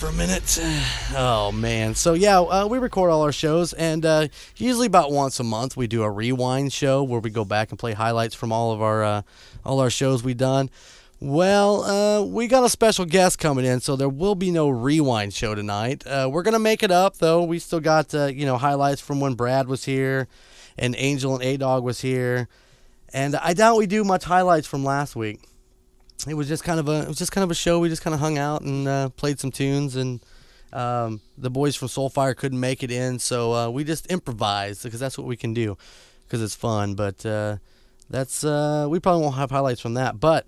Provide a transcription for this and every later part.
for a minute. Oh man. So yeah, uh, we record all our shows, and uh, usually about once a month we do a rewind show where we go back and play highlights from all of our uh, all our shows we've done. Well, uh, we got a special guest coming in, so there will be no rewind show tonight. Uh, we're gonna make it up though. We still got uh, you know highlights from when Brad was here, and Angel and A Dog was here, and I doubt we do much highlights from last week it was just kind of a it was just kind of a show. We just kind of hung out and uh, played some tunes, and um, the boys from Soulfire couldn't make it in, so uh, we just improvised because that's what we can do because it's fun. But uh, that's uh, we probably won't have highlights from that, but.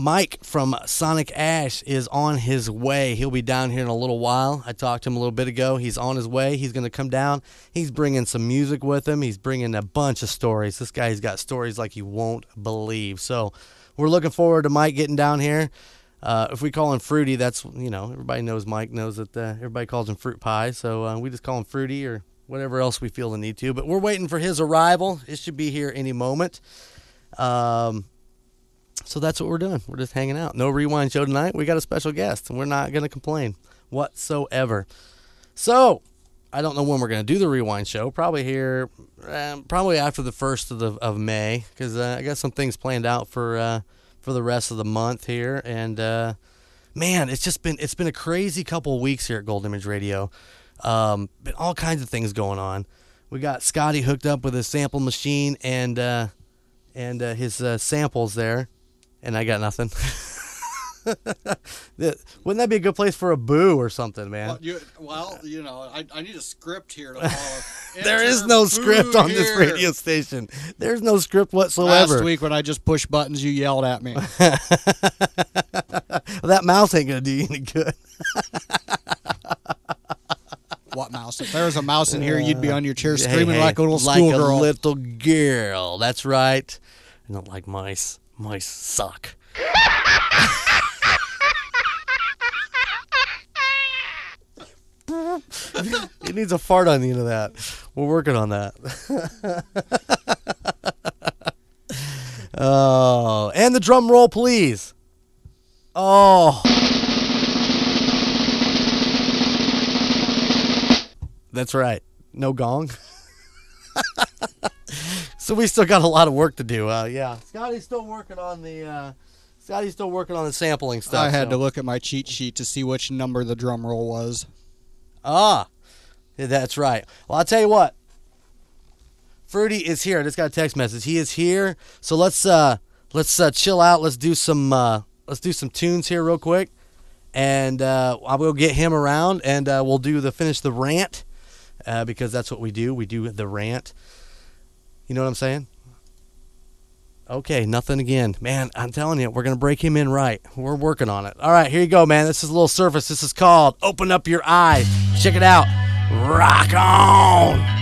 Mike from Sonic Ash is on his way. He'll be down here in a little while. I talked to him a little bit ago. He's on his way. He's going to come down. He's bringing some music with him. He's bringing a bunch of stories. This guy's got stories like you won't believe. So we're looking forward to Mike getting down here. Uh, if we call him Fruity, that's, you know, everybody knows Mike knows that uh, everybody calls him Fruit Pie. So uh, we just call him Fruity or whatever else we feel the need to. But we're waiting for his arrival. It should be here any moment. Um, so that's what we're doing. We're just hanging out. No rewind show tonight. We got a special guest, and we're not going to complain whatsoever. So I don't know when we're going to do the rewind show. Probably here, um, probably after the first of the of May, because uh, I got some things planned out for uh, for the rest of the month here. And uh, man, it's just been it's been a crazy couple weeks here at Golden Image Radio. Um, been all kinds of things going on. We got Scotty hooked up with his sample machine and uh, and uh, his uh, samples there and I got nothing. Wouldn't that be a good place for a boo or something, man? Well, you, well, you know, I, I need a script here to follow. there is no script on this radio station. There's no script whatsoever. Last week when I just pushed buttons, you yelled at me. that mouse ain't gonna do you any good. what mouse? If there was a mouse in here, you'd be on your chair uh, screaming hey, hey, like a little schoolgirl. like a little girl. That's right. I don't like mice. Mice suck. it needs a fart on the end of that. We're working on that. oh, and the drum roll, please. Oh. That's right. No gong. so we still got a lot of work to do. Uh, yeah, Scotty's still working on the. Uh, Scotty's still working on the sampling stuff. I had so. to look at my cheat sheet to see which number the drum roll was. Ah, that's right. Well, I'll tell you what. Fruity is here. I just got a text message. He is here. So let's uh let's uh, chill out. Let's do some uh, let's do some tunes here real quick, and uh, I will get him around, and uh, we'll do the finish the rant uh, because that's what we do. We do the rant. You know what I'm saying? Okay, nothing again. Man, I'm telling you, we're going to break him in right. We're working on it. All right, here you go, man. This is a little surface. This is called Open Up Your Eyes. Check it out. Rock on.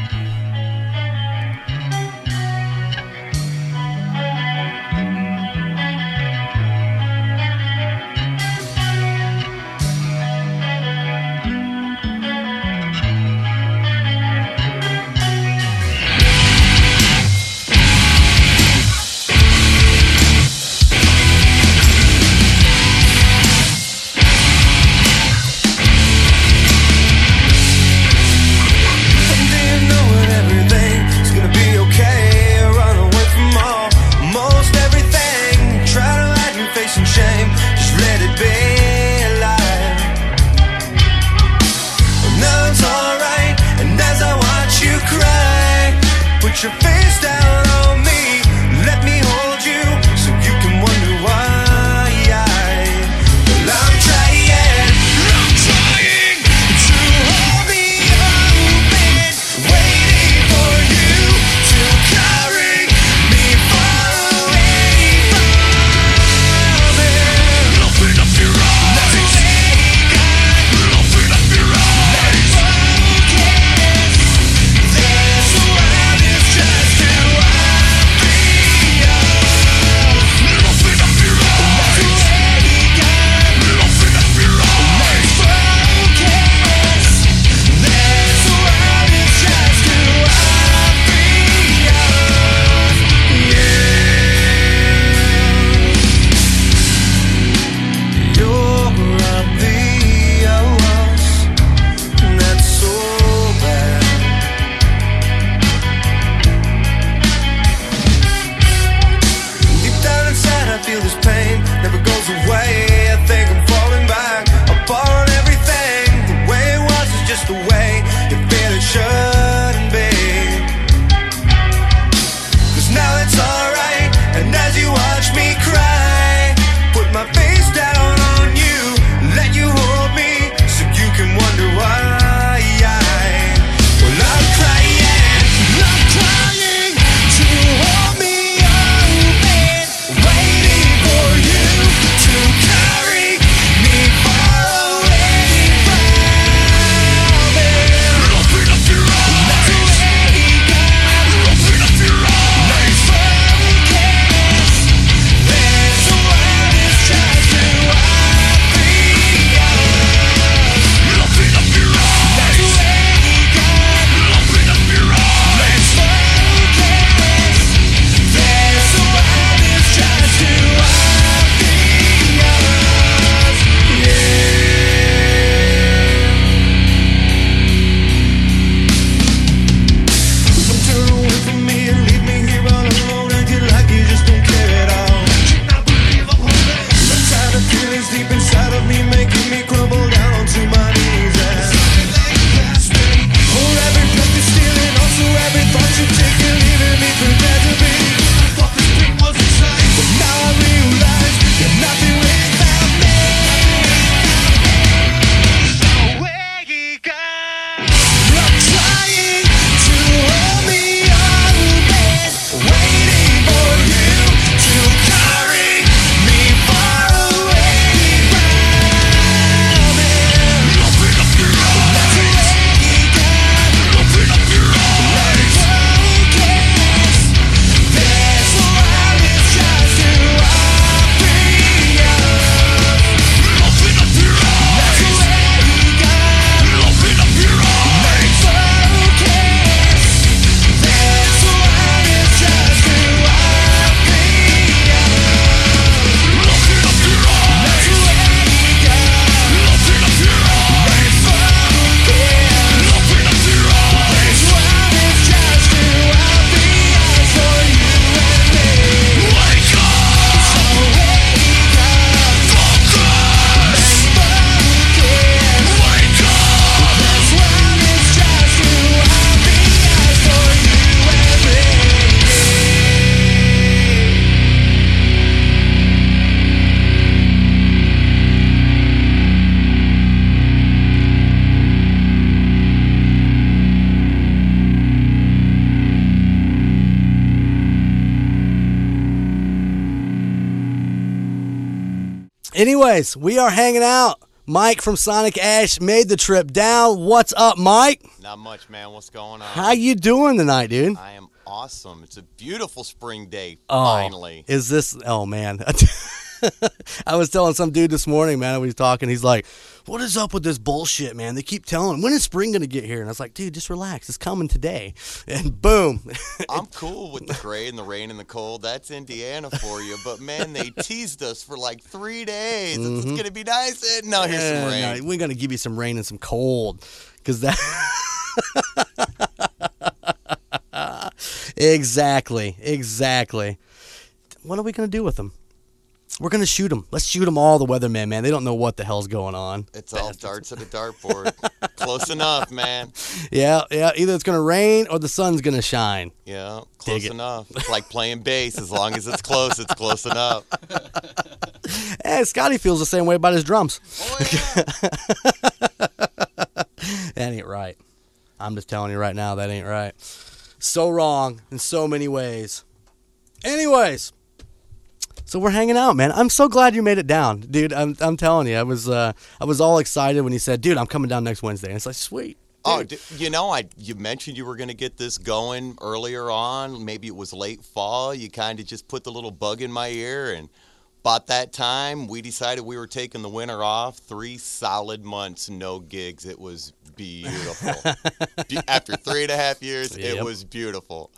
We are hanging out. Mike from Sonic Ash made the trip down. What's up, Mike? Not much, man. What's going on? How you doing tonight, dude? I am awesome. It's a beautiful spring day. Oh, Finally. Is this? Oh man, I was telling some dude this morning, man. We was talking. He's like, "What is up with this bullshit, man? They keep telling when is spring gonna get here?" And I was like, "Dude, just relax. It's coming today." And boom. I'm cool with the gray and the rain and the cold. That's Indiana for you. But man, they teased us for like three days. It's gonna be nice. And no, here's some Mm-hmm. Rain. no, we're gonna give you some rain and some cold, because that. exactly, exactly. What are we gonna do with them? We're gonna shoot them. Let's shoot them all. The weatherman, man. They don't know what the hell's going on. It's all darts at a dartboard. Close enough, man. Yeah, yeah. Either it's gonna rain or the sun's gonna shine. Yeah, close it. enough. It's like playing bass. As long as it's close, it's close enough. Hey, eh, Scotty feels the same way about his drums. Oh yeah. That ain't right. I'm just telling you right now, that ain't right. So wrong in so many ways. Anyways, so we're hanging out, man. I'm so glad you made it down, dude. I'm, I'm telling you, I was uh, I was all excited when he said, "Dude, I'm coming down next Wednesday." And it's like, sweet. Oh, d- you know, I you mentioned you were going to get this going earlier on. Maybe it was late fall. You kind of just put the little bug in my ear, and about that time, we decided we were taking the winter off. Three solid months, no gigs. It was beautiful. After three and a half years, Yep. it was beautiful.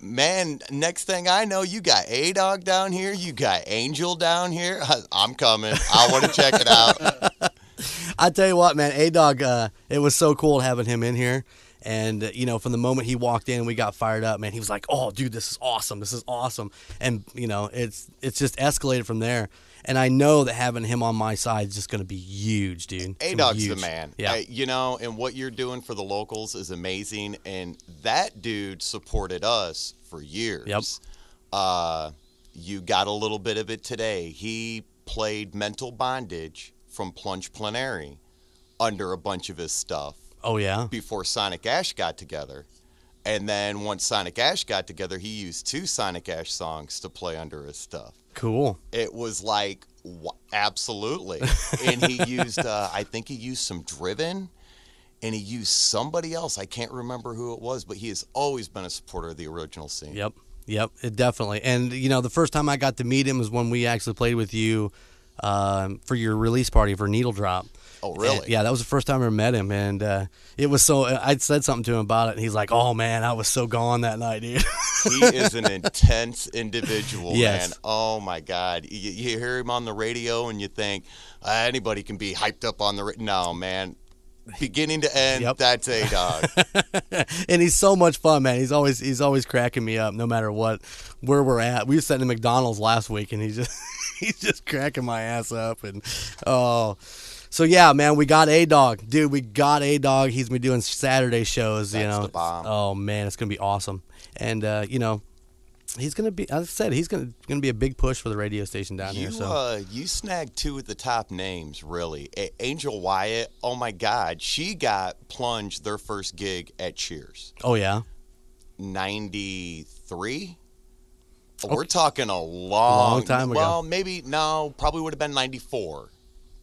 Man, next thing I know, you got A Dog down here. You got Angel down here. I'm coming. I want to check it out. I tell you what, man, A Dog, uh, it was so cool having him in here. And uh, you know, from the moment he walked in, we got fired up, man. He was like, "Oh, dude, this is awesome! This is awesome!" And you know, it's it's just escalated from there. And I know that having him on my side is just going to be huge, dude. A Dog's the man. Yeah. Uh, you know, and what you're doing for the locals is amazing. And that dude supported us for years. Yep. Uh, you got a little bit of it today. He played Mental Bondage from Plunge Plenary under a bunch of his stuff oh yeah. before Sonic Ash got together. And then once Sonic Ash got together, he used two Sonic Ash songs to play under his stuff Cool. it was like absolutely and he used uh, i think he used some driven and he used somebody else i can't remember who it was but he has always been a supporter of the original scene Yep. Yep. It definitely. And you know, the first time I got to meet him was when we actually played with you um, for your release party for Needle Drop. Oh really And, yeah, that was the first time I ever met him, and uh, it was so. I said something to him about it, and he's like, "Oh man, I was so gone that night, dude." he is an intense individual Yes. man oh my god you, you hear him on the radio and you think uh, anybody can be hyped up on the ra-. no man beginning to end Yep. that's a dog and he's so much fun, man. He's always he's always cracking me up, no matter what where we're at. We were sitting at McDonald's last week, and he's just he's just cracking my ass up, and oh. So yeah, man, we got a dog, dude. We got a dog. He's been doing Saturday shows, you know. Oh man, it's gonna be awesome. And uh, you know, he's gonna be. As I said, he's gonna gonna be a big push for the radio station down You here. So uh, you snagged two of the top names, really. A- Angel Wyatt. Oh my God, she got plunged their first gig at Cheers, oh yeah, ninety three. We're talking a long, Long time ago. Well, maybe no, probably would have been ninety four,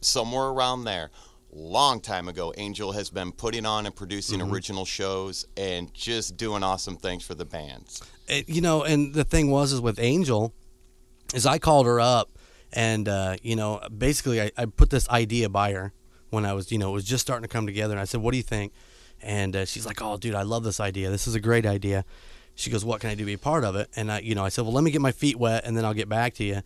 somewhere around there. Long time ago, Angel has been putting on and producing Mm-hmm. original shows and just doing awesome things for the bands. it, you know, and the thing was is with Angel, is I called her up, and uh, you know, basically I, I put this idea by her when I was, you know, it was just starting to come together, and I said, "What do you think?" And uh, she's like, "Oh, dude, I love this idea. This is a great idea." She goes, "What can I do to be a part of it?" And I, you know, I said, "Well, let me get my feet wet, and then I'll get back to you."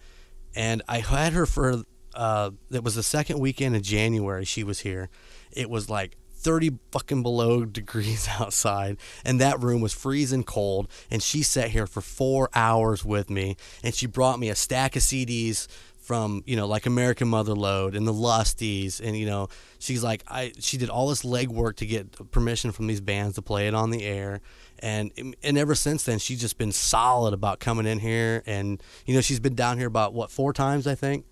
And I had her for uh, it was the second weekend in January. She was here. It was like 30 fucking below degrees outside and that room was freezing cold and she sat here for 4 hours with me and she brought me a stack of CDs from you know like American Motherload and the Lusties and you know she's like I she did all this legwork to get permission from these bands to play it on the air and and ever since then she's just been solid about coming in here and you know she's been down here about what four times I think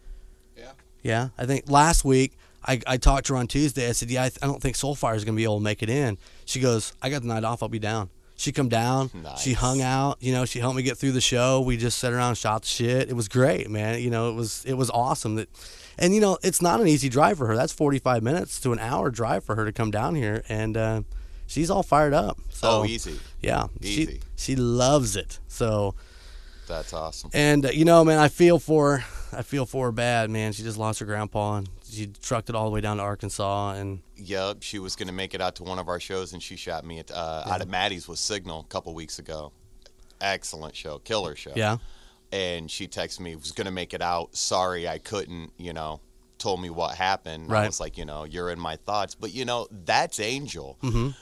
Yeah. yeah, I think last week I, I talked to her on Tuesday. I said, "Yeah, I, th- I don't think Soulfire is going to be able to make it in." She goes, "I got the night off. I'll be down." She come down. She hung out. You know, she helped me get through the show. We just sat around, and shot the shit. It was great, man. You know, it was it was awesome. That, and you know, it's not an easy drive for her. That's forty five minutes to an hour drive for her to come down here, and uh, she's all fired up. So oh, easy. yeah, Easy. she she loves it. So That's awesome. and uh, you know, man, I feel for her. I feel for her bad, man. She just lost her grandpa, and she trucked it all the way down to Arkansas, and Yep, she was going to make it out to one of our shows, and she shot me at, uh, out at Maddie's with Signal a couple weeks ago. Excellent show, killer show. yeah, And she texted me, was going to make it out. Sorry, I couldn't. You know, told me what happened. Right. I was like, you know, you're in my thoughts. But you know, that's Angel. Mhm.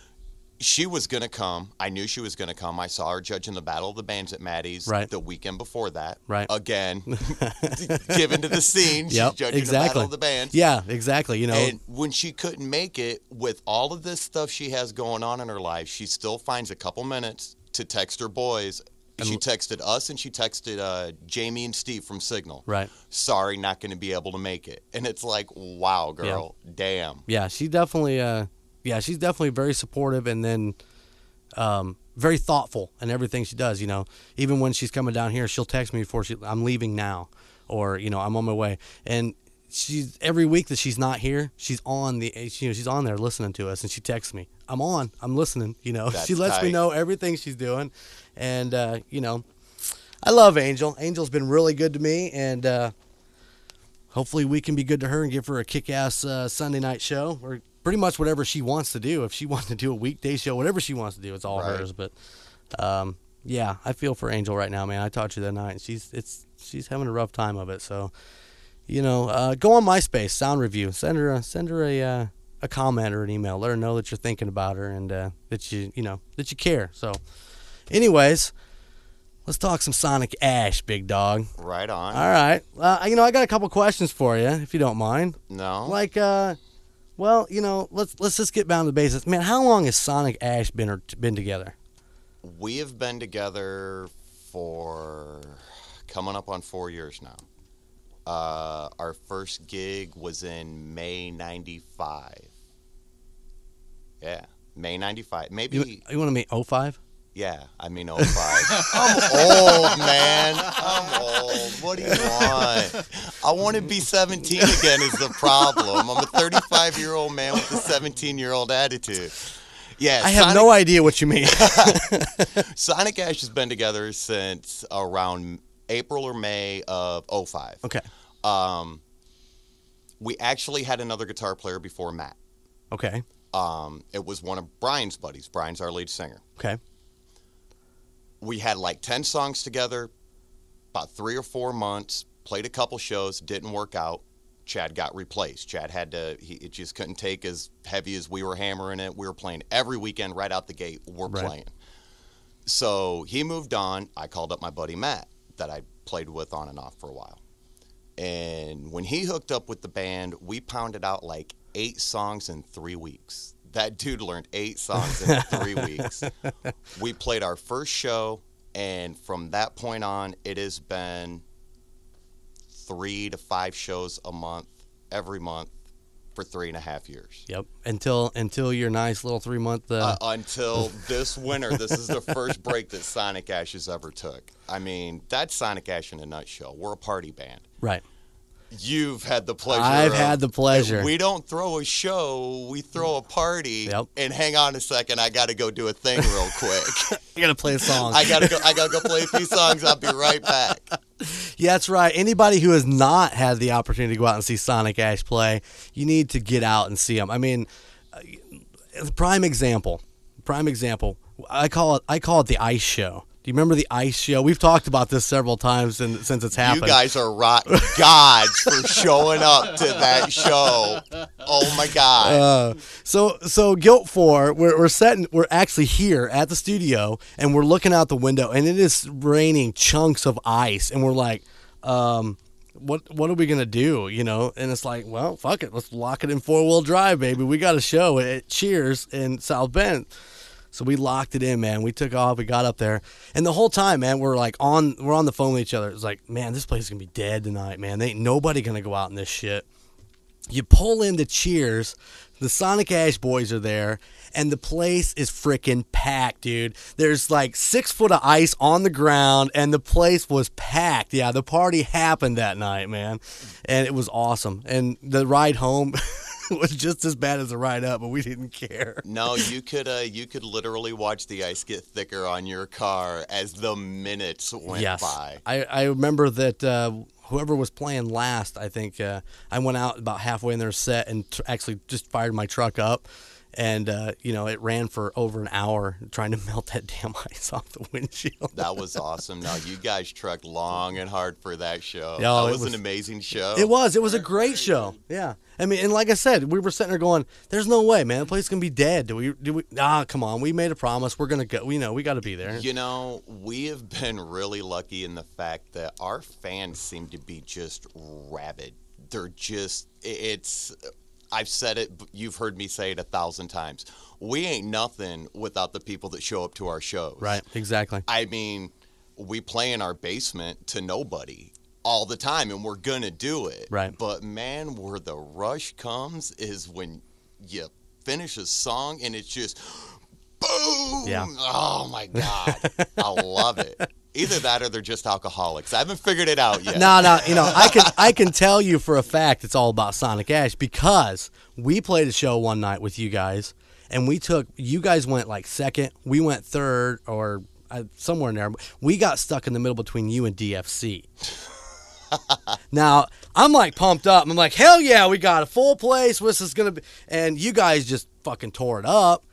She was going to come. I knew she was going to come. I saw her judging the Battle of the Bands at Maddie's Right. the weekend before that. Right. Again, given to the scene. She's Yep, judging the exactly. Battle of the Bands. yeah, exactly. You know, And when she couldn't make it, with all of this stuff she has going on in her life, she still finds a couple minutes to text her boys. And she texted us and she texted uh, Jamie and Steve from Signal. right? Sorry, not going to be able to make it. And it's like, wow, girl, damn. Yeah, she definitely. Uh, yeah, she's definitely very supportive, and then um, very thoughtful in everything she does. You know, even when she's coming down here, she'll text me before she. I'm leaving now, or you know, I'm on my way, and she's every week that she's not here, she's on the. You know, she's on there listening to us, and she texts me. I'm on. I'm listening. You know, she That's lets me know everything she's doing, and uh, you know, I love Angel. Angel's been really good to me, and. Uh, hopefully we can be good to her and give her a kick-ass uh, Sunday night show or pretty much whatever she wants to do. If she wants to do a weekday show, whatever she wants to do, it's all Right. hers. But um, yeah, I feel for Angel right now, man. I talked to her that night, and she's it's she's having a rough time of it. So you know, uh, go on MySpace, sound review, send her a, send her a uh, a comment or an email. Let her know that you're thinking about her and uh, that you you know that you care. So, anyways. Let's talk some Sonic Ash, big dog. Right on. All right. Uh, you know, I got a couple questions for you, if you don't mind. No. Like, uh, well, you know, let's let's just get down to the basics. Man, how long has Sonic Ash been or been together? we have been together for coming up on four years now. Uh, our first gig was in May 95. Yeah, May 95. Maybe. You, you want to meet 05? Yeah, I mean 05. I'm old, man. I'm old. What do you want? I want to be 17 again is the problem. I'm a 35 year old man with a 17 year old attitude. Yeah, I have Sonic, no idea what you mean. Sonic Ash has been together since around April or May of 05. okay. Um, we actually had another guitar player before Matt. Okay. Um, it was one of Brian's buddies. Brian's our lead singer. Okay. We had like 10 songs together about three or four months played a couple shows didn't work out. Chad got replaced. Chad had to he it just couldn't take as heavy as we were hammering it. We were playing every weekend right out the gate we're Right. playing. So he moved on. I called up my buddy matt that i played with on and off for a while. And when he hooked up with the band we pounded out like eight songs in three weeks that dude learned eight songs in three weeks we played our first show and from that point on it has been three to five shows a month every month for three and a half years Yep. Until until your nice little three month. Uh, uh, until this winter this is the first break that sonic ashes ever took i mean that's sonic ash in a nutshell we're a party band right. You've had the pleasure. I've of- had the pleasure. We don't throw a show; we throw a party. Yep. And hang on a second, I got to go do a thing real quick. I gotta play a song. I gotta go. I gotta go play a few songs. I'll be right back. Yeah, that's right. Anybody who has not had the opportunity to go out and see Sonic Ash play, you need to get out and see him. I mean, uh, prime example. Prime example. I call it. I call it the Ice Show. Do you remember the Ice Show? We've talked about this several times and, since it's happened. You guys are rock gods for showing up to that show. Oh my god! Uh, so so GILT four we're, we're setting we're actually here at the studio and we're looking out the window and it is raining chunks of ice and we're like um what what are we gonna do you know and it's like well fuck it let's lock it in four wheel drive baby we got a show at cheers in south bend so we locked it in man. We took off. We got up there. And the whole time man we're like on we're on the phone with each other. It's like man this place is gonna be dead tonight man. They ain't nobody gonna go out in this shit. You pull into Cheers. The Sonic Ash boys are there, and the place is freaking packed, dude. There's like six foot of ice on the ground, and the place was packed. Yeah, the party happened that night, man, and it was awesome. And the ride home was just as bad as the ride up, but we didn't care. No, you could uh, you could literally watch the ice get thicker on your car as the minutes went yes. by. I, I remember that uh, whoever was playing last, I think uh, I went out about halfway in their set and tr- actually just fired my truck up. And, uh, you know, it ran for over an hour trying to melt that damn ice off the windshield. That was awesome. Now, you guys trucked long and hard for that show. Yeah, that it was, was- an amazing show. It was. It was a great show. Yeah. I mean, and like I said, we were sitting there going, "There's no way, man. The place is gonna be dead. Do we? Do we? Ah, come on. We made a promise. We're gonna go. We know we got to be there. You know, we have been really lucky in the fact that our fans seem to be just rabid. They're just, it's, I've said it, you've heard me say it a thousand times. We ain't nothing without the people that show up to our shows. Right. Exactly. I mean, we play in our basement to nobody all the time, and we're gonna do it. Right. But man, where the rush comes is when you finish a song and it's just boom. Yeah. Oh my god, I love it. Either that or they're just alcoholics. I haven't figured it out yet. No, no, you know, I can I can tell you for a fact it's all about Sonic Ash because we played a show one night with you guys, and we took you guys went like second, we went third or uh, somewhere in there. We got stuck in the middle between you and DFC. now I'm like pumped up. I'm like, hell yeah, we got a full place. This is gonna be, and you guys just fucking tore it up.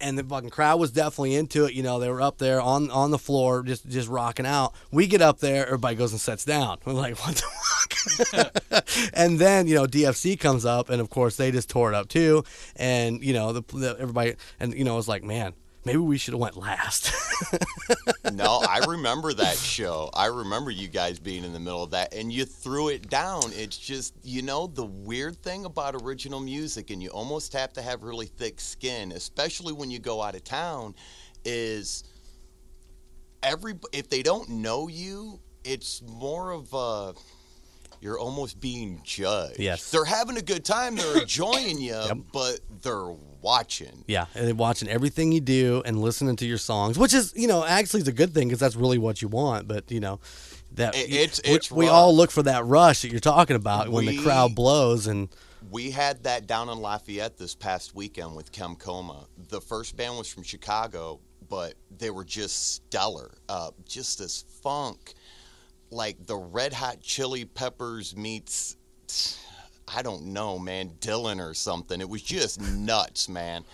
And the fucking crowd was definitely into it. You know, they were up there on on the floor, just just rocking out. We get up there, everybody goes and sets down. We're like, what the fuck? and then you know, DFC comes up, and of course they just tore it up too. And you know, the, the everybody, and you know, it was like, man, maybe we should have went last. no, I remember that show. I remember you guys being in the middle of that, and you threw it down. It's just, you know, the weird thing about original music, and you almost have to have really thick skin, especially when you go out of town, is every if they don't know you, it's more of a you're almost being judged. Yes. they're having a good time, they're enjoying you, but they're watching. Yeah, and watching everything you do and listening to your songs, which is, you know, actually is a good thing because that's really what you want. But you know, that It- it's- we- it's we, all look for that rush that you're talking about when the crowd blows and We had that down in Lafayette this past weekend with Kem Coma. The first band was from Chicago, but they were just stellar. Uh, just this funk, like the Red Hot Chili Peppers meets, I don't know, man, Dylan or something. It was just nuts, man.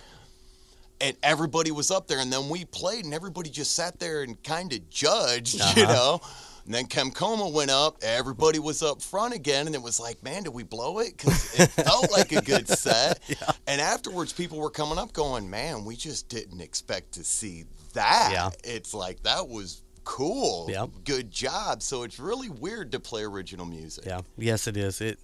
And everybody was up there, and then we played, and everybody just sat there and kind of judged, you Uh-huh. know. And then Kem Coma went up, everybody was up front again, and it was like, man, did we blow it? Because it felt like a good set. And afterwards, people were coming up going, man, we just didn't expect to see that. Yeah. It's like, that was cool. Yep. Good job. So it's really weird to play original music. yeah, yes, it is. It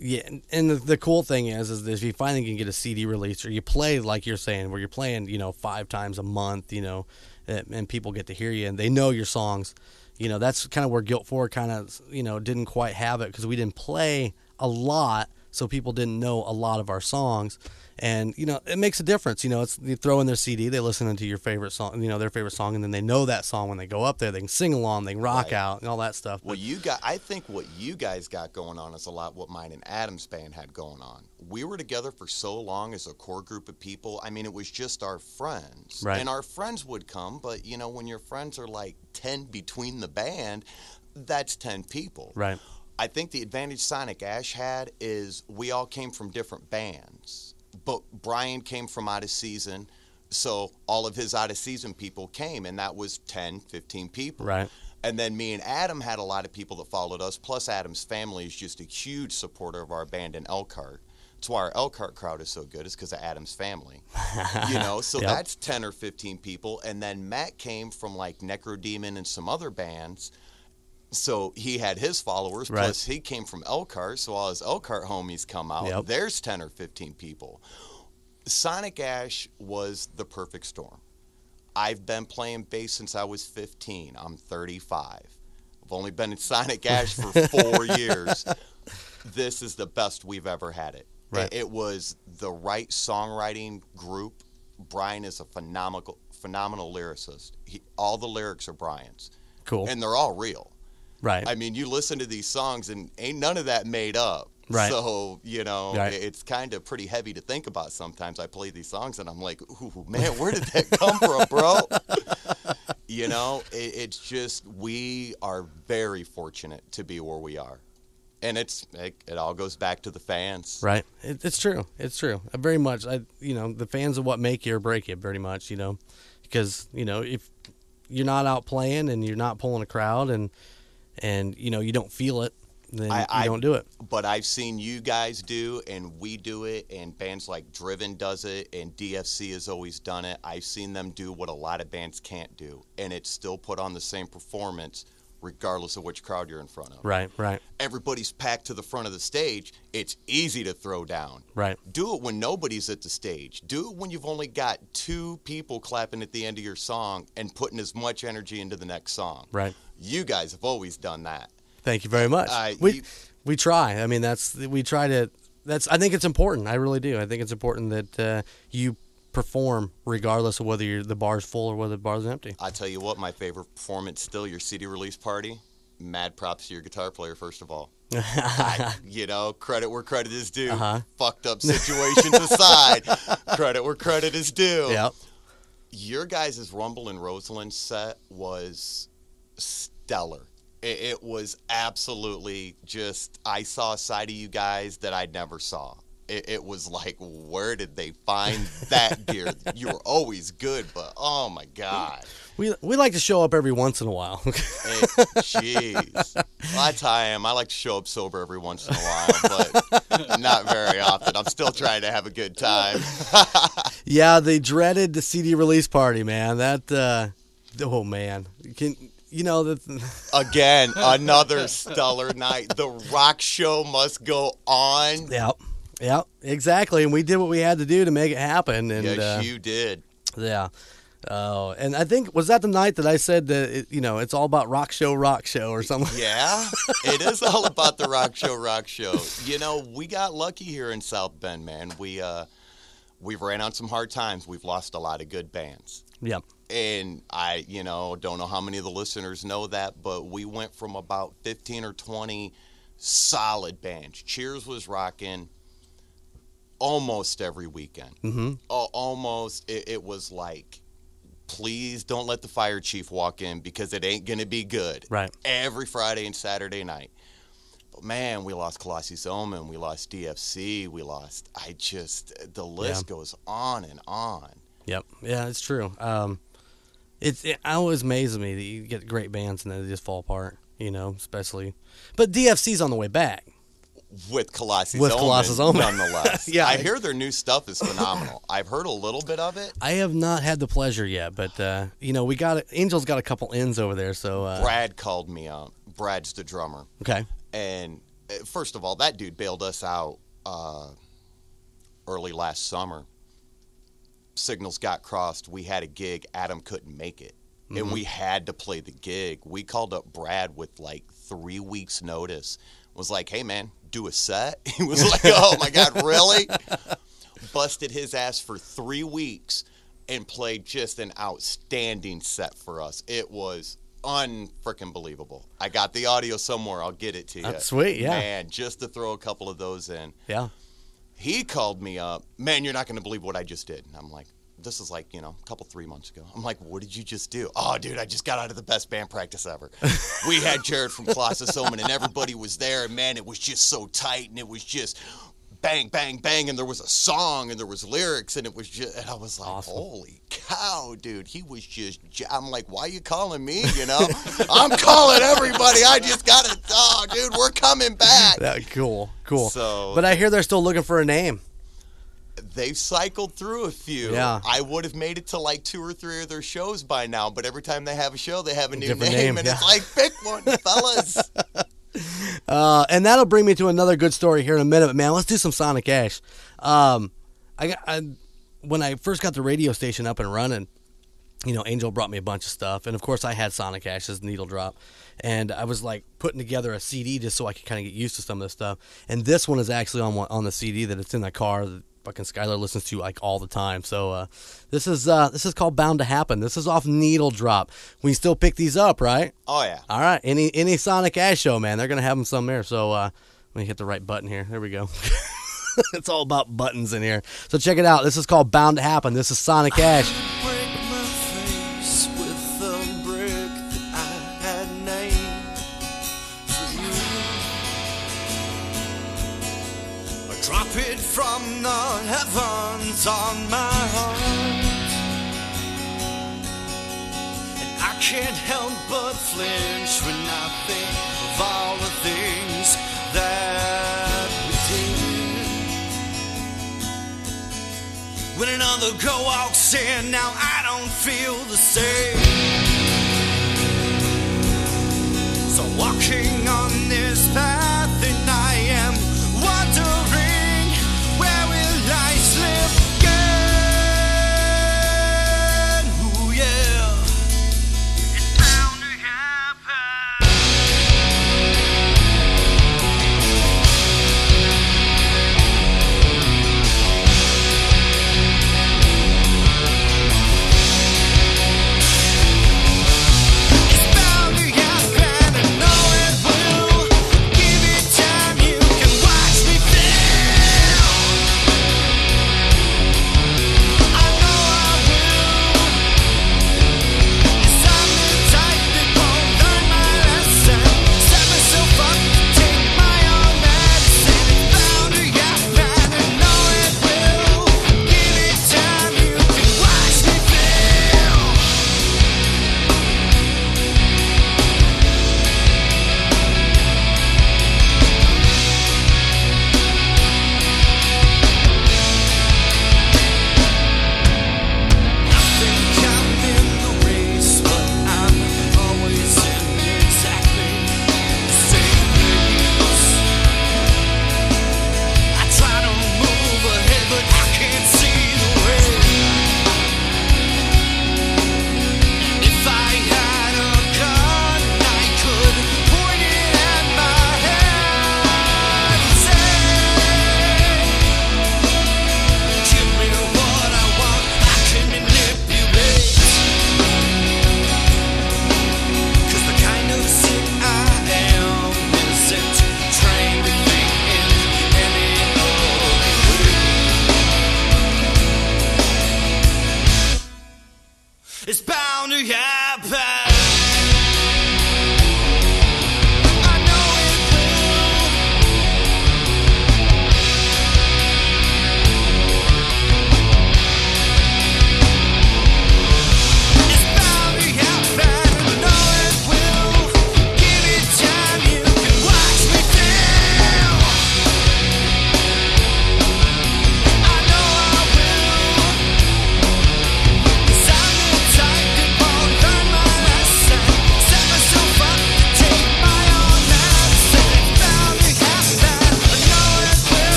yeah, and- the, cool thing is, is if you finally can get a CD release or you play like you're saying, where you're playing, you know, five times a month, you know, and, and people get to hear you and they know your songs. You know, that's kind of where GILT Four kind of, you know, didn't quite have it because we didn't play a lot, so people didn't know a lot of our songs. And you know, it makes a difference. You know, it's you throw in their CD, they listen to your favorite song, you know, their favorite song, and then they know that song when they go up there. They can sing along, they can rock Right. out, and all that stuff. Well, you got. I think what you guys got going on is a lot what mine and Adam's band had going on. We were together for so long as a core group of people. I mean, it was just our friends, Right. and our friends would come. But you know, when your friends are like ten between the band, that's ten people. Right. I think the advantage Sonic Ash had is we all came from different bands. But Brian came from out of season, so all of his out of season people came, and that was 10, 15 people. Right. And then me and Adam had a lot of people that followed us, plus Adam's family is just a huge supporter of our band in Elkhart. That's why our Elkhart crowd is so good, is because of Adam's family. you know, so Yep. that's 10 or 15 people. And then Matt came from like Necrodemon and some other bands. So he had his followers, Right. plus he came from Elkhart. So all his Elkhart homies come out. Yep. There's 10 or 15 people. Sonic Ash was the perfect storm. I've been playing bass since I was 15. I'm 35. I've only been in Sonic Ash for four years. This is the best we've ever had it. Right. It, it was the right songwriting group. Brian is a phenomenal phenomenal lyricist. He, all the lyrics are Brian's, Cool. and they're all real. Right. I mean, you listen to these songs and ain't none of that made up. Right. So, you know, Right. it's kind of pretty heavy to think about sometimes. I play these songs and I'm like, ooh, man, where did that come from, bro? you know, it, it's just, we are very fortunate to be where we are. And it's, it, it all goes back to the fans. Right. It, it's true. It's true. Uh, Very much. I, you know, the fans are what make you or break you, pretty much. You know, because you know if you're not out playing and you're not pulling a crowd and and you know you don't feel it, then I- you I- don't do it. but I've seen you guys do, and we do it, and bands like Driven does it, and DFC has always done it. I've seen them do what a lot of bands can't do, and it's still put on the same performance, regardless of which crowd you're in front of. Right. Right. Everybody's packed to the front of the stage. It's easy to throw down. Right. Do it when nobody's at the stage. Do it when you've only got two people clapping at the end of your song and putting as much energy into the next song. Right. You guys have always done that. Thank you very much. Uh, we you- we try. I mean, that's we try to. That's. I think it's important. I really do. I think it's important that uh, you perform regardless of whether the bar's full or whether the bar's empty. I tell you what, my favorite performance still your CD release party. Mad props to your guitar player, first of all. I- you know, credit where credit is due. Uh-huh. Fucked up situations aside, credit where credit is due. Yep. Your guys' Rumble and Roseland set was stellar. It, it was absolutely just, I saw a side of you guys that I never saw. It, it was like, where did they find that gear? You were always good, but oh my God. We we like to show up every once in a while. Hey, Jeez. Well, that's how I am. I like to show up sober every once in a while, but not very often. I'm still trying to have a good time. yeah, they dreaded the CD release party, man. That. uh Oh man, can you know that? Again, another stellar night. The rock show must go on. Yep. Yep. Exactly. And we did what we had to do to make it happen. And yes, uh, you did. Yeah. Oh, and I think was that the night that I said that it, you know it's all about rock show, rock show, or something. Yeah, it is all about the rock show, rock show. You know, we got lucky here in South Bend, man. We uh, we've ran on some hard times. We've lost a lot of good bands. Yep. and I, you know, don't know how many of the listeners know that, but we went from about 15 or 20 solid bands. Cheers was rocking almost every weekend. Mm-hmm. Al- almost, it, it was like, please don't let the fire chief walk in because it ain't going to be good. Right. Every Friday and Saturday night. But man, we lost Colossus Omen, we lost DFC, we lost, I just, the list goes on and on. Yep. Yeah, it's true. Um, it's it always amazes me that you get great bands and then they just fall apart. You know, especially, but DFC's on the way back. with Colossus With Omen, Colossus Omen. nonetheless. Yeah. I hear their new stuff is phenomenal. I've heard a little bit of it. I have not had the pleasure yet, but uh, you know, we got Angel's got a couple ends over there, so uh, Brad called me up. Brad's the drummer, okay. and uh, first of all, that dude bailed us out uh, early last summer. Signals got crossed. We had a gig. Adam couldn't make it, and mm-hmm. we had to play the gig. We called up Brad with like three weeks' notice. Was like, "Hey, man, do a set." He was like, "Oh my god, really?" busted his ass for three weeks and played just an outstanding set for us. It was unfreaking believable. I got the audio somewhere. I'll get it to you. That's sweet, yeah. Man, just to throw a couple of those in. Yeah. He called me up. Man, you're not going to believe what I just did. And I'm like, this is like, you know, a couple, three months ago. I'm like, what did you just do? Oh, dude, I just got out of the best band practice ever. we had Jared from Colossus Omen, and everybody was there. And man, it was just so tight, and it was just bang, bang, bang. And there was a song, and there was lyrics, and it was just, and I was like, Awesome. holy cow, dude. He was just, I'm like, why are you calling me? You know, I'm calling everybody. I just got to, oh, dude, we're coming back. That cool. Cool. So- but I hear they're still looking for a name. They've cycled through a few. Yeah. I would have made it to like two or three of their shows by now, but every time they have a show, they have a new Different name, name, and yeah. it's like, pick one, fellas. Uh, and that'll bring me to another good story here in a minute. But man, let's do some Sonic Ash. Um, I I, when I first got the radio station up and running, you know, Angel brought me a bunch of stuff, and of course, I had Sonic Ash's Needle Drop, and I was like putting together a CD just so I could kind of get used to some of this stuff. And this one is actually on on the CD that it's in the car fucking Skyler listens to like all the time. So uh, this is uh, this is called Bound to Happen. This is off Needle Drop. We still pick these up, right? Oh yeah. All right. Any any Sonic Ash show, man, they're gonna have them somewhere. So uh, let me hit the right button here. There we go. it's all about buttons in here. So check it out. This is called Bound to Happen. This is Sonic Ash. Heavens on my heart. And I can't help but flinch when I think of all the things that we did. When another girl walks in, now I don't feel the same. So walking on this path,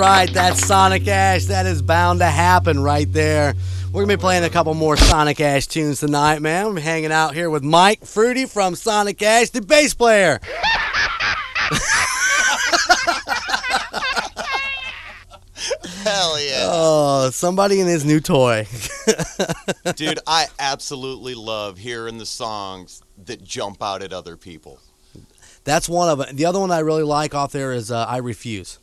right. That's Sonic Ash. That is bound to happen right there. We're gonna be playing a couple more Sonic Ash tunes tonight, man. I'm hanging out here with Mike Fruity from Sonic Ash, the bass player. Hell yeah. Oh, somebody in his new toy. Dude, I absolutely love hearing the songs that jump out at other people. That's one of them. The other one I really like off there is uh, "I Refuse."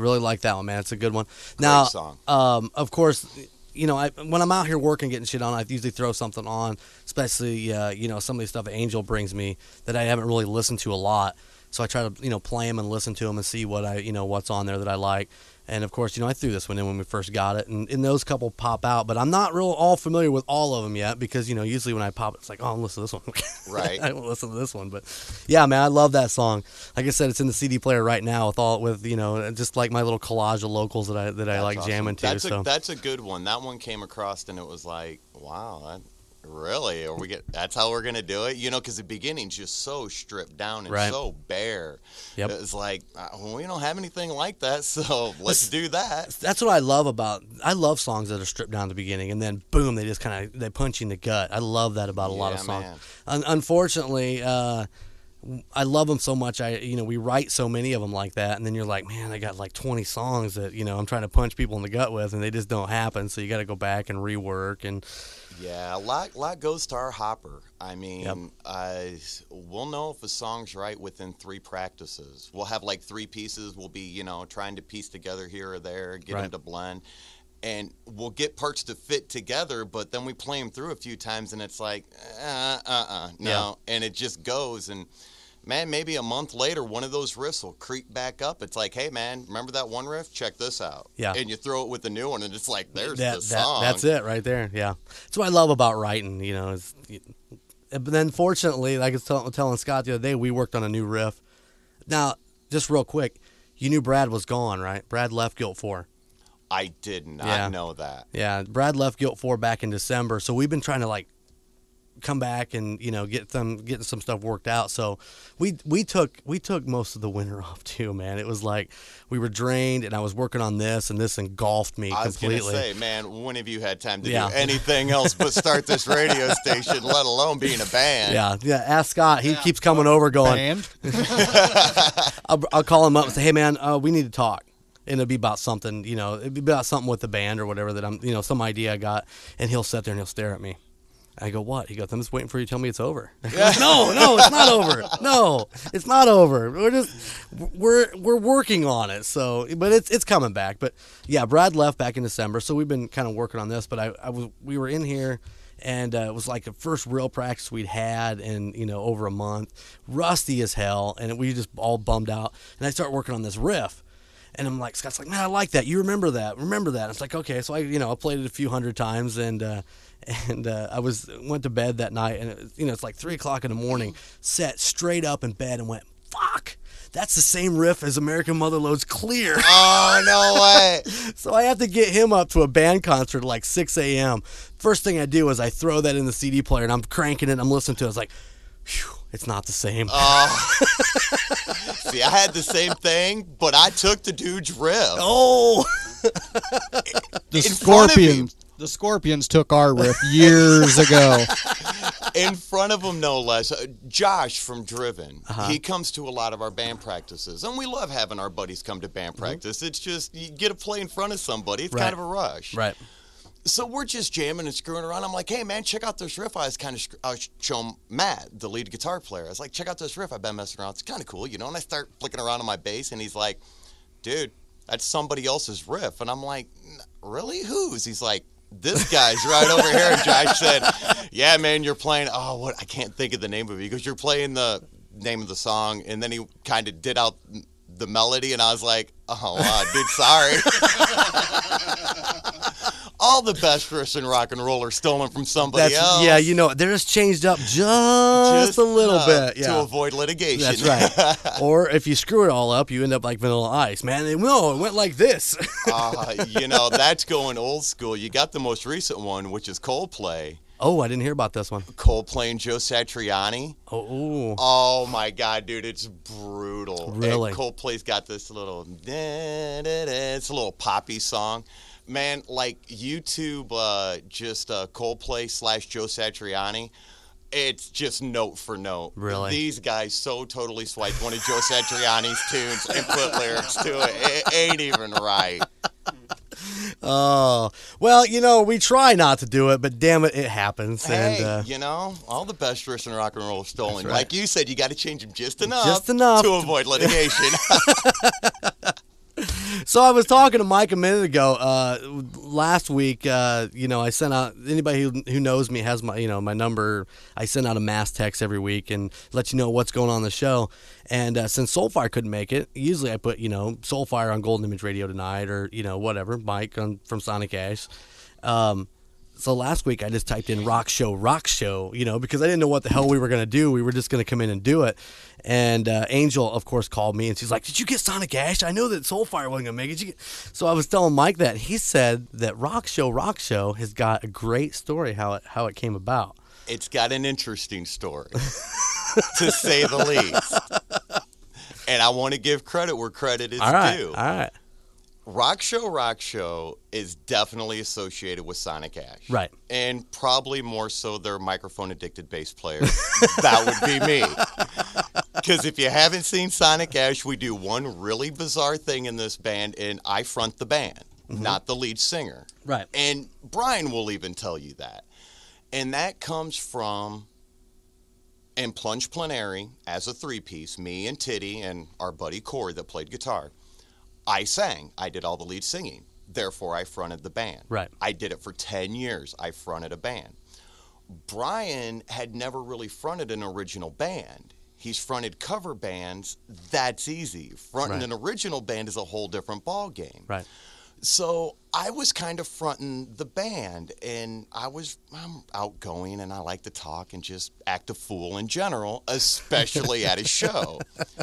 I really like that one, man. It's a good one. now, song. Um, of course, you know, I, when I'm out here working, getting shit on, I usually throw something on, especially uh, you know some of the stuff Angel brings me that I haven't really listened to a lot. So I try to you know play them and listen to them and see what I you know what's on there that I like. And of course, you know, I threw this one in when we first got it, and, and those couple pop out, but I'm not real all familiar with all of them yet because you know usually when I pop, it, it's like, oh, I'm listen to this one. Right. I don't listen to this one, but yeah, man, I love that song. Like I said, it's in the CD player right now with all with you know just like my little collage of locals that I that I like awesome. jamming to. That's so a that's a good one. That one came across and it was like, wow, that, really? Are we get? That's how we're gonna do it? You know, because the beginning's just so stripped down and Right. so bare. Yep. It's like uh, well, we don't have anything like that, so let's do that. that's what I love about. I love songs that are stripped down at the beginning and then boom, they just kind of they punch you in the gut. I love that about a lot of songs. Un- unfortunately, uh, I love them so much. I you know we write so many of them like that, and then you're like, man, I got like 20 songs that you know I'm trying to punch people in the gut with, and they just don't happen. So you got to go back and rework and Yeah, a lot, lot goes to our hopper. I mean, Yep. uh, we'll know if a song's right within three practices. We'll have like three pieces. We'll be, you know, trying to piece together here or there, get them to blend, and we'll get parts to fit together. But then we play them through a few times, and it's like, uh, uh, uh, no, and it just goes and. Man, maybe a month later, one of those riffs will creep back up. It's like, hey, man, remember that one riff? Check this out. Yeah. And you throw it with the new one, and it's like, there's that, the that song. that's it right there. Yeah, that's what I love about writing. You know, is but then fortunately, like I was tell, telling Scott the other day, we worked on a new riff. Now, just real quick, you knew Brad was gone, right? Brad left GILT Four. I did not Yeah. know that. Yeah, Brad left GILT Four back in December, so we've been trying to like come back and you know get them getting some stuff worked out. So we we took we took most of the winter off too, man. It was like we were drained, and I was working on this, and this engulfed me I was gonna completely. say, man, when have you had time to Yeah. do anything else but start this radio station, let alone being a band? yeah, yeah. Ask Scott. He keeps coming over, going. Band. I'll, I'll call him up and say, "Hey, man, uh, we need to talk." And it'll be about something, you know, it'd be about something with the band or whatever that I'm, you know, some idea I got. And he'll sit there and he'll stare at me. I go, "What?" He goes, "I'm just waiting for you to tell me it's over." Go, no, no, it's not over. No, it's not over. We're just we're we're working on it. So, but it's it's coming back. But yeah, Brad left back in December, so we've been kind of working on this. But I, I was we were in here and uh, it was like the first real practice we'd had in you know over a month rusty as hell and we just all bummed out and i start working on this riff and i'm like scott's like man i like that you remember that remember that it's like okay so i you know i played it a few hundred times and uh and uh, I was went to bed that night, and it, was- you know it's like three o'clock in the morning. Sat straight up in bed and went, "Fuck, that's the same riff as American Motherlode's Clear." Oh no way! So I have to get him up to a band concert at like 6 a.m. First thing I do is I throw that in the CD player and I'm cranking it. I'm listening to it. It's like, phew, it's not the same. Oh. See, I had the same thing, but I took the dude's riff. oh, The In front of him. Scorpions. The Scorpions took our riff years ago. in front of them, no less. Uh, Josh from Driven. Uh-huh. He comes to a lot of our band practices, and we love having our buddies come to band practice. It's just you get to play in front of somebody. It's Mm-hmm. Right. kind of a rush. right. So we're just jamming and screwing around. I'm like, hey man, check out this riff. I was kind of I was showing Matt, the lead guitar player. I was like, check out this riff. I've been messing around. It's kind of cool, you know. And I start flicking around on my bass, and he's like, dude, that's somebody else's riff. And I'm like, really? Whose? He's like. This guy's right over here. And Josh said, "Yeah, man, you're playing. Oh, what? I can't think of the name of it because you're playing the name of the song." And then he kind of did out the melody, and I was like, "Oh, wow, dude, sorry." All the best riffs in rock and roll are stolen from somebody That's else. yeah. You know, they're just changed up just, a little uh, bit. Yeah. to avoid litigation. That's right. or if you screw it all up, you end up like Vanilla Ice, man. And, no, it went like this. uh, you know, that's going old school. You got the most recent one, which is Coldplay. Oh, I didn't hear about this one. Coldplay and Joe Satriani. Oh, ooh. Oh my God, dude, it's brutal. Really? And Coldplay's got this little, it's a little poppy song. Man, like YouTube, uh, just uh, Coldplay slash Joe Satriani. It's just note for note. Really? These guys so totally swiped one of Joe Satriani's tunes and put lyrics to it. It ain't even right. Oh, well, you know, we try not to do it, but damn it, it happens. Hey, and uh, you know, all the best tricks in rock and roll are stolen. right. Like you said, you got to change them just enough, Just enough. to avoid litigation. so I was talking to Mike a minute ago. Uh, last week, uh, you know, I sent out anybody who, who knows me has my you know my number. I send out a mass text every week and let you know what's going on the show. And uh, since Soulfire couldn't make it, usually I put you know Soulfire on Golden Image Radio tonight or you know whatever Mike on, from Sonic Ash. Um, so last week I just typed in rock show, rock show, you know, because I didn't know what the hell we were going to do. We were just going to come in and do it. And uh, Angel, of course, called me and she's like, Did you get Sonic Ash? I know that Soulfire wasn't going to make it. Did you get-" So I was telling Mike that. He said that Rock Show, Rock Show has got a great story how it, how it came about. it's got an interesting story, to say the least. And I want to give credit where credit is All right. due. All right. Rock Show Rock Show is definitely associated with Sonic Ash. Right. And probably more so their microphone addicted bass player. that would be me. Because if you haven't seen Sonic Ash, we do one really bizarre thing in this band, and I front the band, mm-hmm. not the lead singer. Right. And Brian will even tell you that. And that comes from and Plunge Plenary as a three piece, me and Titty and our buddy Corey that played guitar. I sang. I did all the lead singing. Therefore, I fronted the band. Right. I did it for 10 years. I fronted a band. Brian had never really fronted an original band. He's fronted cover bands. That's easy. Fronting Right. an original band is a whole different ball game. Right. So I was kind of fronting the band, and I was I'm outgoing, and I like to talk and just act a fool in general, especially at a show.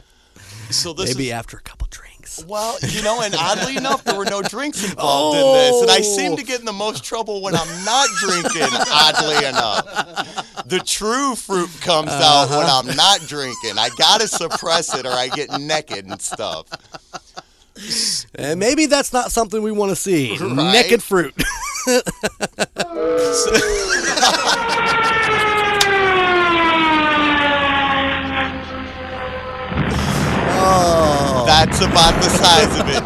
So this Maybe is, after a couple drinks. Well, you know, and oddly enough, there were no drinks involved in this, and I seem Oh. to get in the most trouble when I'm not drinking. oddly enough, the true fruit comes out when Uh-huh. I'm not drinking. I gotta suppress it, or I get naked and stuff. And maybe that's not something we want to see. Right. Naked fruit. That's about the size of it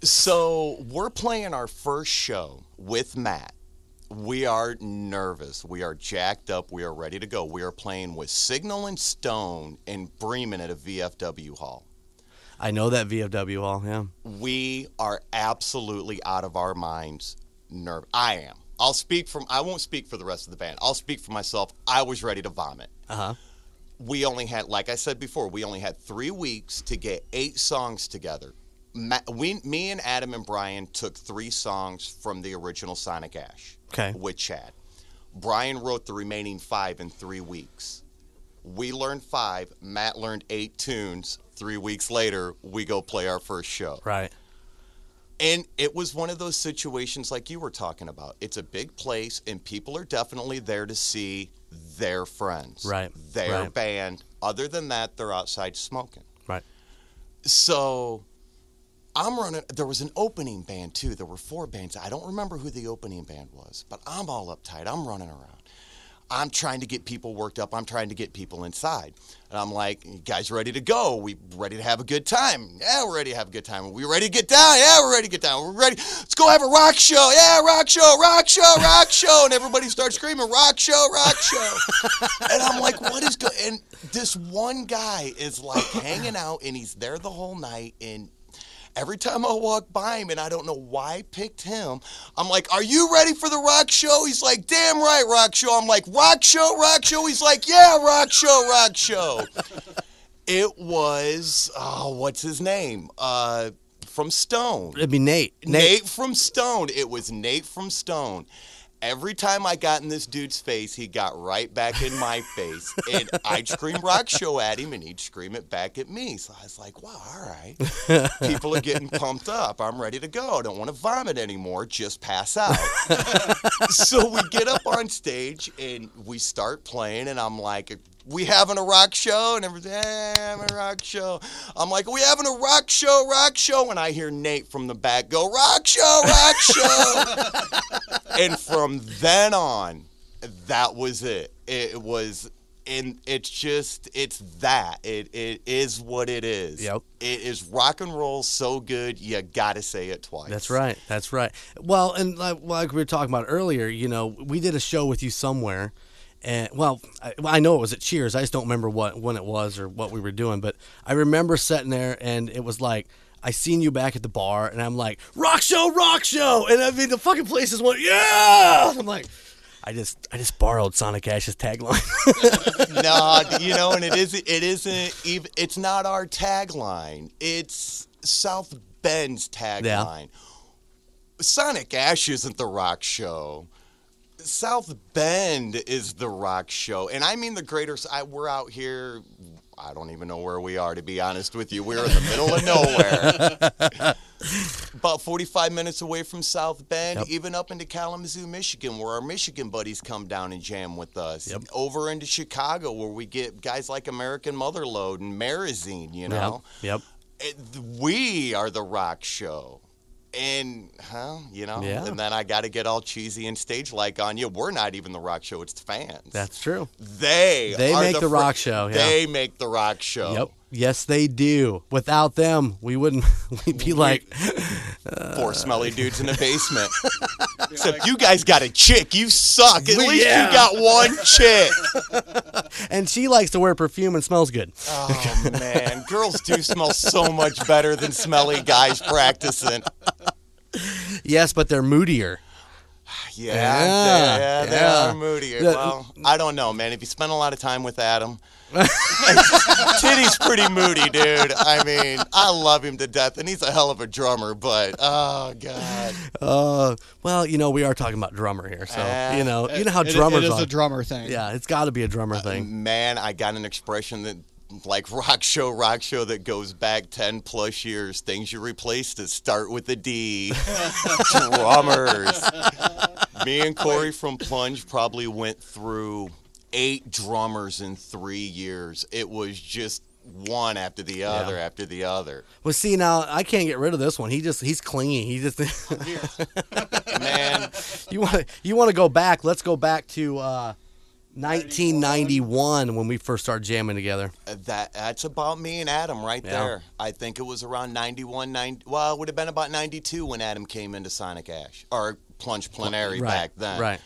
too. so we're playing our first show with Matt. We are nervous. We are jacked up. We are ready to go. We are playing with Signal and Stone in Bremen at a VFW hall. I know that VFW hall, yeah. We are absolutely out of our minds. Nerve. I am. I'll speak from. I won't speak for the rest of the band. I'll speak for myself. I was ready to vomit. Uh huh. We only had, like I said before, we only had three weeks to get eight songs together. Ma- we, me and Adam and Brian took three songs from the original Sonic Ash Okay. with Chad. Brian wrote the remaining five in three weeks. We learned five. Matt learned eight tunes. Three weeks later, we go play our first show. Right. And it was one of those situations like you were talking about. It's a big place, and people are definitely there to see their friends, Right, Their right. band. Other than that, they're outside smoking. Right. So I'm running. There was an opening band too. There were four bands. I don't remember who the opening band was, but I'm all uptight. I'm running around. I'm trying to get people worked up. I'm trying to get people inside. And I'm like, you guys ready to go? We ready to have a good time? Yeah, we're ready to have a good time. Are we ready to get down? Yeah, we're ready to get down. We're ready. Let's go have a rock show. Yeah, rock show, rock show, rock show. And everybody starts screaming, rock show, rock show. and I'm like, what is going And this one guy is like hanging out and he's there the whole night and Every time I walk by him, and I don't know why I picked him, I'm like, Are you ready for the rock show? He's like, Damn right, rock show. I'm like, Rock show, rock show. He's like, Yeah, rock show, rock show. it was, oh, what's his name? Uh, from Stone. It'd be Nate. Nate from Stone. It was Nate from Stone. Every time I got in this dude's face, he got right back in my face. And I'd scream rock show at him and he'd scream it back at me. So I was like, wow, all right. People are getting pumped up. I'm ready to go. I don't want to vomit anymore. Just pass out. so we get up on stage and we start playing, and I'm like, we having a rock show and everything. I'm a rock show. I'm like, we having a rock show, rock show, and I hear Nate from the back go, rock show, rock show. and from then on, that was it. It was. And it's just, it's that. It, it is what it is. Yep. It is rock and roll so good, you gotta say it twice. That's right. That's right. Well, and like, like we were talking about earlier, you know, we did a show with you somewhere, and well, I, well, I know it was at Cheers. I just don't remember what when it was or what we were doing, but I remember sitting there, and it was like. I seen you back at the bar, and I'm like, "Rock show, rock show!" And I mean, the fucking place just went, "Yeah!" I'm like, I just, I just borrowed Sonic Ash's tagline. no, you know, and it isn't. It isn't even. It's not our tagline. It's South Bend's tagline. Sonic Ash isn't the rock show. South Bend is the rock show, and I mean the greater. I, we're out here. I don't even know where we are, to be honest with you. We're in the middle of nowhere. About 45 minutes away from South Bend, Yep. even up into Kalamazoo, Michigan, where our Michigan buddies come down and jam with us. Yep. Over into Chicago, where we get guys like American Motherload and Marazine, you know? yep. It, we are the rock show. And, huh, you know? Yeah. And then I got to get all cheesy and stage like on you. We're not even the rock show, it's the fans. That's true. they They are make the fr- rock show, yeah. They make the rock show. Yep. Yes, they do. Without them, we wouldn't. We'd be like, Four smelly dudes in a basement. Except you guys got a chick. You suck. At We- least yeah. you got one chick. and she likes to wear perfume and smells good. Oh man, girls do smell so much better than smelly guys practicing. Yes, but they're moodier. Yeah, Yeah, yeah, yeah, they are moodier. Yeah. Well, I don't know, man. If you spend a lot of time with Adam, Titty's pretty moody, dude. I mean, I love him to death, and he's a hell of a drummer. But oh god, Uh, well, you know, we are talking about drummer here, so Ah. you know, you know how it- drummers It is are. a drummer thing. yeah, it's got to be a drummer thing. man, I got an expression that. Like rock show, rock show that goes back ten plus years. Things you replace that start with a D. Drummers. Me and Corey from Plunge probably went through eight drummers in three years. It was just one after the other after the other. Well, see, now I can't get rid of this one. He just he's clingy. He just Man, you want to you want to go back? Let's go back to uh, 1991 when we first started jamming together. that that's about me and Adam right Yeah. there. I think it was around 91, 90, well, it would have been about 92 when Adam came into Sonic Ash or Plunge Plenary Right, back then. right.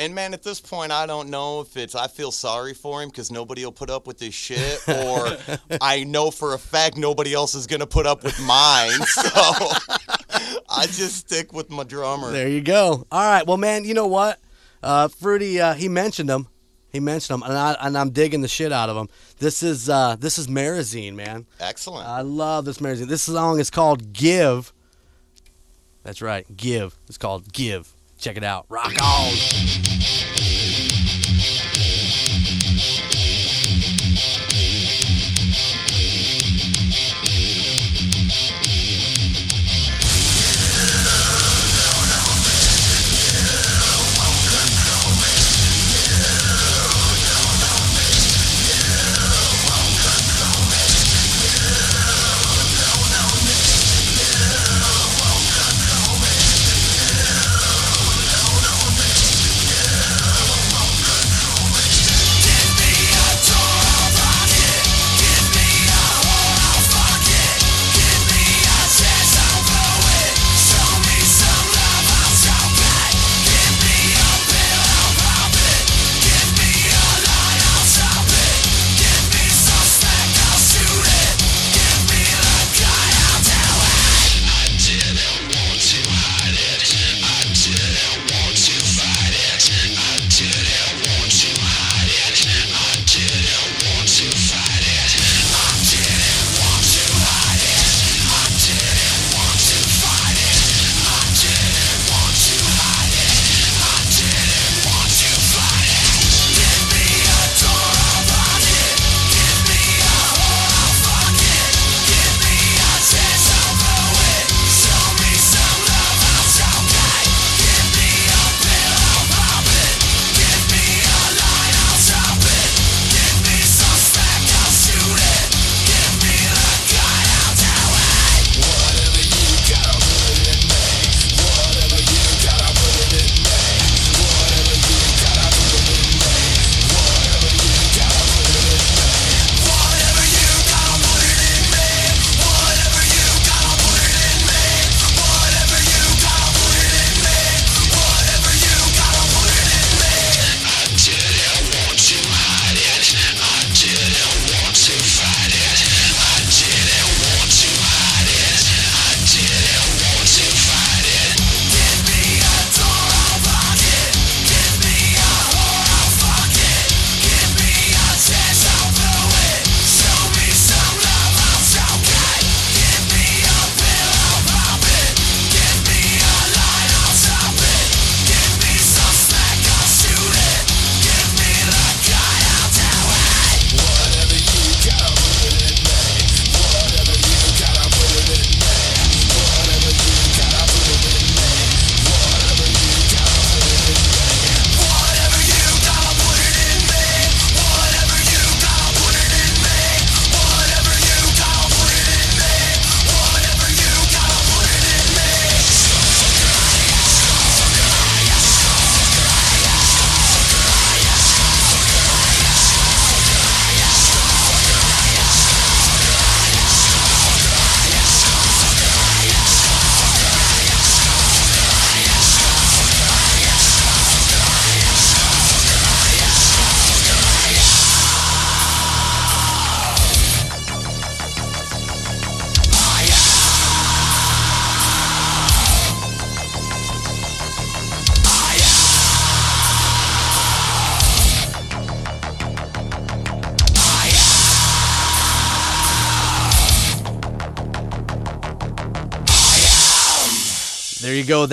And man, at this point, I don't know if it's I feel sorry for him because nobody will put up with this shit, or I know for a fact nobody else is gonna put up with mine. So I just stick with my drummer. There you go. All right. Well, man, you know what? Uh, Fruity, uh, he mentioned him. He mentioned him, and, I, and I'm digging the shit out of him. This is uh, this is Marazine, man. Excellent. I love this Marazine. This song is called "Give." That's right, "Give." It's called "Give." Check it out. Rock on.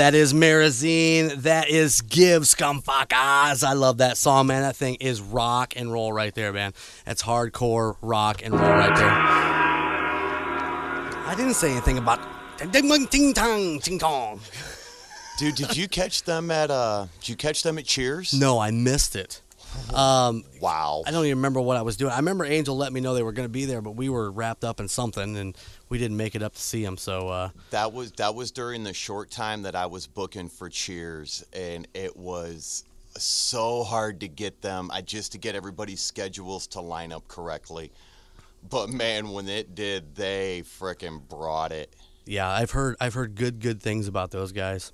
That is Marazine. That is Give Scumfuckers. I love that song, man. That thing is rock and roll right there, man. That's hardcore rock and roll right there. I didn't say anything about ding ding ting tong ting tong. Dude, did you catch them at uh? Did you catch them at Cheers? No, I missed it. Um, Wow. I don't even remember what I was doing. I remember Angel let me know they were going to be there, but we were wrapped up in something and we didn't make it up to see them. So uh, That was that was during the short time that I was booking for Cheers, and it was so hard to get them. I just to get everybody's schedules to line up correctly. But man, when it did, they frickin' brought it. yeah, I've heard I've heard good good things about those guys.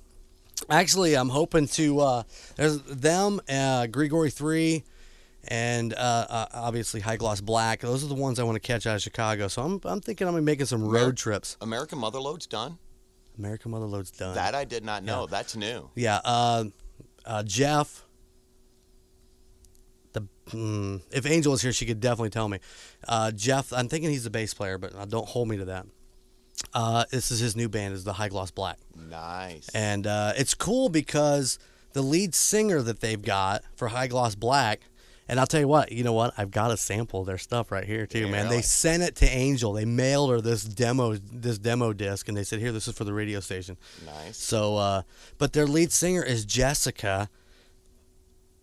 Actually, I'm hoping to uh, there's them, uh, Grigori three, and uh, uh, obviously High Gloss Black. Those are the ones I want to catch out of Chicago. So I'm I'm thinking I'm making some road Amer- trips. American Motherlode's done. American Motherlode's done. That I did not know. That's new. Yeah, uh, uh, Jeff. The mm, if Angel was here, she could definitely tell me. Uh, Jeff, I'm thinking he's the bass player, but uh, don't hold me to that. Uh, this is his new band, is the High Gloss Black, Nice. and uh, it's cool because the lead singer that they've got for High Gloss Black. And I'll tell you what, you know what? I've got a sample of their stuff right here too, Yeah, man. really? They sent it to Angel. They mailed her this demo, this demo disc, and they said, "Here, this is for the radio station." nice. So, uh, but their lead singer is Jessica.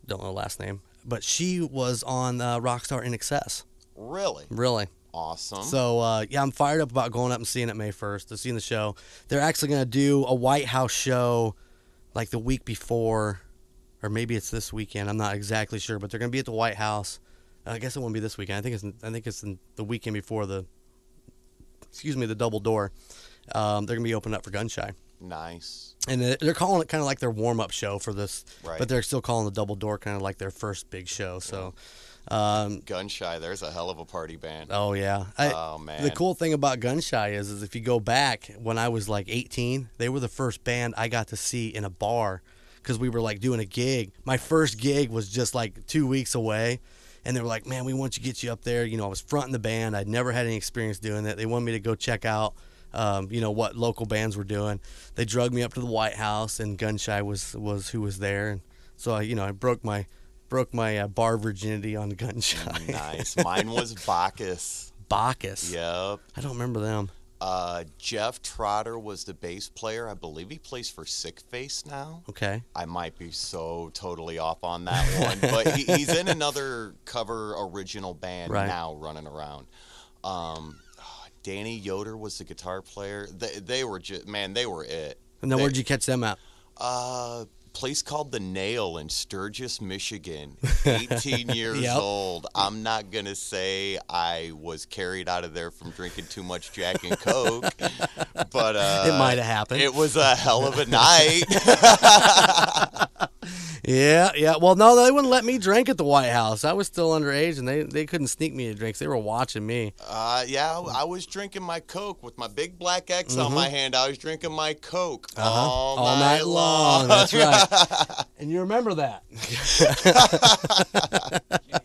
Don't know the last name, but she was on uh, Rockstar INXS. Really Really. awesome. So, uh, yeah, I'm fired up about going up and seeing it May 1st, to seeing the show. They're actually going to do a White House show like the week before, or maybe it's this weekend. I'm not exactly sure, but they're going to be at the White House. I guess it won't be this weekend. I think it's I think it's in the weekend before the excuse me the double door. Um, they're going to be opening up for Gunshy nice. and they- they're calling it kind of like their warm up show for this, Right. but they're still calling the Double Door kind of like their first big show. So, um, Gunshy. There's a hell of a party band. oh yeah, I, Oh, man. The cool thing about Gunshy is, is if you go back when I was like 18, they were the first band I got to see in a bar because we were like doing a gig. My first gig was just like two weeks away. And they were like, man, we want you to get you up there. You know, I was fronting the band. I'd never had any experience doing that. They wanted me to go check out, um, you know, what local bands were doing. They drugged me up to the White House, and Gunshy was was who was there. And so, I, you know, I broke my broke my uh, bar virginity on Gunshy. nice. Mine was Bacchus. Bacchus. Yep. I don't remember them. Uh, Jeff Trotter was the bass player. I believe he plays for Sick Face now. Okay. I might be so totally off on that one, but he, he's in another cover original band Right. now running around. Um, Danny Yoder was the guitar player. They, they were just man, they were it. And then They- where'd you catch them at? Uh, place called the Nail in Sturgis, Michigan. 18 years Yep. old. I'm not gonna say I was carried out of there from drinking too much Jack and Coke, but uh, It might have happened. It was a hell of a night. Yeah, yeah. Well, no, they wouldn't let me drink at the White House. I was still underage, and they, they couldn't sneak me to drinks. They were watching me. Uh, yeah, I was drinking my Coke with my big black X on my hand. I was drinking my Coke all, Mm-hmm. All night long. That's right. and you remember that.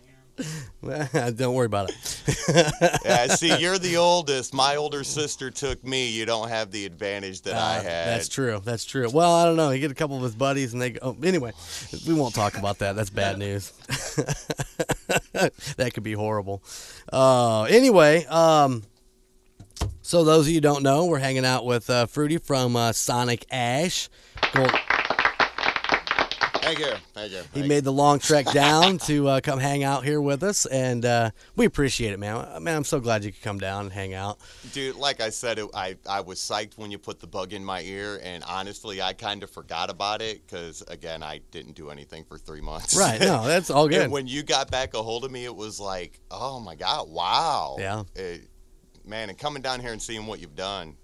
Don't worry about it. yeah, see, you're the oldest. My older sister took me. You don't have the advantage that I Uh, had. That's true. That's true. Well, I don't know. He get a couple of his buddies, and they go. Oh, anyway, we won't talk about that. That's bad news. that could be horrible. Uh, anyway, um, so those of you who don't know, we're hanging out with uh, Fruity from uh, Sonic Ash. Thank you. Thank you. he made the long trek down to uh, come hang out here with us, and uh, we appreciate it, man. Man, I'm so glad you could come down and hang out. Dude, like I said, it, I, I was psyched when you put the bug in my ear, and honestly, I kind of forgot about it because, again, I didn't do anything for three months. Right? No, that's all good. And when you got back a hold of me, it was like, oh my God, wow. Yeah. It- man, and coming down here and seeing what you've done,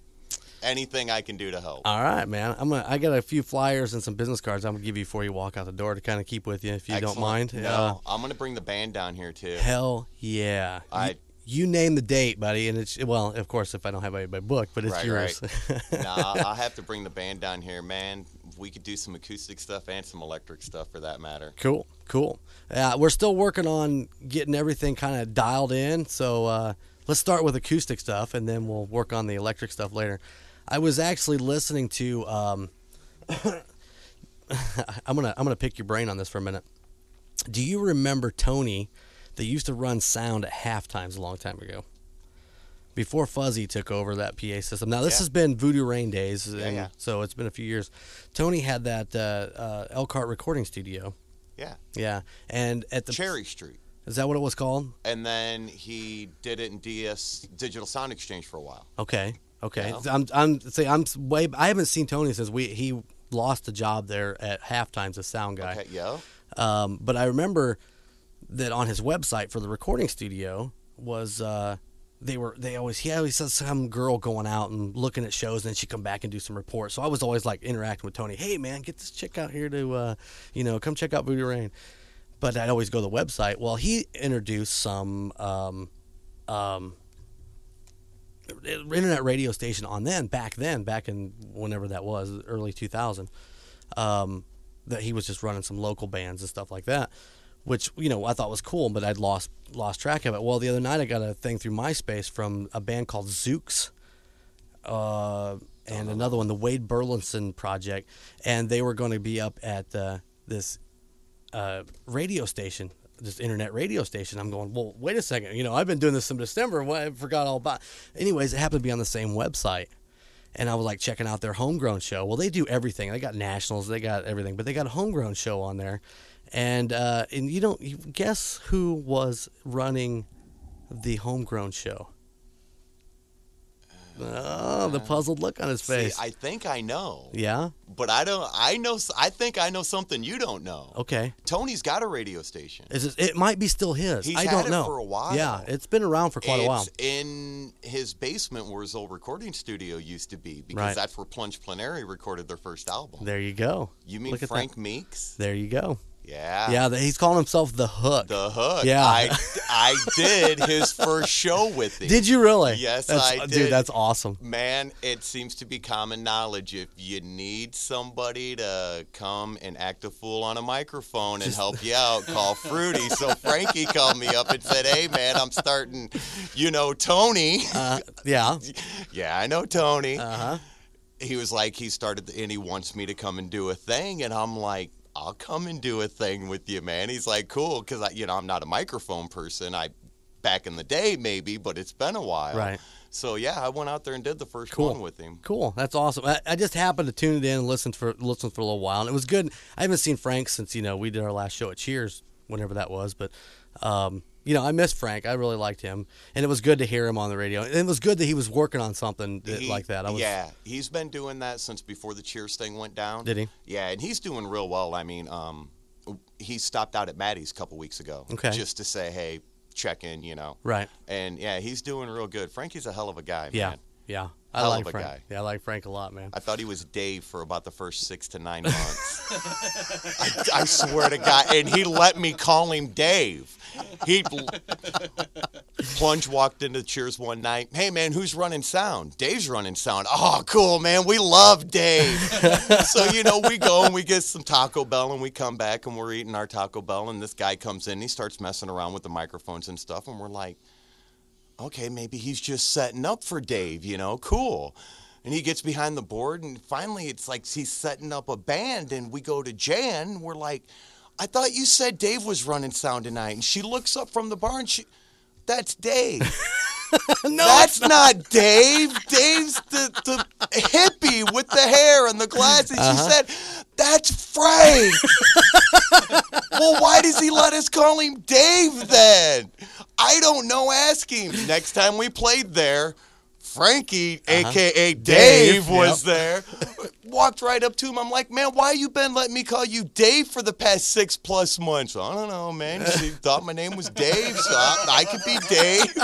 anything I can do to help. All right, man. I'm gonna. I got a few flyers and some business cards. I'm gonna give you before you walk out the door to kind of keep with you, if you don't mind. No, Uh, I'm going to bring the band down here, too. hell yeah. I- you, you name the date, buddy, and it's well, of course, if I don't have anybody booked, but it's Right, yours. nah, I'll have to bring the band down here, man. We could do some acoustic stuff and some electric stuff for that matter. cool, cool. Uh, we're still working on getting everything kind of dialed in. So uh, let's start with acoustic stuff, and then we'll work on the electric stuff later. I was actually listening to um, I'm gonna I'm gonna pick your brain on this for a minute. Do you remember Tony that used to run sound at half times a long time ago? Before Fuzzy took over that PA system. Now this Yeah. has been Voodoo Rain days, and yeah. so it's been a few years. Tony had that uh, uh, Elkhart recording studio. Yeah. Yeah, and at the Cherry Street. is that what it was called? And then he did it in DS Digital Sound Exchange for a while. Okay, okay. I'm I'm say I'm way. I haven't seen Tony since we he lost the job there at half times as sound guy. Okay, yeah. Um, but I remember that on his website for the recording studio was uh, they were they always he always says some girl going out and looking at shows and then she'd come back and do some reports. So I was always like interacting with Tony. Hey man, get this chick out here to uh, you know come check out Voodoo Rain. But I'd always go to the website. Well, he introduced some um, um, internet radio station on then back then back in whenever that was early 2000 um, that he was just running some local bands and stuff like that which you know I thought was cool but I'd lost lost track of it. Well the other night I got a thing through MySpace from a band called Zooks uh, and another one the Wade Burlinson project and they were going to be up at uh, this uh, radio station, this internet radio station. I'm going, well, wait a second. You know, I've been doing this since December. What I forgot all about. Anyways, it happened to be on the same website, and I was like checking out their homegrown show. Well, they do everything. They got nationals, they got everything, but they got a homegrown show on there, and uh, and you don't you guess who was running the homegrown show. Oh, the puzzled look on his face. See, I think I know, yeah. but I don't. I know. I think I know something you don't know. Okay. Tony's got a radio station. Is it, it might be still his. He's I don't it know. for a while. Yeah, it's been around for quite it's a while. in his basement where his old recording studio used to be because Right. that's where Plunge Plenary recorded their first album. There you go. you mean that. Frank Meeks? There you go. Yeah. Yeah, he's calling himself the Hook. The Hook. Yeah. I, I did his first show with him. Did you really? Yes, That's- I Dude, that's awesome. Man, it seems to be common knowledge if you need somebody to come and act a fool on a microphone and help you out, call Fruity. So Frankie called me up and said, "Hey, man, I'm starting. You know Tony? Uh, yeah. yeah, I know Tony. Uh huh. He was like, he started, the, and he wants me to come and do a thing, and I'm like." I'll come and do a thing with you, man. He's like, cool, because I, you know, I'm not a microphone person. I, back in the day, maybe, but it's been a while. Right. So yeah, I went out there and did the first Cool. one with him. Cool. That's awesome. I, I just happened to tune it in and listen for listen for a little while, and it was good. I haven't seen Frank since you know we did our last show at Cheers, whenever that was. But um, you know, I miss Frank. I really liked him, and it was good to hear him on the radio. And it was good that he was working on something that, He- like that. I was, yeah, he's been doing that since before the Cheers thing went down. Did he? Yeah, and he's doing real well. I mean, um, he stopped out at Maddie's a couple weeks ago, Okay. just to say, hey, check in, you know. Right. And yeah, he's doing real good. Frankie's a hell of a guy, Yeah. man. Yeah. I Hell like Frank. guy. Yeah, I like Frank a lot, man. I thought he was Dave for about the first six to nine months. I, I swear to God, and he let me call him Dave. He plunge walked into Cheers one night. Hey man, who's running sound? Dave's running sound. Oh, cool man, we love Dave. so you know, we go and we get some Taco Bell, and we come back and we're eating our Taco Bell, and this guy comes in, and he starts messing around with the microphones and stuff, and we're like okay, maybe he's just setting up for Dave, you know, cool. And he gets behind the board, and finally it's like he's setting up a band, and we go to Jan. We're like, I thought you said Dave was running sound tonight. And she looks up from the bar, and she, that's Dave. no, That's not Dave. Dave's the, the hippie with the hair and the glasses. She uh-huh. said, That's Frank. well, why does he let us call him Dave then? I don't know. Ask him. Next time we played there, Frankie, uh-huh. aka Dave, Dave, was there. Walked right up to him. I'm like, man, why you been letting me call you Dave for the past six plus months? I don't know, man. She thought my name was Dave, so I, I could be Dave.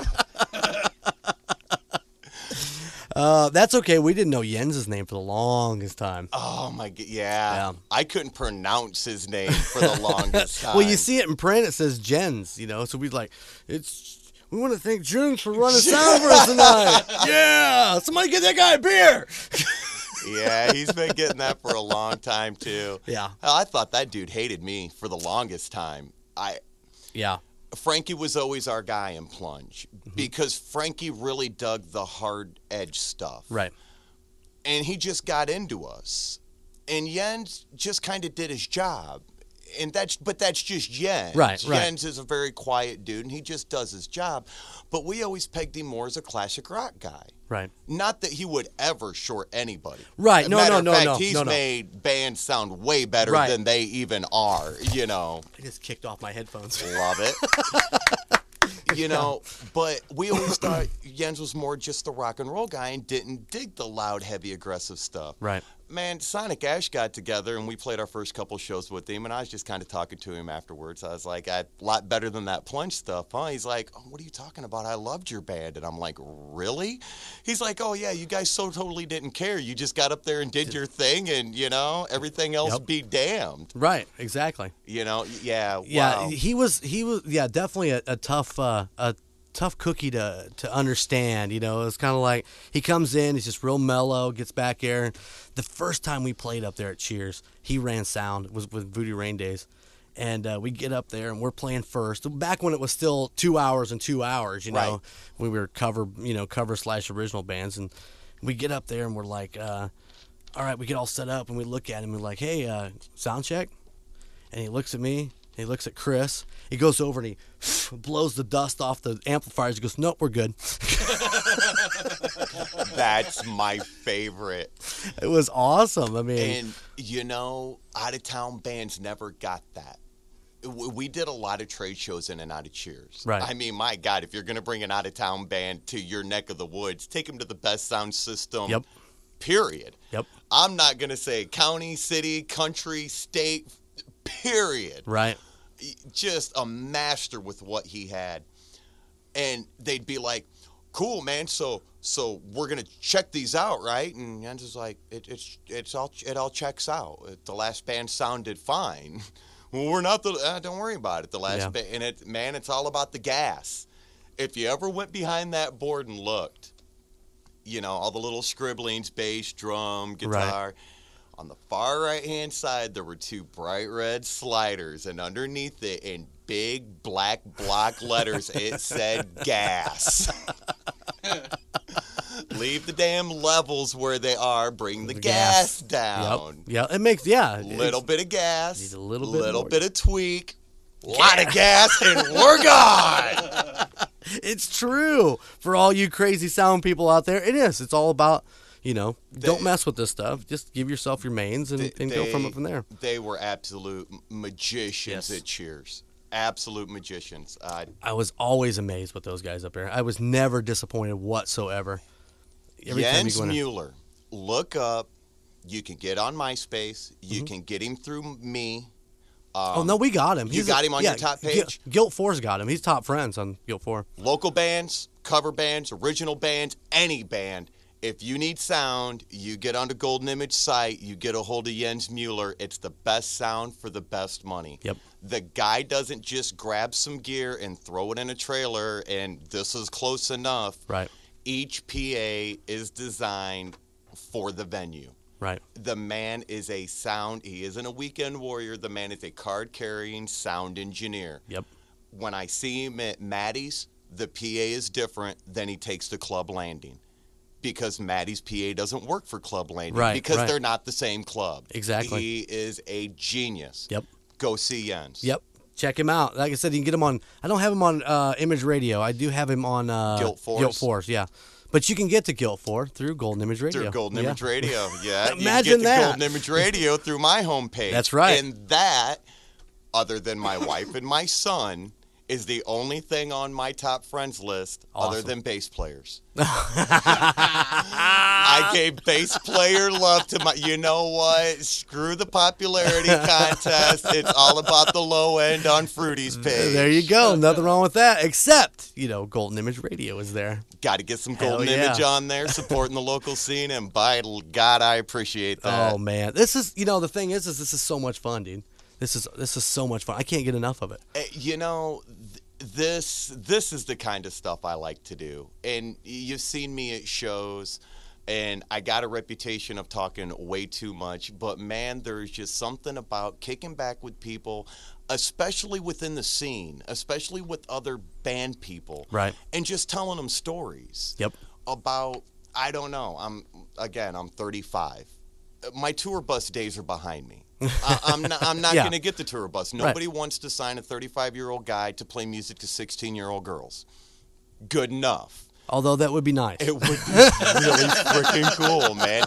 Uh, that's okay. We didn't know Jens's name for the longest time. Oh my god, yeah. Yeah. I couldn't pronounce his name for the longest time. Well, you see it in print. It says Jens. You know, so we'd like it's. We want to thank Jens for running sound for us tonight. yeah, somebody get that guy a beer. yeah, he's been getting that for a long time too. Yeah, I thought that dude hated me for the longest time. I yeah, Frankie was always our guy in plunge Mm-hmm. because Frankie really dug the hard edge stuff. right. and he just got into us. and Jens just kind of did his job. And that's but that's just Jens. Right, right. Jens is a very quiet dude and he just does his job. But we always pegged him more as a classic rock guy. Right. Not that he would ever short anybody. Right, no, Matter no, of no, fact, no, He's no, no. made bands sound way better Right. than they even are. You know, I just kicked off my headphones. love it. you know, but we always thought Jens was more just the rock and roll guy and didn't dig the loud, heavy, aggressive stuff. Right. Man, Sonic Ash got together and we played our first couple shows with him, and I was just kind of talking to him afterwards. I was like, "A lot better than that plunge stuff, huh?" He's like, oh, "What are you talking about? I loved your band," and I'm like, "Really?" He's like, "Oh yeah, you guys so totally didn't care. You just got up there and did your thing, and you know everything else Yep. be damned." Right. Exactly. You know, yeah, Yeah. wow. He was. He was. Yeah. Definitely a, a tough. Uh, a tough cookie to to understand. You know, it's kind of like he comes in, he's just real mellow, gets back there. The first time we played up there at Cheers, he ran sound. It was with Voodoo Rain Days. And uh, we get up there and we're playing first. Back when it was still two hours and two hours, you know, Right. we were cover, you know, cover slash original bands, and we get up there and we're like, uh, all right, we get all set up and we look at him and we're like, hey, uh, sound check, and he looks at me. He looks at Chris. He goes over and he blows the dust off the amplifiers. He goes, "Nope, we're good." That's my favorite. It was awesome. I mean, And you know, out of town bands never got that. We did a lot of trade shows in and out of Cheers. Right. I mean, my God, if you're going to bring an out of town band to your neck of the woods, take them to the best sound system. Yep. Period. yep, I'm not going to say county, city, country, state. Period. right, just a master with what he had. And they'd be like, "Cool, man. So, so we're gonna check these out, right?" And Jens is like, it, "It's, it's all, it all checks out. The last band sounded fine. well, we're not the. Uh, don't worry about it. The last Yeah. band, and it, man, it's all about the gas. If you ever went behind that board and looked, you know, all the little scribblings, bass, drum, guitar. On the far right hand side, there were two bright red sliders, and underneath it, in big black block letters, it said gas. Leave the damn levels where they are, bring the, The gas, gas. yep, down. yeah. It makes yeah, Little bit of gas, Need a little bit little more. bit of tweak, lot of gas, and we're gone. It's true for all you crazy sound people out there. It is. It's all about you know, don't mess with this stuff. Just give yourself your mains and, and go from from there. They were absolute magicians Yes. at Cheers. Absolute magicians. Uh, I was always amazed with those guys up there. I was never disappointed whatsoever. Every Jens go in there- Mueller. Look up. You can get on MySpace. You Mm-hmm. can get him through me. Oh no, we got him. you He's got a- him on yeah, your top page? GILT Four's got him. He's top friends on GILT Four. Local bands, cover bands, original bands, any band. If you need sound, you get on the Golden Image site, you get a hold of Jens Mueller. It's the best sound for the best money. Yep. The guy doesn't just grab some gear and throw it in a trailer and this is close enough. Right. Each PA is designed for the venue. Right. The man is a sound, he isn't a weekend warrior. The man is a card carrying sound engineer Yep. when I see him at Maddie's, the PA is different than he takes to Club Landing. Because Maddie's PA doesn't work for Club Landing. Right, Because right. they're not the same club. Exactly. He is a genius. Yep. Go see Jens. Yep. Check him out. Like I said, you can get him on. I don't have him on uh, Image Radio. I do have him on uh, GILT Four's. GILT Four's, yeah. But you can get to GILT Four through Golden Image Radio. Through Golden Yeah. Image Radio. Yeah. you Imagine can get that. to Golden Image Radio through my homepage. That's right. And that, other than my wife and my son, is the only thing on my top friends list other than bass players. I gave bass player love to my. You know what? Screw the popularity contest. It's all about the low end on Fruity's page. There you go. Nothing wrong with that. Except, you know, Golden Image Radio is there. Got to get some golden yeah. image on there, supporting the local scene, and by God, I appreciate that. Oh man, this is you know the thing is is this is so much fun, dude. This is this is so much fun. I can't get enough of it. Uh, you know this this is the kind of stuff I like to do and you've seen me at shows and I got a reputation of talking way too much but man there's just something about kicking back with people especially within the scene especially with other band people Right. and just telling them stories Yep. about I don't know I'm again I'm 35 uh, my tour bus days are behind me. I, I'm not, I'm not Yeah. going to get the tour bus. Nobody wants to sign a 35 year old guy to play music to 16 year old girls. Good enough. Although that would be nice. It would be really freaking cool, man.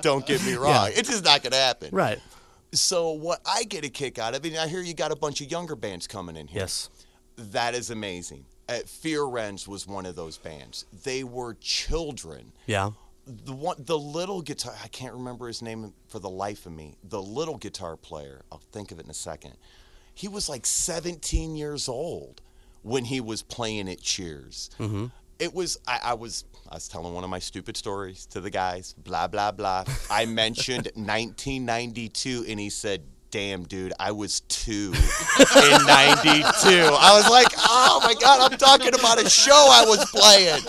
Don't get me wrong. It's just not going to happen. right. So what I get a kick out of, and I hear you got a bunch of younger bands coming in here. Yes. That is amazing. Uh, Fear Wrench was one of those bands. They were children. Yeah. The one, the little guitar, I can't remember his name for the life of me. The little guitar player, I'll think of it in a second. He was like 17 years old when he was playing at Cheers. Mm-hmm. It was, I, I was, I was telling one of my stupid stories to the guys. Blah blah blah. I mentioned 1992, and he said, "Damn, dude, I was two in '92." I was like, "Oh my god, I'm talking about a show I was playing."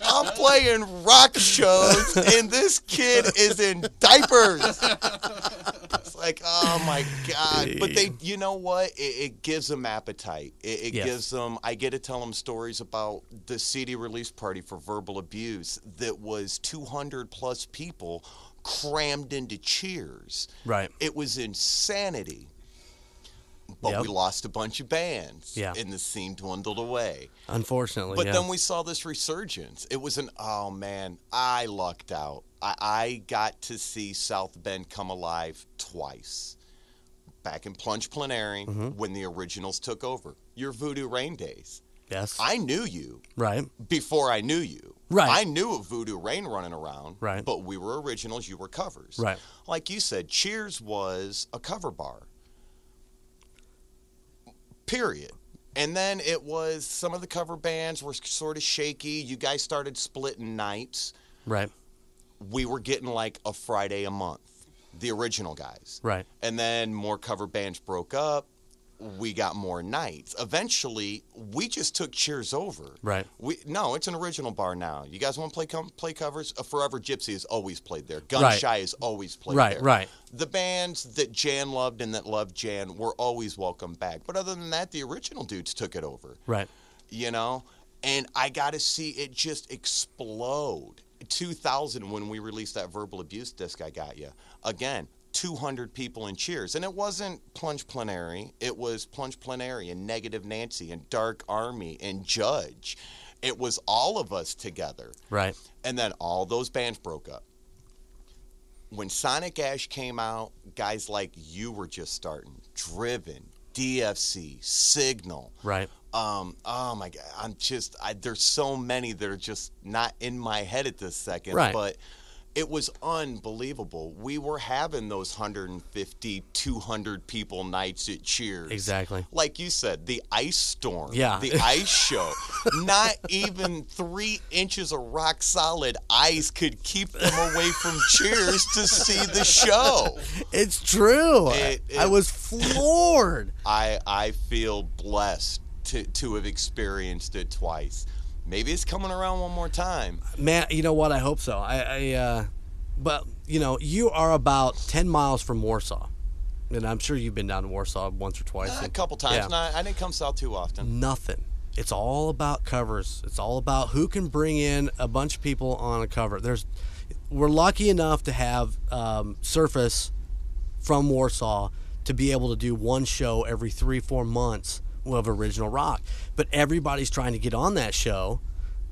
I'm playing rock shows, and this kid is in diapers. It's like, oh my god! But they, you know what? It, it gives them appetite. It, it Yes. gives them. I get to tell them stories about the CD release party for verbal abuse that was 200 plus people crammed into Cheers. Right. It was insanity. But Yep. we lost a bunch of bands, Yeah. and the scene dwindled away. Unfortunately. But yeah. then we saw this resurgence. It was an oh man, I lucked out. I, I got to see South Bend come alive twice. Back in Plunge Plenary Mm-hmm. when the originals took over. Your Voodoo Rain days. Yes. I knew you right. before I knew you. Right. I knew of Voodoo Rain running around. Right. But we were originals, you were covers. Right. Like you said, Cheers was a cover bar. Period. And then it was some of the cover bands were sort of shaky. You guys started splitting nights. Right. We were getting like a Friday a month, the original guys. Right. And then more cover bands broke up. We got more nights. Eventually, we just took Cheers over. Right. We no, it's an original bar now. You guys want to play com- play covers? Uh, Forever Gypsy has always played there. Gun Right. Shy has always played Right, there. Right. Right. The bands that Jan loved and that loved Jan were always welcome back. But other than that, the original dudes took it over Right. you know and i got to see it just explode 2000 when we released that verbal abuse disc i got you again 200 people in cheers and it wasn't plunge plenary it was plunge plenary and negative nancy and dark army and judge it was all of us together Right. and then all those bands broke up. When Sonic Ash came out, guys like you were just starting. Driven, DFC, Signal. Right. Um, oh my God, I'm just, I, there's so many that are just not in my head at this second. Right. But it was unbelievable. We were having those 150, 200 people nights at Cheers. Exactly. Like you said, the ice storm. Yeah. The ice show. Not even three inches of rock solid ice could keep them away from Cheers to see the show. It's true. It- I was floored. I I feel blessed to to have experienced it twice. Maybe it's coming around one more time. Man, you know what? I hope so. I, I uh, but you know, you are about ten miles from Warsaw, and I'm sure you've been down to Warsaw once or twice. a and- couple times. Yeah. I didn't come south too often. Nothing. It's all about covers. It's all about who can bring in a bunch of people on a cover. There's, we're lucky enough to have um, Surface from Warsaw to be able to do one show every three, four months of original rock. But everybody's trying to get on that show,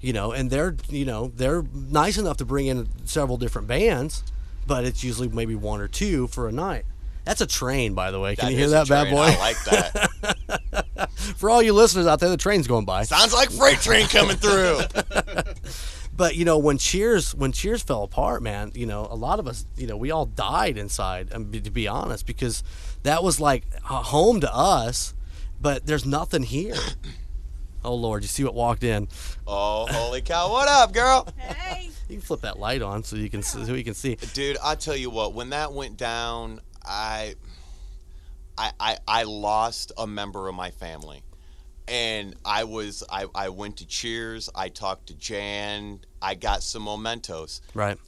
you know, and they're, you know, they're nice enough to bring in several different bands, but it's usually maybe one or two for a night. That's a train, by the way. Can you hear that, bad boy? I like that. For all you listeners out there, the train's going by. Sounds like freight train coming through. But you know, when Cheers when Cheers fell apart, man, you know, a lot of us, you know, we all died inside. um, To be honest, because that was like home to us, but there's nothing here. Oh Lord, you see what walked in? Oh, holy cow! What up, girl? Hey. You can flip that light on so you can see, so you can see. Dude, I tell you what, when that went down, I, I, I, I lost a member of my family, and I was, I, I went to Cheers. I talked to Jan. I got some mementos. Right.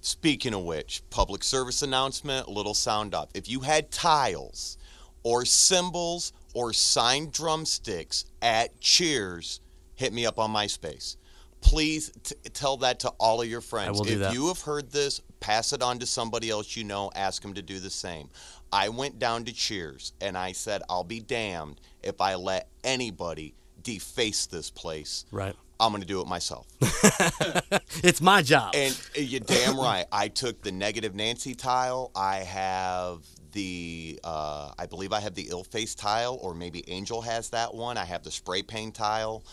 Speaking of which, public service announcement, little sound up. If you had tiles, or cymbals, or signed drumsticks at Cheers, hit me up on MySpace. Please t- tell that to all of your friends. I will do if that. you have heard this, pass it on to somebody else you know. Ask them to do the same. I went down to Cheers and I said, I'll be damned if I let anybody deface this place. Right. I'm going to do it myself. It's my job. And uh, you're damn right. I took the negative Nancy tile. I have the, uh, I believe I have the ill face tile, or maybe Angel has that one. I have the spray paint tile.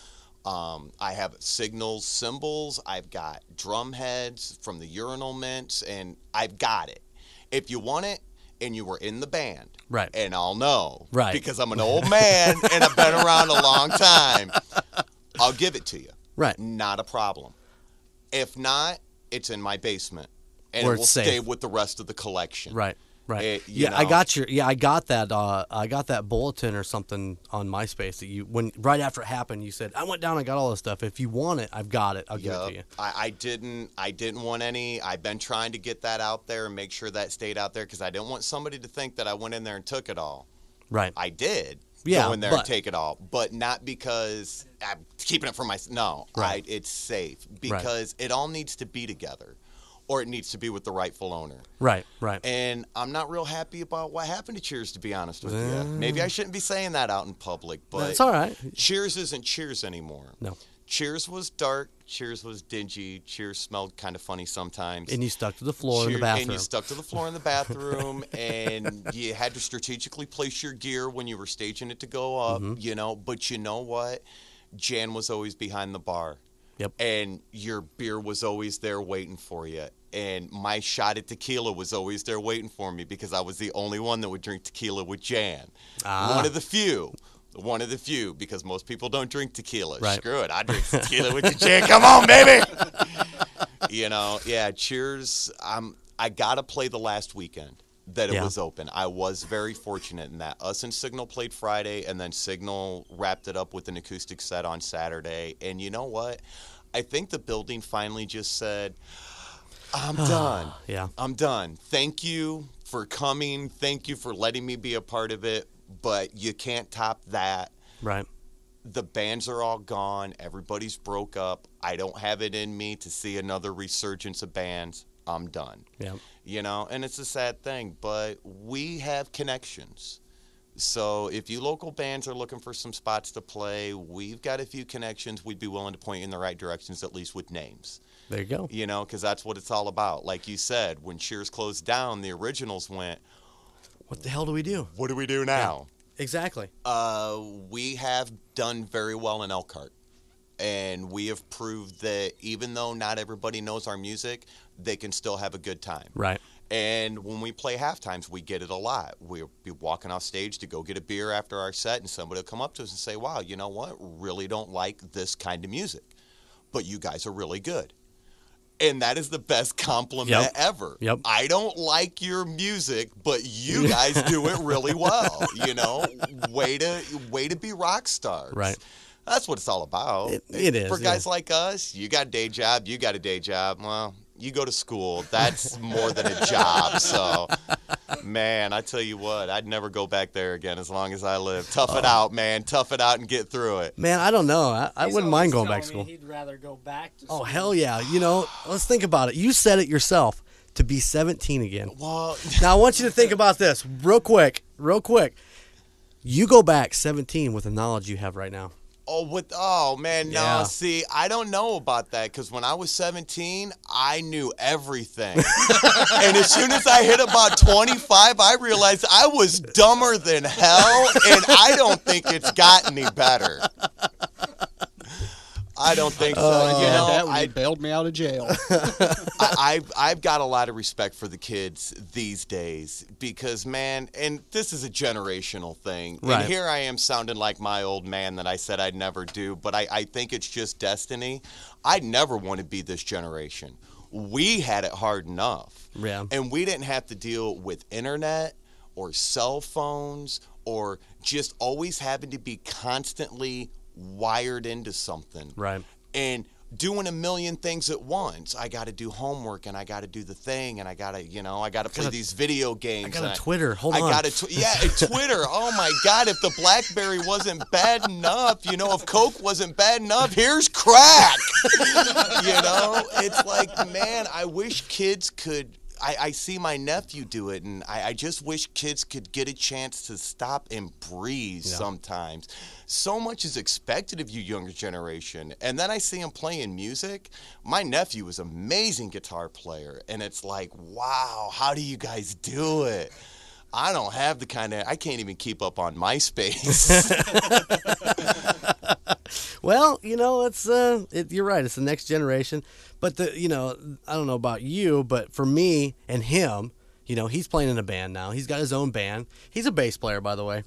Um, I have signals, symbols. I've got drum heads from the urinal mints, and I've got it. If you want it, and you were in the band, Right. And I'll know, Right. Because I'm an old man and I've been around a long time. I'll give it to you. Right. Not a problem. If not, it's in my basement, and Where it will safe. stay with the rest of the collection. Right. Right. It- you yeah, I got your. Yeah, I got that. Uh, I got that bulletin or something on MySpace that you when right after it happened, you said I went down and got all this stuff. If you want it, I've got it. I'll give it to you. I, I didn't. I didn't want any. I've been trying to get that out there and make sure that stayed out there because I didn't want somebody to think that I went in there and took it all. Right. I did. Yeah, go in there but- and take it all, but not because I'm keeping it for myself. No, Right. I, it's safe because it all needs to be together, or it needs to be with the rightful owner. Right. Right. And I'm not real happy about what happened to Cheers, to be honest with you. Maybe I shouldn't be saying that out in public, but it's all right. Cheers isn't Cheers anymore. No. Cheers was dark. Cheers was dingy. Cheers smelled kind of funny sometimes. And you stuck to the floor in the bathroom. And you stuck to the floor in the bathroom, and you had to strategically place your gear when you were staging it to go up, Mm-hmm. you know. But you know what? Jan was always behind the bar. Yep. And your beer was always there waiting for you. And my shot at tequila was always there waiting for me because I was the only one that would drink tequila with Jan. Ah. One of the few. One of the few because most people don't drink tequila. Right. Screw it. I drink tequila with you, Jan. Come on, baby you know, yeah. Cheers. I'm, I gotta play the last weekend that it Yeah. was open. I was very fortunate in that. Us and Signal played Friday, and then Signal wrapped it up with an acoustic set on Saturday. And you know what? I think the building finally just said, "I'm done. yeah. I'm done. Thank you for coming. Thank you for letting me be a part of it. But you can't top that." Right. the bands are all gone. Everybody's broke up. I don't have it in me to see another resurgence of bands. I'm done. Yeah. You know, and it's a sad thing, but we have connections. So if you local bands are looking for some spots to play, we've got a few connections. We'd be willing to point you in the right directions, at least with names. There you go. You know, because that's what it's all about. Like you said, when Cheers closed down, the originals went, What the hell do we do? "What do we do now?" Exactly. Uh, we have done very well in Elkhart. And we have proved that even though not everybody knows our music, they can still have a good time. Right. And when we play half times, we get it a lot. We'll be walking off stage to go get a beer after our set, and somebody will come up to us and say, Wow, you know what? Really don't like this kind of music, but you guys are really good. And that is the best compliment Yep. ever. Yep. I don't like your music, but you guys do it really well. You know, way to way to be rock stars. Right. That's what it's all about. It- it is, For yeah. guys like us, you got a day job, you got a day job. Well, you go to school. That's more than a job. So, man, I tell you what, I'd never go back there again as long as I live. Tough Oh. it out, man. Tough it out and get through it. Man, I don't know. I, I He's wouldn't mind going back to school. He'd rather go back to Oh hell yeah! You know, let's think about it. You said it yourself to be 17 again. Well, Now I want you to think about this real quick, real quick. You go back 17 with the knowledge you have right now. Oh, with oh man, no. Yeah. See, I don't know about that because when I was 17, I knew everything, and as soon as I hit about 25, I realized I was dumber than hell, and I don't think it's got any better. I don't think oh, so. Oh. you yeah, know, that I, bailed me out of jail. I, I've I've got a lot of respect for the kids these days because man, and this is a generational thing. Right. And here I am sounding like my old man that I said I'd never do, but I, I think it's just destiny. I never want to be this generation. We had it hard enough. Yeah. And we didn't have to deal with internet or cell phones or just always having to be constantly wired into something Right. and doing a million things at once. I got to do homework and I got to do the thing and I got to, you know, I got to play gotta- these video games. I got a Twitter. Hold I on. I got a tw- yeah, a Twitter. Oh my God! If the BlackBerry wasn't bad enough, you know, if Coke wasn't bad enough, here's crack. you know, it's like, man, I wish kids could. I, I see my nephew do it, and I, I just wish kids could get a chance to stop and breathe Yeah. sometimes. So much is expected of you, younger generation. And then I see him playing music. My nephew is an amazing guitar player, and it's like, wow, how do you guys do it? I don't have the kind of, I can't even keep up on MySpace. Well, you know, it's uh, it, you're right. It's the next generation. But the, you know, I don't know about you, but for me and him, you know, he's playing in a band now. He's got his own band. He's a bass player, by the way.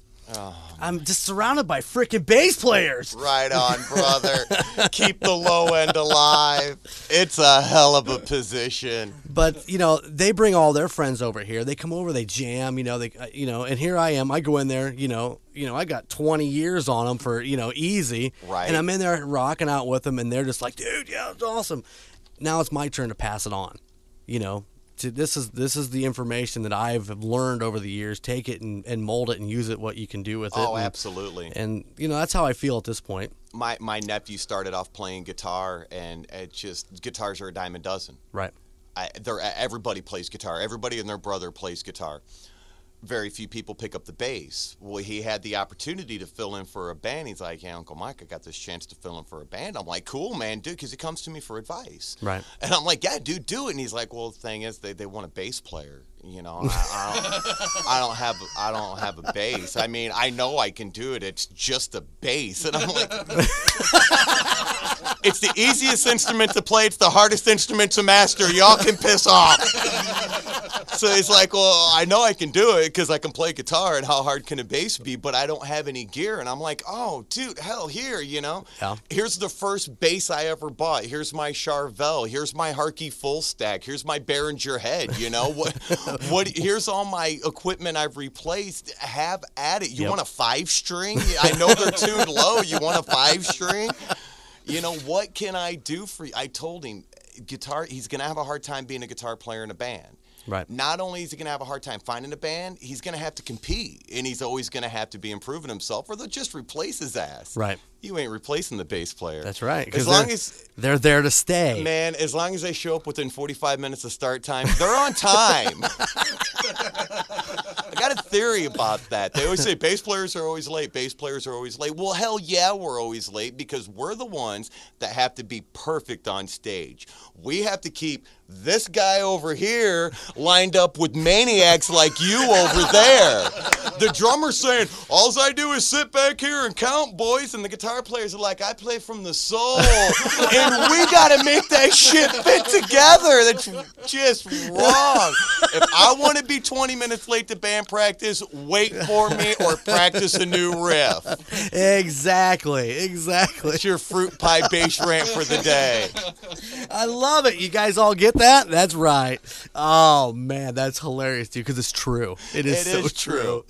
I'm just surrounded by freaking bass players. Right on, brother. Keep the low end alive. It's a hell of a position. But you know, they bring all their friends over here. They come over, they jam. You know, they, uh, you know, and here I am. I go in there. You know, you know, I got 20 years on them for you know easy. Right. And I'm in there rocking out with them, and they're just like, dude, yeah, it's awesome. Now it's my turn to pass it on. You know, to, this is this is the information that I've learned over the years. Take it and, and mold it and use it what you can do with it. Oh, and, absolutely. And you know, that's how I feel at this point. My my nephew started off playing guitar, and it just guitars are a dime a dozen. Right. I, they're, everybody plays guitar. Everybody and their brother plays guitar. Very few people pick up the bass. Well, he had the opportunity to fill in for a band. He's like, "Yeah, Uncle Mike, I got this chance to fill in for a band." I'm like, "Cool, man, dude," because he comes to me for advice. Right. And I'm like, "Yeah, dude, do it." And he's like, "Well, the thing is, they, they want a bass player. You know, I, I, don't, I don't have I don't have a bass. I mean, I know I can do it. It's just a bass." And I'm like, it's the easiest instrument to play. It's the hardest instrument to master. Y'all can piss off. So he's like, well, I know I can do it because I can play guitar, and how hard can a bass be? But I don't have any gear. And I'm like, oh, dude, hell, here, you know. Yeah. Here's the first bass I ever bought. Here's my Charvel. Here's my Hartke full stack. Here's my Behringer head. You know what? what? Here's all my equipment I've replaced. Have at it. You Yep. want a five string? I know they're tuned low. You want a five string? You know what can I do for you? I told him, guitar. He's gonna have a hard time being a guitar player in a band. Right. Not only is he going to have a hard time finding a band, he's going to have to compete, and he's always going to have to be improving himself, or they'll just replace his ass. Right. You ain't replacing the bass player. That's right. As long they're- as they're there to stay. man, as long as they show up within 45 minutes of start time, they're on time. Theory about that. They always say bass players are always late. Bass players are always late. Well, hell yeah, we're always late because we're the ones that have to be perfect on stage. We have to keep this guy over here lined up with maniacs like you over there. The drummer's saying, All I do is sit back here and count, boys. And the guitar players are like, I play from the soul. and we got to make that shit fit together. That's just wrong. If I want to be 20 minutes late to band practice, wait for me or practice a new riff. Exactly. Exactly. That's your fruit pie bass rant for the day. I love it. You guys all get that? That's right. Oh man, that's hilarious, dude. Because it's true. It is It so is true.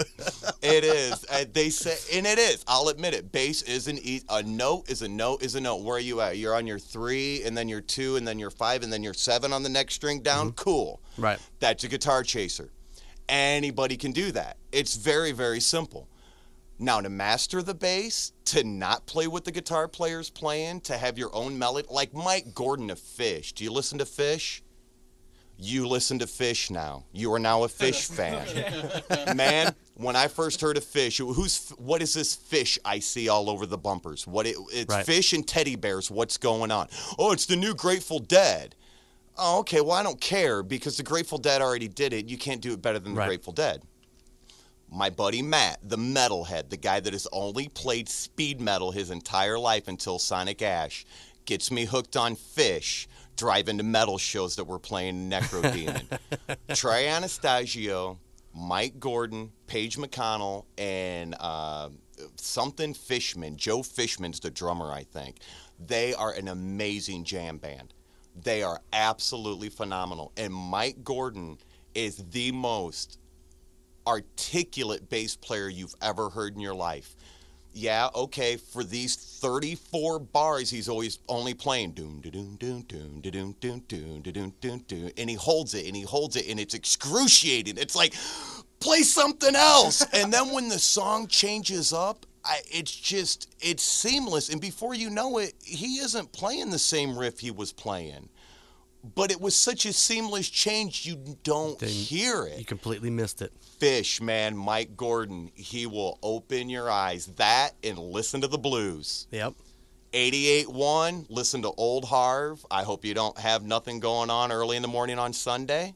It is. Uh, they say, and it is. I'll admit it. Bass is an e- a note is a note is a note. Where are you at? You're on your three, and then your two, and then your five, and then your seven on the next string down. Cool. Right. That's a guitar chaser. Anybody can do that. It's very very simple. Now to master the bass, to not play what the guitar player's playing, to have your own melody, like Mike Gordon of Phish. Do you listen to Phish? You listen to Phish now. You are now a Phish fan. Man, when I first heard of Phish, who's what is this fish I see all over the bumpers? What it, it's Right. fish and teddy bears. What's going on? Oh, it's the new Grateful Dead. Oh, okay. Well, I don't care because the Grateful Dead already did it. You can't do it better than the Right. Grateful Dead. My buddy Matt, the metalhead, the guy that has only played speed metal his entire life until Sonic Ash, gets me hooked on Phish, driving to metal shows that we're playing Necro Demon. Trey Anastasio, Mike Gordon, Page McConnell, and uh, something Fishman. Joe Fishman's the drummer, I think. They are an amazing jam band. They are absolutely phenomenal. And Mike Gordon is the most articulate bass player you've ever heard in your life. yeah, okay, for these 34 bars, he's always only playing doom doom doom doom doom doom doom doom doom doom, and he holds it and he holds it, and it's excruciating. It's like, play something else. and then when the song changes up, I, it's just it's seamless, and before you know it, he isn't playing the same riff he was playing. But it was such a seamless change, you don't Then hear it You completely missed it. Phish, man, Mike Gordon, he will open your eyes. That and listen to the blues. Yep. 88.1, listen to Old Harv. I hope you don't have nothing going on early in the morning on Sunday.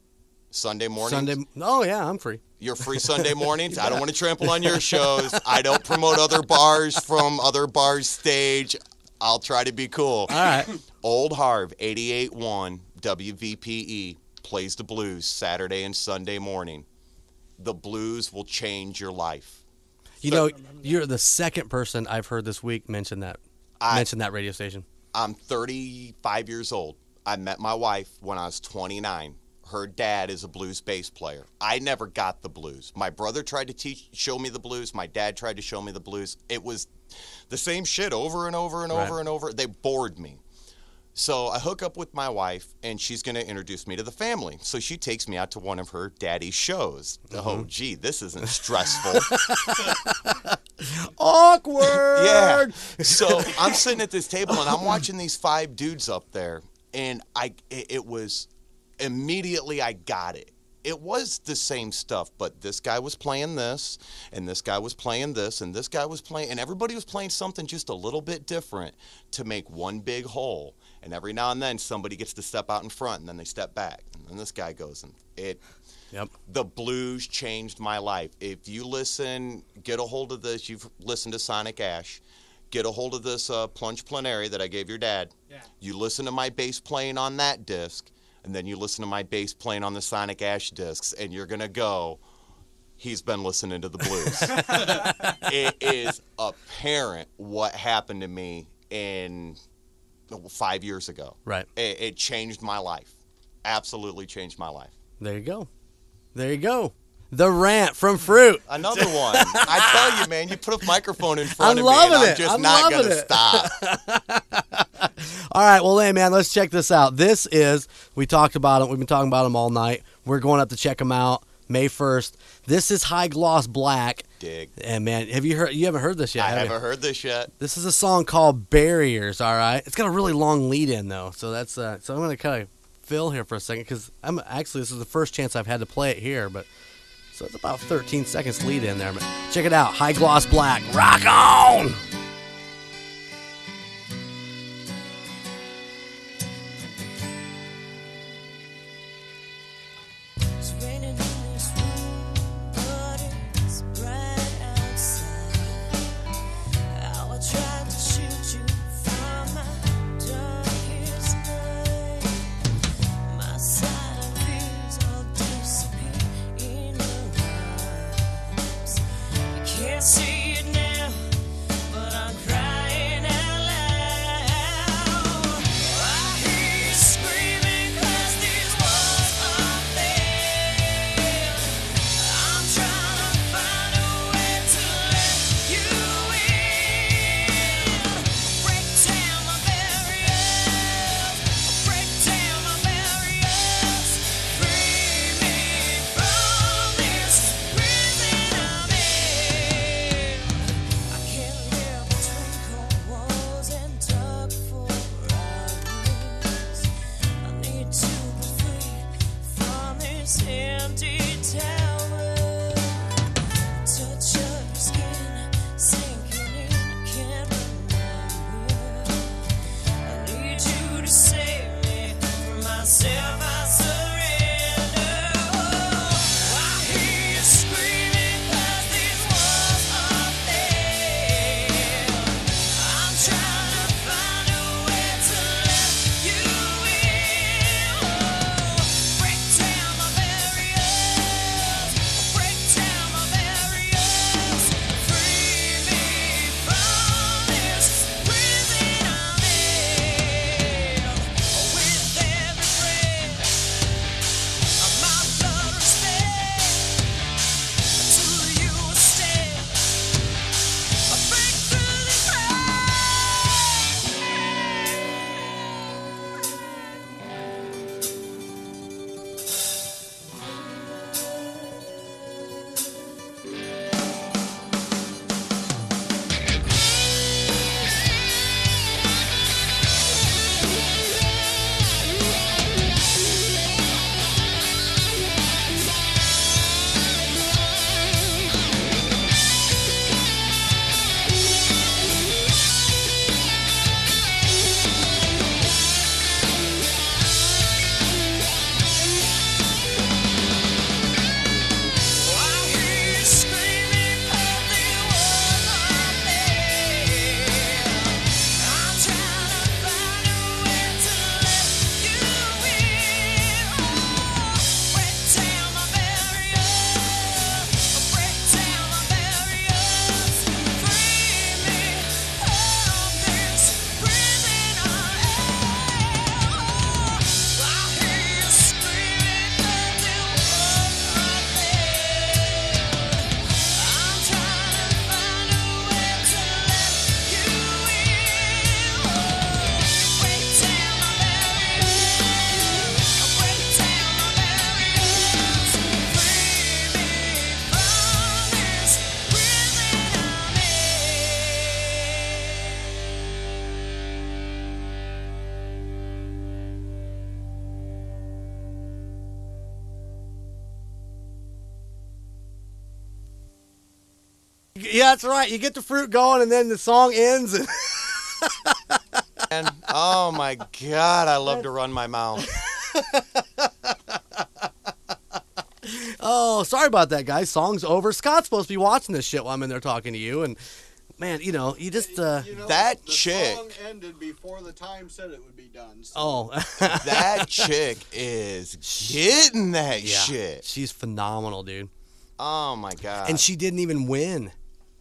Sunday morning. Sunday. Oh yeah, I'm free. You're free Sunday mornings. I don't want to trample on your shows. I don't promote other bars from other bars stage. I'll try to be cool. All right. Old Harv, 88.1 WVPE, plays the blues Saturday and Sunday morning. The blues will change your life. You know, you're the second person I've heard this week mention that. I- mention that radio station. I'm 35 years old. I met my wife when I was 29. Her dad is a blues bass player. I never got the blues. My brother tried to teach, show me the blues. My dad tried to show me the blues. It was the same shit over and over and over Right. and over. They bored me. So I hook up with my wife, and she's going to introduce me to the family. So she takes me out to one of her daddy's shows. Mm-hmm. Oh, gee, this isn't stressful. Awkward. Yeah. So I'm sitting at this table and I'm watching these five dudes up there, and I it, it was immediately I got it. It was the same stuff, but this guy was playing this, and this guy was playing this, and this guy was playing, and everybody was playing something just a little bit different to make one big whole. And every now and then somebody gets to step out in front, and then they step back, and then this guy goes, and it Yep. the blues changed my life. If you listen, get a hold of this. You've listened to Sonic Ash. Get a hold of this uh, plunge plenary that I gave your dad. Yeah. You listen to my bass playing on that disc, and then you listen to my bass playing on the Sonic Ash discs, and you're gonna go. He's been listening to the blues. it is apparent what happened to me in five years ago. Right. It, it changed my life. Absolutely changed my life. There you go. There you go. The rant from Fruit. Another one. I tell you, man, you put a microphone in front I'm of me, and I'm just I'm not loving gonna stop. All right, well, hey, man, let's check this out. This is, we talked about it. We've been talking about them all night. We're going up to check them out May 1st. This is High Gloss Black. Dig. And, man, have you heard, you haven't heard this yet, I have haven't heard this yet. This is a song called Barriers, all right? It's got a really long lead in, though. So that's, uh, so I'm going to kind of fill here for a second because I'm actually, this is the first chance I've had to play it here, but. So it's about 13 seconds lead in there. But check it out. High Gloss Black. Rock on! Yeah, that's right. You get the fruit going, and then the song ends. And And oh my God, I love to run my mouth. oh, sorry about that, guys. Song's over. Scott's supposed to be watching this shit while I'm in there talking to you, and man, you know, you just uh, You know, That the chick- song ended before the time said it would be done. So oh, That chick is getting that yeah, shit. she's phenomenal, dude. Oh my God. And she didn't even win.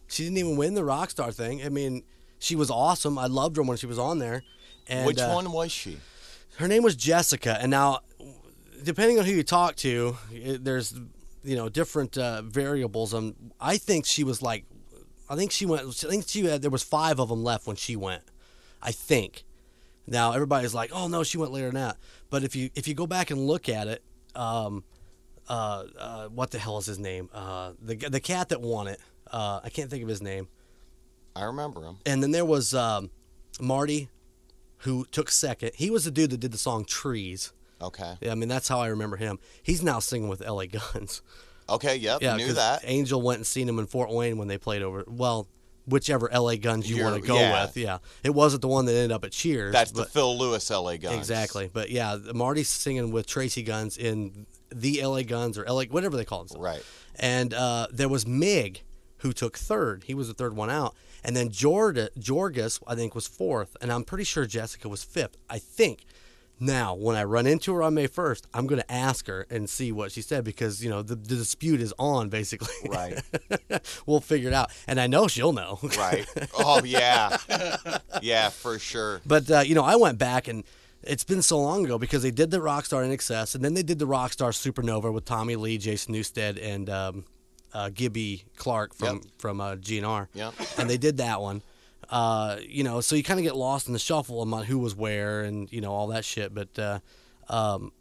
She didn't even win the Rockstar thing. I mean, she was awesome. I loved her when she was on there. And, Which uh, one was she? her name was Jessica, and now depending on who you talk to, it, there's you know different uh, variables. Um, I think she was like, I think she went. I think she had, there was five of them left when she went. I think. Now everybody's like, oh no, she went later than that. But if you if you go back and look at it, um, uh, uh, what the hell is his name? Uh, the the cat that won it. Uh, I can't think of his name. I remember him. And then there was um, Marty, who took second. He was the dude that did the song Trees. Okay. Yeah, I mean that's how I remember him. He's now singing with LA Guns. Okay. Yep. Yeah, knew that. Angel went and seen him in Fort Wayne when they played over. Well, whichever LA Guns you You're- want to go yeah. with. Yeah, it wasn't the one that ended up at Cheers. That's the Phil Lewis LA Guns. exactly. But yeah, Marty's singing with Tracii Guns in the LA Guns or LA whatever they call themselves. Right. And uh, there was Mig, who took third. He was the third one out. And then Jorda, Jorgus, I think, was fourth. And I'm pretty sure Jessica was fifth. I think. Now, when I run into her on May 1st, I'm going to ask her and see what she said because, you know, the, the dispute is on, basically. Right. we'll figure it out. And I know she'll know. Right. Oh yeah. Yeah, for sure. But uh, you know, I went back and it's been so long ago because they did the Rockstar INXS, and then they did the Rockstar Supernova with Tommy Lee, Jason Newsted, and um, uh, Gilby Clarke from Yep. from uh, GNR. Yep. And they did that one. Uh, you know, so you kind of get lost in the shuffle about who was where and you know all that shit. But uh, um,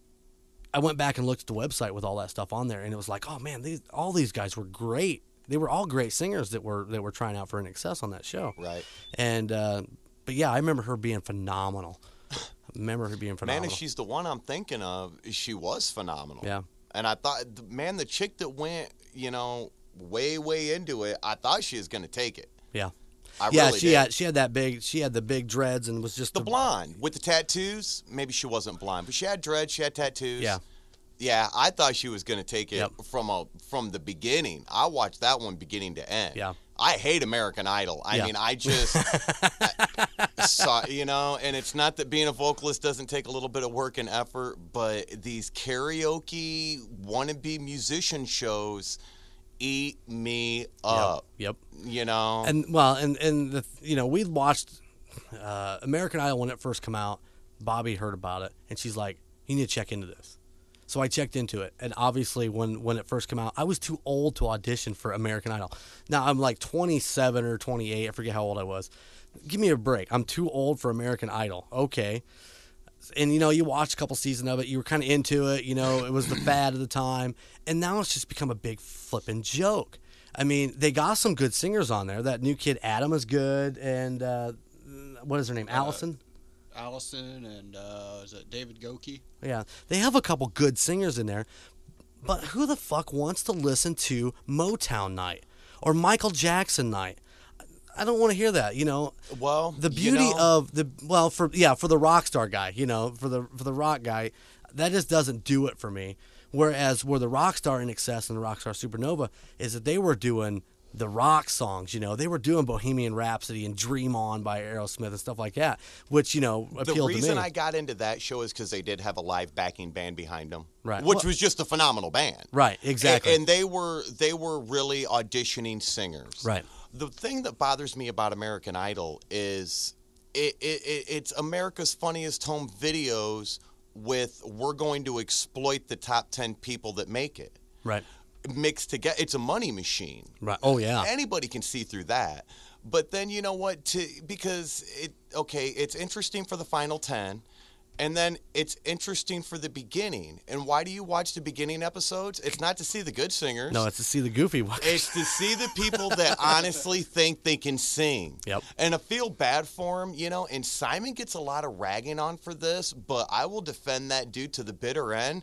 I went back and looked at the website with all that stuff on there, and it was like, oh man, these all these guys were great. They were all great singers that were that were trying out for INXS on that show. Right. And uh, but yeah, I remember her being phenomenal. I remember her being Man, phenomenal. if she's the one I'm thinking of, she was phenomenal. Yeah. And I thought, man, the chick that went, you know, way, way into it, I thought she was going to take it. yeah. I yeah, really she did. had she had that big she had the big dreads and was just the a- blonde with the tattoos. Maybe she wasn't blonde, but she had dreads. She had tattoos. Yeah. Yeah, I thought she was going to take it Yep. from a from the beginning. I watched that one beginning to end. Yeah. I hate American Idol. I Yeah. mean, I just I saw, you know, and it's not that being a vocalist doesn't take a little bit of work and effort, but these karaoke wannabe musician shows eat me up. Yep. You know, And well, and and the you know we watched uh, American Idol when it first come out. Bobby heard about it, and she's like, "You need to check into this." So I checked into it, and obviously when when it first came out, I was too old to audition for American Idol. Now I'm like 27 or 28, I forget how old I was. Give me a break. I'm too old for American Idol. Okay. And you know, you watched a couple seasons of it, you were kind of into it, you know, it was the fad of the time, and now it's just become a big flipping joke. I mean, they got some good singers on there. That new kid Adam is good, and uh, what is her name? Allison. Allison and uh, is it David Gokey? Yeah, they have a couple good singers in there, but who the fuck wants to listen to Motown Night or Michael Jackson Night? I don't want to hear that. You know, well, the you beauty know, of the well for yeah for the rock star guy. You know, for the for the rock guy, that just doesn't do it for me. Whereas where the rock star INXS and the rock star supernova is that they were doing the rock songs. You know, they were doing Bohemian Rhapsody and Dream On by Aerosmith and stuff like that, which you know the appealed to me. The reason. I got into that show is because they did have a live backing band behind them, Right. Which Well- was just a phenomenal band, right, exactly. And, and they were they were really auditioning singers, Right. The thing that bothers me about American Idol is it, it, it it's America's funniest home videos with we're going to exploit the top ten people that make it right. Mixed together. It's a money machine. Right. Oh yeah. Anybody can see through that. But then you know what? To because it okay, it's interesting for the final ten, and then it's interesting for the beginning. And why do you watch the beginning episodes? It's not to see the good singers. No, it's to see the goofy ones. It's to see the people that honestly think they can sing. Yep. And I feel bad for him, you know. And Simon gets a lot of ragging on for this, but I will defend that dude to the bitter end.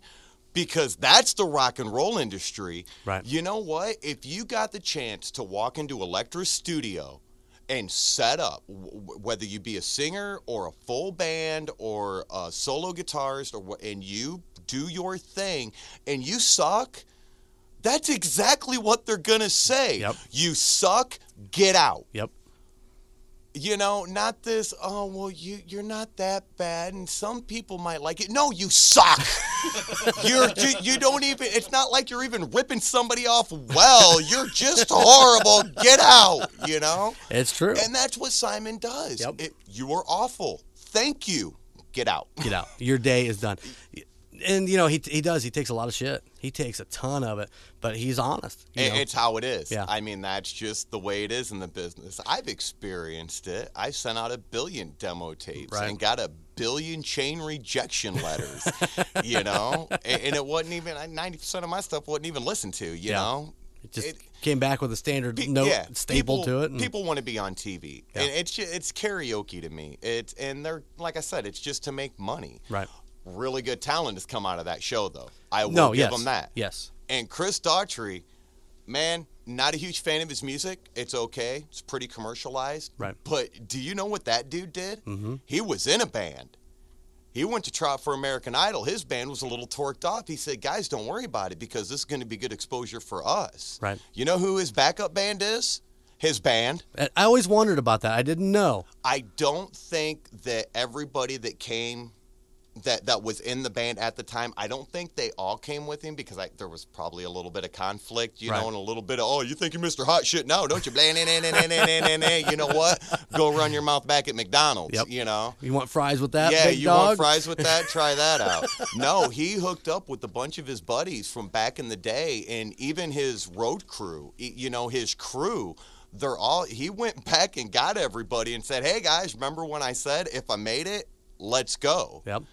Because that's the rock and roll industry. Right. You know what? If you got the chance to walk into Elektra's studio and set up, w- whether you be a singer or a full band or a solo guitarist, or what, and you do your thing, and you suck. That's exactly what they're gonna say. Yep. You suck. Get out Yep. You know, not this. Oh well, you you're not that bad, and some people might like it. No, you suck. you're you, you don't even. It's not like you're even ripping somebody off. Well, you're just horrible. Get out. You know, It's true. and that's what Simon does. Yep. It, you are awful. Thank you. Get out. Get out. Your day is done. And you know he he does. He takes a lot of shit. He takes a ton of it, but he's honest. It- It's how it is. Yeah. I mean, that's just the way it is in the business. I've experienced it. I sent out a billion demo tapes Right. and got a billion chain rejection letters, you know? And, and it wasn't even, 90% of my stuff wasn't even listened to, you Yeah. know? It just it- came back with a standard Pe- note yeah, staple people, to it. and- People want to be on TV, Yeah. and it's it's karaoke to me. It's and they're like I said, it's just to make money. right. Really good talent has come out of that show, though. I will No. give Yes. them that. Yes. And Chris Daughtry, man, not a huge fan of his music. It's okay. It's pretty commercialized. Right. But do you know what that dude did? Mm-hmm. He was in a band. He went to try out for American Idol. His band was a little torqued off. He said, guys, don't worry about it because this is going to be good exposure for us. Right. You know who his backup band is? His band. I always wondered about that. I didn't know. I don't think that everybody that came that that was in the band at the time. I don't think they all came with him because I, there was probably a little bit of conflict, you right. know, and a little bit of oh, you think you're Mr. Hot Shit now, don't you? You know what? Go run your mouth back at McDonald's. Yep. You know, you want fries with that? Yeah, you dog? want fries with that? Try that out. no, he hooked up with a bunch of his buddies from back in the day, and even his road crew. You know, his crew they're all he went back and got everybody and said hey guys remember when i said if i made it let's go yep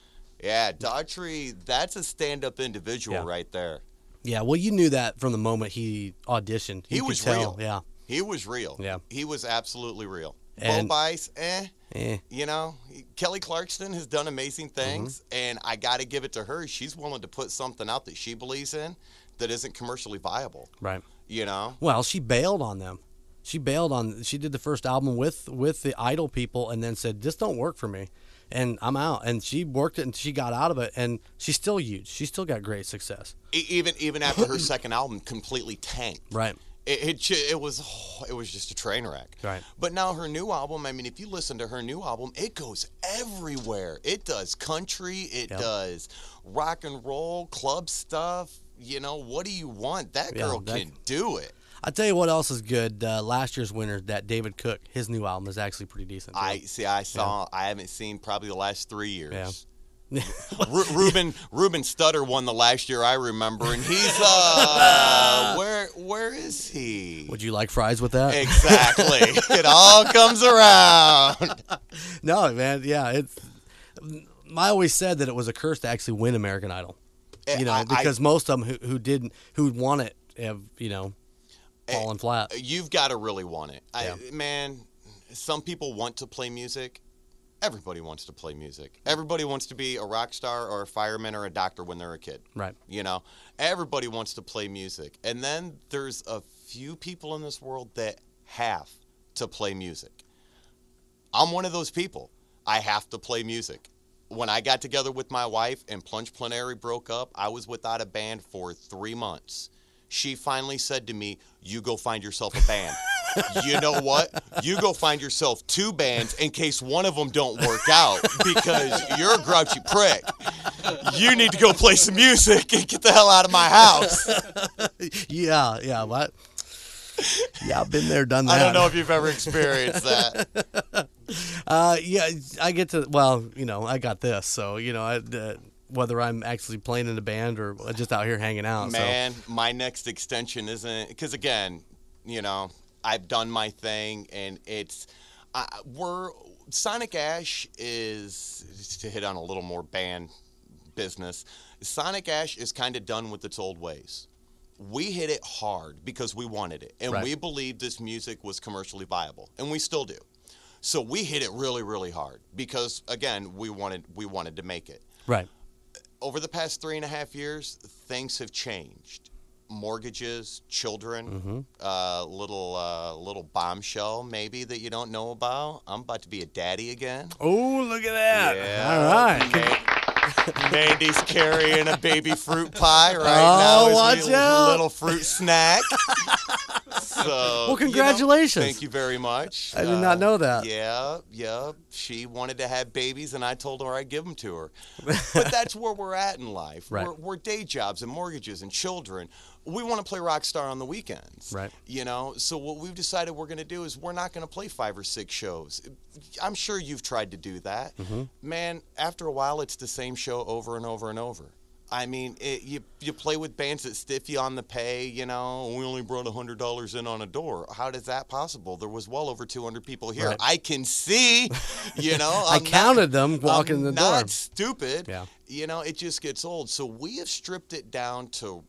yeah, Daughtry, that's a stand-up individual Yeah. right there. Yeah. Well, you knew that from the moment he auditioned. He You could was tell. real. Yeah. He was real. Yeah. He was absolutely real. And- Bo Bice, eh. Eh. You know, Kelly Clarkson has done amazing Mm-hmm. things, and I got to give it to her. She's willing to put something out that she believes in that isn't commercially viable. Right. You know, Well, she bailed on them. She bailed on. She did the first album with with the Idol people, and then said, "This don't work for me," and I'm out. And she worked it, and she got out of it, and she's still huge. She still got great success. Even even after her second album completely tanked. Right. It, it, it was oh, it was just a train wreck. Right. But now her new album, I mean, if you listen to her new album, it goes everywhere. It does country, it Yep. does rock and roll, club stuff. You know, what do you want? That Yeah, girl that- can do it. I tell you what else is good. Uh, last year's winner, that David Cook, his new album is actually pretty decent. too. I see. I saw. I haven't seen probably the last three years. Yeah. Ru- Ruben Ruben Studdard won the last year I remember, and he's uh where where is he? Would you like fries with that? Exactly. it all comes around. No, man. Yeah, it's. I always said that it was a curse to actually win American Idol. You know, I- I- because most of them who, who didn't, who won it, have you know, Eh, fallen flat. You've got to really want it. I, man, some people want to play music. Everybody wants to play music. Everybody wants to be a rock star or a fireman or a doctor when they're a kid. Right. You know, everybody wants to play music. And then there's a few people in this world that have to play music. I'm one of those people. I have to play music. When I got together with my wife and Plunge Plenary broke up, I was without a band for three months. She finally said to me, You go find yourself a band. you know what? You go find yourself two bands in case one of them don't work out because you're a grouchy prick. You need to go play some music and get the hell out of my house. Yeah, yeah. What? Yeah, I've been there, done that. I don't know if you've ever experienced that. Uh, yeah, I get to. Well, you know, I got this, so you know, I, uh, whether I'm actually playing in a band or just out here hanging out. Man, my next extension isn't because again, you know, I've done my thing, and it's uh, we're Sonic Ash is to hit on a little more band business. Sonic Ash is kind of done with its old ways. We hit it hard because we wanted it, and Right. we believed this music was commercially viable, and we still do. So we hit it really, really hard because again, we wanted we wanted to make it right. Over the past three and a half years, things have changed. Mortgages, children, Mm-hmm. uh, little uh, little bombshell maybe that you don't know about. I'm about to be a daddy again. Oh, look at that! Yeah. All right. Ma- Mandy's carrying a baby fruit pie right Oh, now. watch we- out. Little fruit snack. so, Well, you know, congratulations. thank you very much. Uh, I did not know that. Yeah, yeah. She wanted to have babies, and I told her I'd give them to her. but that's where we're at in life. Right. We're, we're day jobs and mortgages and children. We want to play rock star on the weekends. Right. You know, so what we've decided we're going to do is we're not going to play five or six shows. I'm sure you've tried to do that. Mm-hmm. Man, after a while, it's the same show over and over and over. I mean, it, you you play with bands that stiff you on the pay. You know, we only brought hundred dollars in on a door. How is that possible? There was well over two hundred people here. Right. I can see. You know, I I'm not- counted them walking I'm in the not door. stupid. Yeah. You know, it just gets old. So we have stripped it down to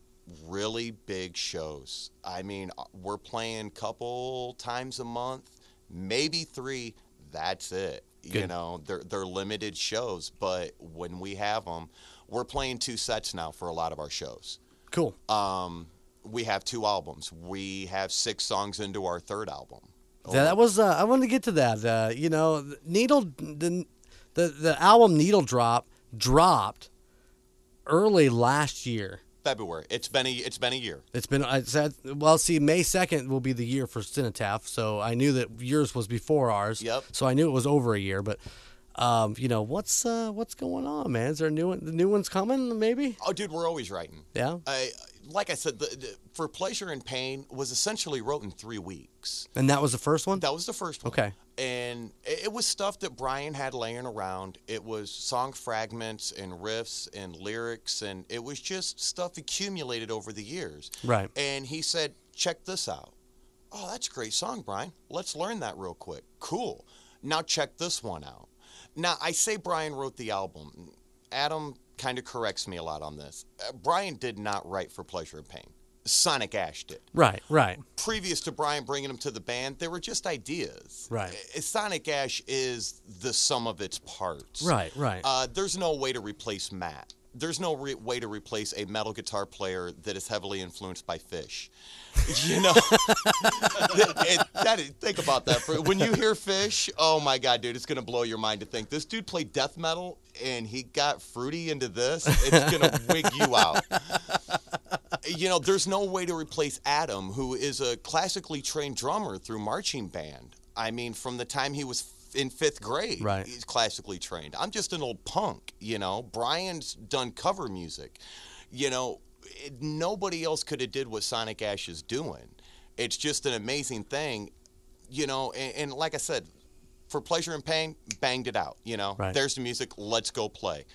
really big shows. I mean, uh, we're playing couple times a month, maybe three. That's it. You know, they're they're limited shows, but when we have them, we're playing two sets now for a lot of our shows. Cool. Um, we have two albums. We have six songs into our third album. Yeah, that was. Uh, I wanted to get to that. Uh, you know, Needle, the, the the album Needle Drop dropped early last year. February. It's been a it's been a year. It's been. I said, well, see, May second will be the year for Cenotaph, so I knew that yours was before ours. Yep. So I knew it was over a year, but. Um, you know what's uh, what's going on, man? Is there a new one? The new one's coming, maybe? Oh, dude, we're always writing. Yeah. I, like I said, the, the, for pleasure and pain was essentially wrote in three weeks. And that was the first one. That was the first one. Okay. And it it was stuff that Brian had laying around. It was song fragments and riffs and lyrics, and it was just stuff accumulated over the years. Right. And he said, "Check this out. Oh, that's a great song, Brian. Let's learn that real quick. Cool. Now check this one out." Now I say Brian wrote the album. Adam kind of corrects me a lot on this. Uh, Brian did not write for Pleasure and Pain. Sonic Ash did Right. Right. previous to Brian bringing him to the band, there were just ideas. Right. Uh, Sonic Ash is the sum of its parts. Right. Right. Uh, there's no way to replace Matt. There's no re- way to replace a metal guitar player that is heavily influenced by Phish. You know, that is- think about that. For, when you hear Phish, oh my God, dude, it's gonna blow your mind to think this dude played death metal and he got fruity into this. It's gonna wig you out you know, there's no way to replace Adam, who is a classically trained drummer through marching band. I mean, from the time he was in fifth grade, Right. he's classically trained. I'm just an old punk, you know. Brian's done cover music. You know, it, nobody else could have did what Sonic Ash is doing. It's just an amazing thing, you know. And, and like I said, for pleasure and pain, banged it out. You know, Right. there's the music. Let's go play.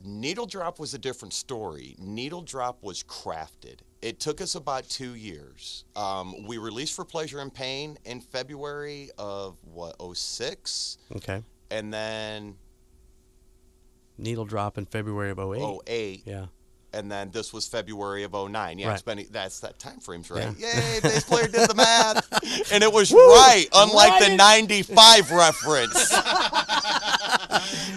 Needle Drop was a different story. Needle Drop was crafted. It took us about two years. Um, we released For Pleasure and Pain in February of what, 06? okay. And then Needle drop in February of 08. 08. Yeah. And then this was February of 09. Yeah, Right. been, that's that time frames, right? Yay, bass player did the math. And it was Woo! right, unlike Write the 95 reference.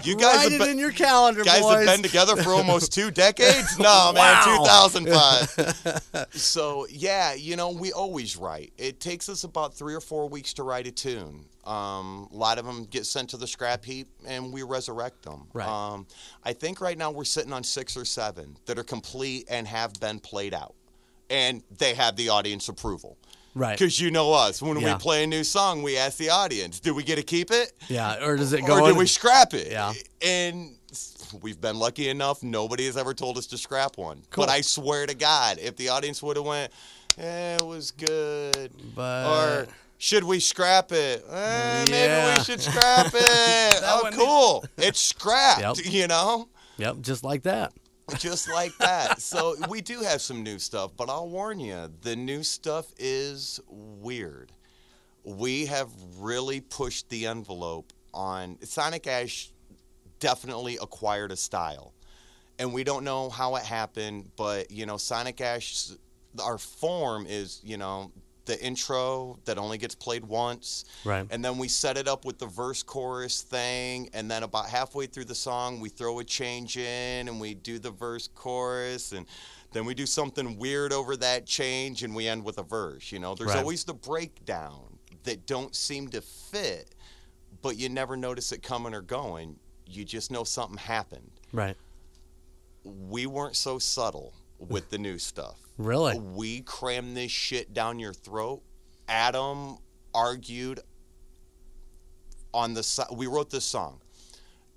you guys Write have it been, in your calendar, guys boys. have been together for almost two decades? No, man, Wow. 2005. so, yeah, you know, we always write. It takes us about three or four weeks to write a tune. Um, a lot of them get sent to the scrap heap and we resurrect them. Right. Um, I think right now we're sitting on six or seven that are complete and have been played out. And they have the audience approval. Right. Because you know us. When Yeah. we play a new song, we ask the audience, do we get to keep it? Yeah. Or does it go or did we scrap it? Yeah. And we've been lucky enough. Nobody has ever told us to scrap one. Cool. But I swear to God, if the audience would have went, eh, it was good, But- or should we scrap it? Eh, maybe Yeah. we should scrap it. oh, cool. It's scrapped. Yep. You know. Yep. Just like that. Just like that. so we do have some new stuff, but I'll warn you, the new stuff is weird. We have really pushed the envelope on Sonic Ash definitely acquired a style. And we don't know how it happened, but you know, Sonic Ash our form is, you know, the intro that only gets played once. Right. And then we set it up with the verse chorus thing. And then about halfway through the song, we throw a change in and we do the verse chorus. And then we do something weird over that change and we end with a verse. You know, there's Right. always the breakdown that don't seem to fit, but you never notice it coming or going. You just know something happened. Right. We weren't so subtle with the new stuff. Really? We crammed this shit down your throat. Adam argued on the si- we wrote this song.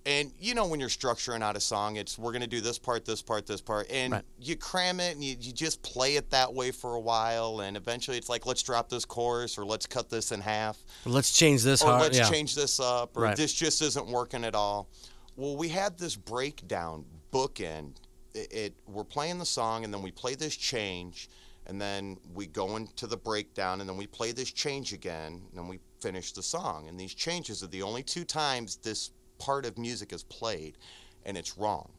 And you know when you're structuring out a song, it's we're gonna do this part, this part, this part, and Right. you cram it and you, you just play it that way for a while, and eventually it's like let's drop this chorus or let's cut this in half Let's change this or hard. let's yeah. change this up, or Right. this just isn't working at all. Well, we had this breakdown bookend. It, it we're playing the song, and then we play this change, and then we go into the breakdown, and then we play this change again, and then we finish the song. And these changes are the only two times this part of music is played, and it's wrong.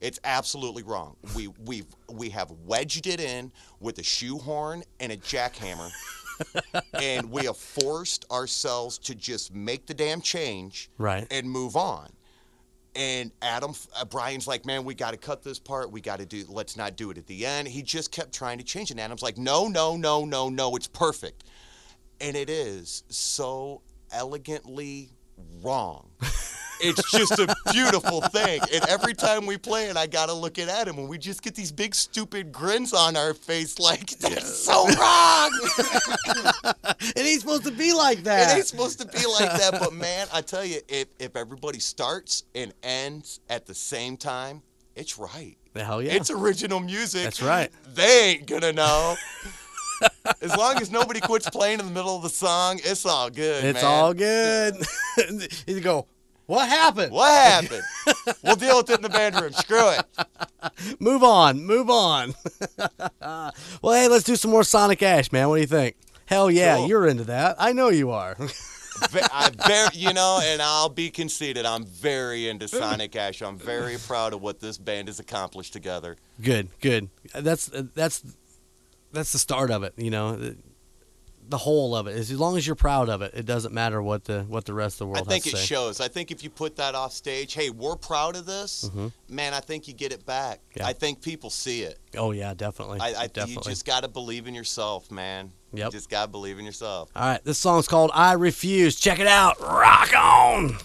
It's absolutely wrong. We we we have wedged it in with a shoehorn and a jackhammer, and we have forced ourselves to just make the damn change Right. and move on. And Adam, uh, Brian's like, man, we got to cut this part. We got to do. Let's not do it at the end. He just kept trying to change it. And Adam's like, no, no, no, no, no. It's perfect, and it is so elegantly wrong. It's just a beautiful thing. And every time we play it, I got to look it at him, and we just get these big, stupid grins on our face like, that's so wrong. It ain't supposed to be like that. It that. ain't supposed to be like that, but man, I tell you, if, if everybody starts and ends at the same time, it's right. The Hell yeah. It's original music. That's right. They ain't gonna know. as long as nobody quits playing in the middle of the song, it's all good. It's man. all good. you go, what happened? What happened? we'll deal with it in the bedroom. Screw it. Move on. Move on. well, hey, let's do some more Sonic Ash, man. What do you think? Hell yeah, Cool. you're into that. I know you are. I very, you know, and I'll be conceited. I'm very into Sonic Ash. I'm very proud of what this band has accomplished together. good, good. That's that's that's the start of it. You know, the, whole of it. As long as you're proud of it, it doesn't matter what the what the rest of the world think has it to say. I think it shows. I think if you put that off stage, hey, we're proud of this, man. I think you get it back. Mm-hmm. Yeah. I think people see it. oh yeah, definitely. I, I you just got to believe in yourself, man. Yep. You just got to believe in yourself. All right, this song's called "I Refuse." Check it out. Rock on.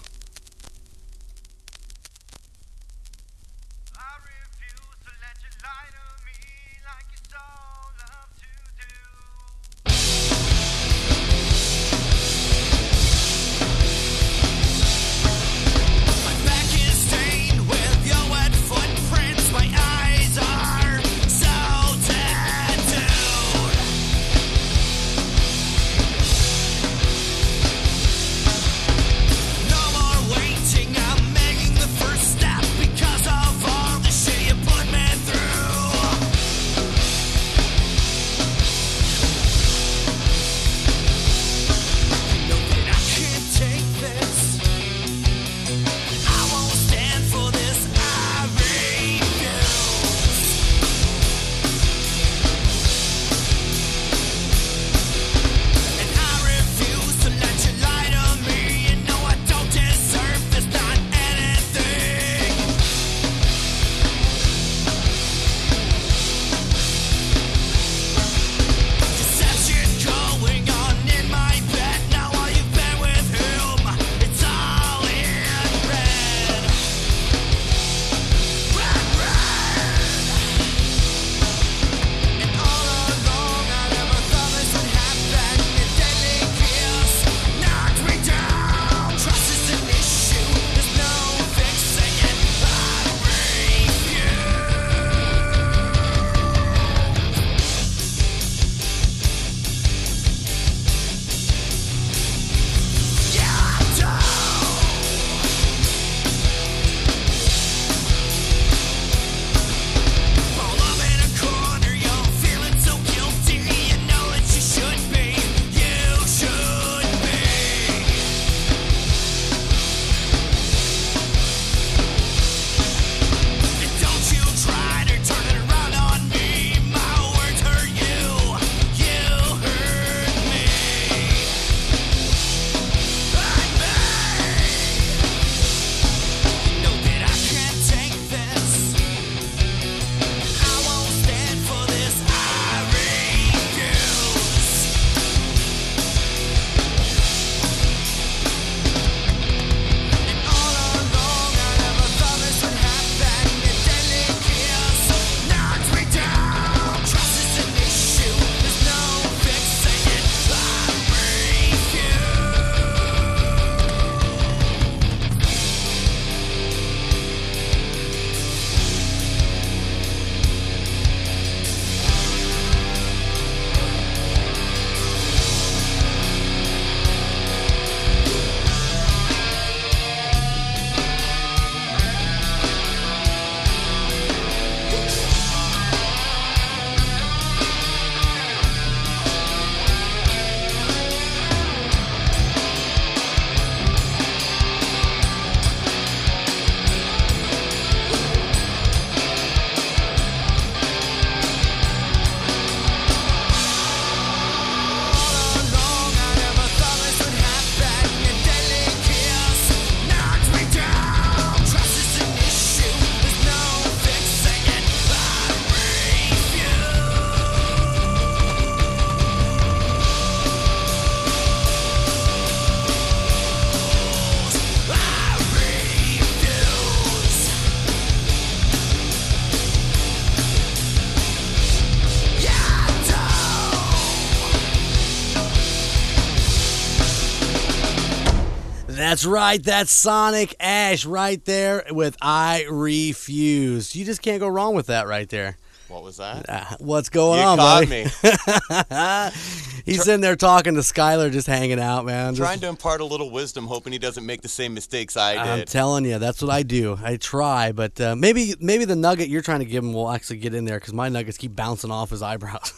That's right. That's Sonic Ash right there with I Refuse. You just can't go wrong with that right there. What was that? Uh, what's going you on, caught buddy? me. He's in there talking to Skyler, just hanging out, man. Just- Trying to impart a little wisdom, hoping he doesn't make the same mistakes I did. I'm telling you, that's what I do. I try, but uh, maybe maybe the nugget you're trying to give him will actually get in there because my nuggets keep bouncing off his eyebrows.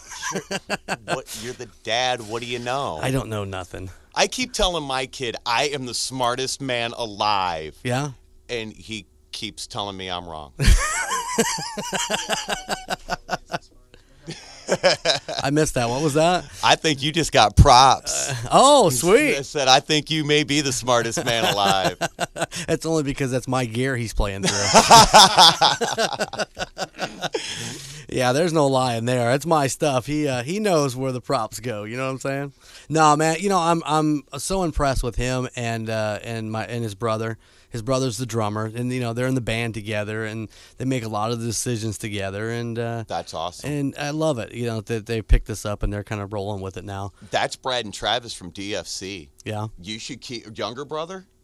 what, you're the dad. What do you know? I don't know nothing. I keep telling my kid I am the smartest man alive, Yeah. and he keeps telling me I'm wrong. I missed that. What was that? I think you just got props. Uh, oh, sweet. I said I think you may be the smartest man alive. That's only because that's my gear he's playing through. yeah, there's no lying there. It's my stuff. He uh, he knows where the props go. You know what I'm saying? No, man. You know I'm I'm so impressed with him and uh, and my and his brother. His brother's the drummer, and you know they're in the band together, and they make a lot of the decisions together, and uh, That's awesome. and I love it. You know that they picked this up and they're kind of rolling with it now. That's Brad and Travis from DFC. Yeah. You should keep younger brother.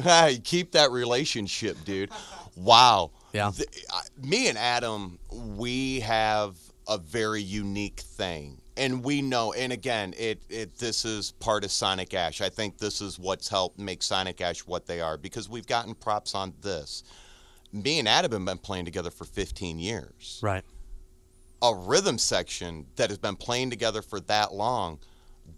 Hey, keep that relationship, dude. Wow. Yeah. The- I- me and Adam, we have a very unique thing, and we know. And again, it it this is part of Sonic Ash. I think this is what's helped make Sonic Ash what they are because we've gotten props on this. Me and Adam have been playing together for 15 years. Right. A rhythm section that has been playing together for that long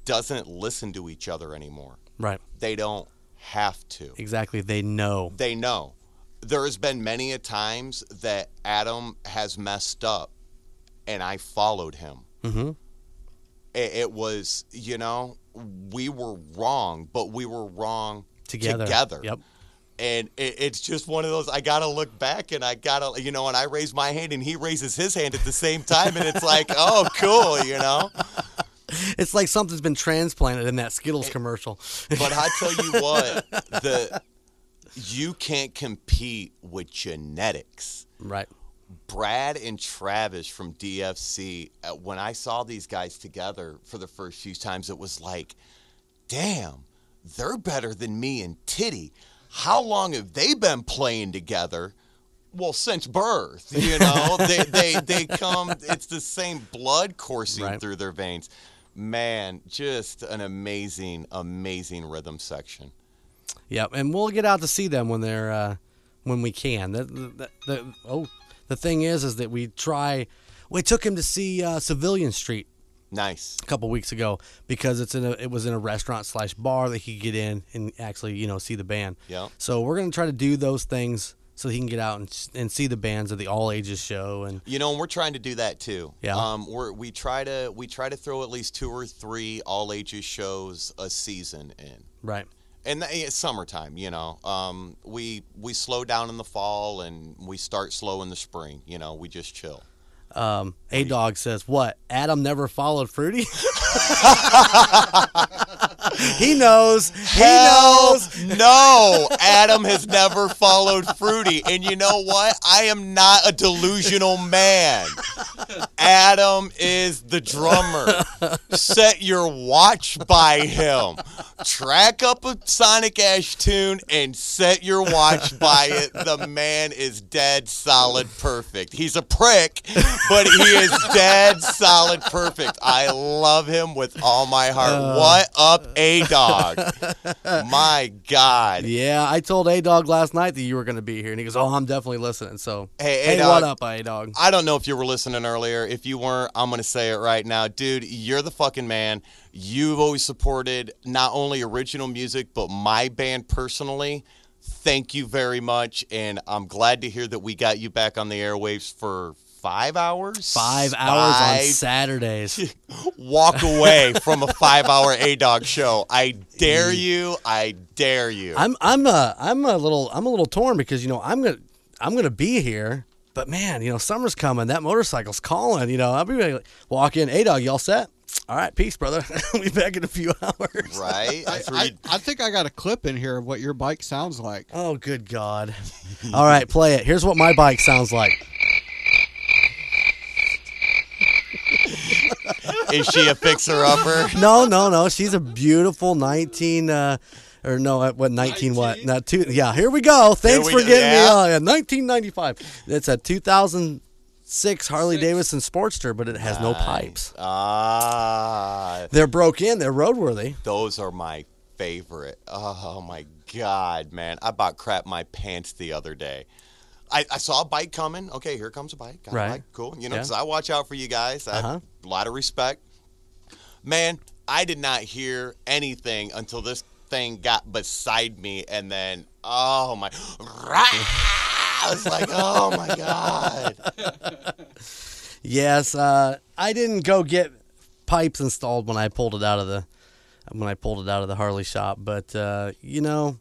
doesn't listen to each other anymore. Right. They don't have to. Exactly. They know. They know. There has been many a times that Adam has messed up, and I followed him. Mm-hmm. It, it was, you know, we were wrong, but we were wrong Together. Together. Yep. And it, it's just one of those. I gotta look back, and I gotta, you know, and I raise my hand, and he raises his hand at the same time, and it's like, oh, cool, you know. It's like something's been transplanted in that Skittles commercial. But I tell you what, the you can't compete with genetics. right. Brad and Travis from DFC, uh, when I saw these guys together for the first few times, it was like, damn, they're better than me and Titty. How long have they been playing together? Well, since birth, you know, they, they, they come, it's the same blood coursing Right. through their veins. Man, just an amazing, amazing rhythm section. Yep. And we'll get out to see them when they're uh, when we can. The, the, the, oh, the thing is, is that we try. We took him to see uh, Civilian Street Nice. a couple weeks ago because it's in a it was in a restaurant slash bar that he could get in and actually you know see the band. Yeah. So we're gonna try to do those things so he can get out and, and see the bands at the all ages show and You know, and we're trying to do that too. Yeah. Um, we're we try to we try to throw at least two or three all ages shows a season in, right. And it's summertime. You know, um, we we slow down in the fall and we start slow in the spring. You know, we just chill. Um, a dog says, "What? Adam never followed Fruity." he knows. He Hell knows. no, Adam has never followed Fruity, and you know what? I am not a delusional man. Adam is the drummer. Set your watch by him. Track up a Sonic Ash tune and set your watch by it. The man is dead solid perfect. He's a prick, but he is dead solid perfect. I love him with all my heart. Uh, what up, A Dog? My God. Yeah, I told A Dog last night that you were going to be here, and he goes, "Oh, I'm definitely listening." So, Hey, hey, A-Dog. what up, A Dog? I don't know if you were listening earlier. If you weren't, I'm going to say it right now. Dude, you're the fucking man. You've always supported not only original music, but my band personally. Thank you very much. And I'm glad to hear that we got you back on the airwaves for five hours. Five hours on Saturdays. Walk away from a five hour A Dog show. I dare you. I dare you. I'm I'm a I'm a little I'm a little torn because you know I'm gonna I'm gonna be here, but man, you know summer's coming. That motorcycle's calling. You know I'll be ready. to Walk in, A Dog, y'all set? All right, peace, brother. we'll be back in a few hours. right? I, I, I think I got a clip in here of what your bike sounds like. Oh, good God. All right, play it. Here's what my bike sounds like. Is she a fixer upper? No, no, no. She's a beautiful 19, uh, or no, uh, what 19 what? Not two. Yeah, here we go. Thanks we for go, getting me yeah. on. Yeah, 1995. It's a 2006 Harley Six. Davidson Sportster, but it has no pipes. Ah, They're broke in. They're roadworthy. those are my favorite. Oh my god, man! I bought crap my pants the other day. I, I saw a bike coming. Okay, here comes a bike. Got a Right. bike. Cool. You know, Yeah. because I watch out for you guys. I Uh-huh. a lot of respect. Man, I did not hear anything until this thing got beside me, and then oh my, I was like, oh my god. Yes, uh, I didn't go get pipes installed when I pulled it out of the when I pulled it out of the Harley shop, but uh, you know,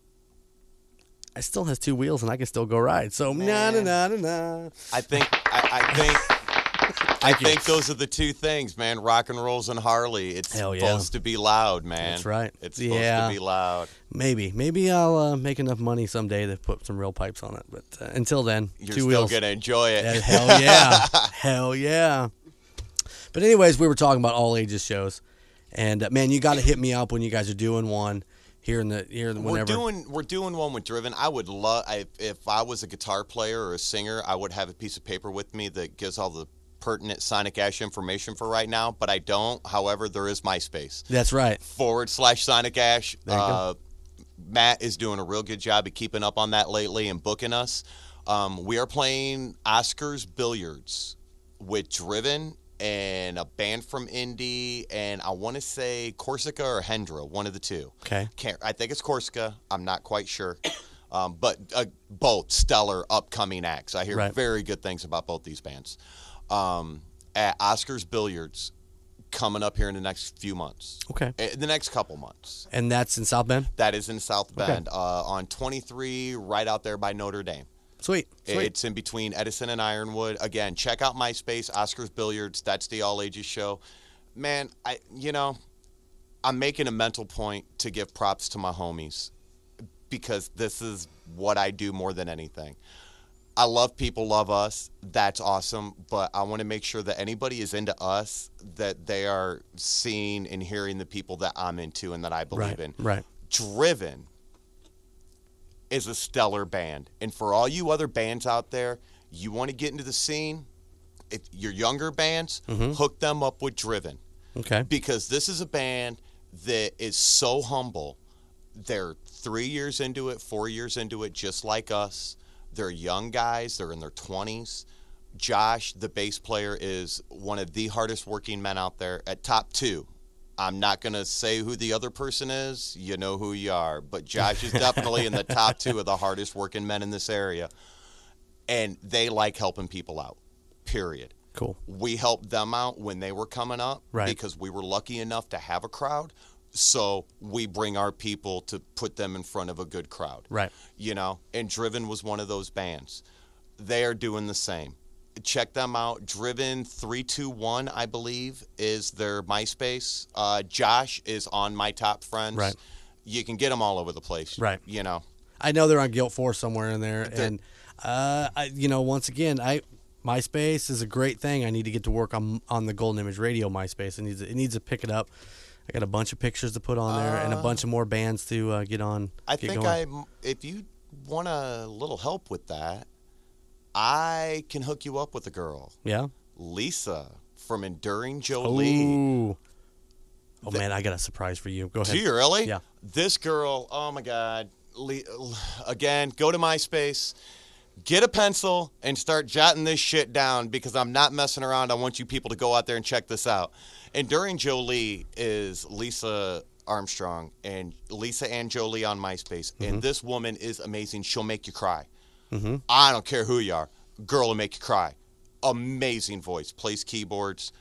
I still has two wheels and I can still go ride. So na na na na na. I think I, I think I you. think those are the two things, man. Rock and rolls and Harley. It's Hell yeah. supposed to be loud, man. That's right. It's supposed Yeah. to be loud. Maybe, maybe I'll uh, make enough money someday to put some real pipes on it. But uh, until then, You're two still wheels. gonna enjoy it. Yeah, hell yeah, hell yeah. But anyways, we were talking about all ages shows, and uh, man, you got to hit me up when you guys are doing one here in the here We're doing we're doing one with Driven. I would love if I was a guitar player or a singer, I would have a piece of paper with me that gives all the pertinent Sonic Ash information for right now, but I don't. However, there is MySpace That's right. forward slash Sonic Ash. There you go. Uh, Matt is doing a real good job of keeping up on that lately and booking us. Um, we are playing Oscars Billiards with Driven and a band from Indy, and I want to say Corsica or Hendra, one of the two. Okay. Can't, I think it's Corsica. I'm not quite sure. Um, but uh, both stellar upcoming acts. I hear Right. very good things about both these bands. Um, at Oscars Billiards coming up here in the next few months. Okay. Eh, The next couple months. And that's in South Bend. That is in South Okay. Bend uh, on 23, right out there by Notre Dame. Sweet. Sweet. It's in between Edison and Ironwood. Again, check out MySpace, Oscars Billiards. That's the all ages show. Man, I you know, I'm making a mental point to give props to my homies because this is what I do more than anything. I love people love us. That's awesome, but I want to make sure that anybody is into us that they are seeing and hearing the people that I'm into and that I believe right. in. Right. Driven is a stellar band. And for all you other bands out there, you want to get into the scene, if your younger bands, Mm-hmm. hook them up with Driven. Okay. Because this is a band that is so humble. They're three years into it, four years into it, just like us. They're young guys, they're in their 20s. Josh, the bass player, is one of the hardest working men out there at top two. I'm not going to say who the other person is. You know who you are. But Josh is definitely in the top two of the hardest working men in this area. And they like helping people out, period Cool. we helped them out when they were coming up Right. because we were lucky enough to have a crowd. So we bring our people to put them in front of a good crowd. Right. You know, and Driven was one of those bands. They are doing the same. Check them out. Driven 321, I believe, is their MySpace. Uh, Josh is on My Top Friends. Right. You can get them all over the place. Right. You know, I know they're on GILT Four's somewhere in there, They're- and uh, I, you know, once again, I MySpace is a great thing. I need to get to work on on the Golden Image Radio MySpace. It needs it needs to pick it up. I got a bunch of pictures to put on there, and a bunch of more bands to uh, get on. I get think going. I, if you want a little help with that, I can hook you up with a girl, yeah. Lisa from Enduring Jolie. Ooh. Oh man, I got a surprise for you. Go ahead. Do you really? Yeah. This girl, oh my God. Le- again, go to MySpace, get a pencil, and start jotting this shit down because I'm not messing around. I want you people to go out there and check this out. Enduring Jolie is Lisa Armstrong and Lisa and Jolie on MySpace. Mm-hmm. And this woman is amazing. She'll make you cry. Mm-hmm. I don't care who you are. Girl will make you cry. Amazing voice. Plays keyboards.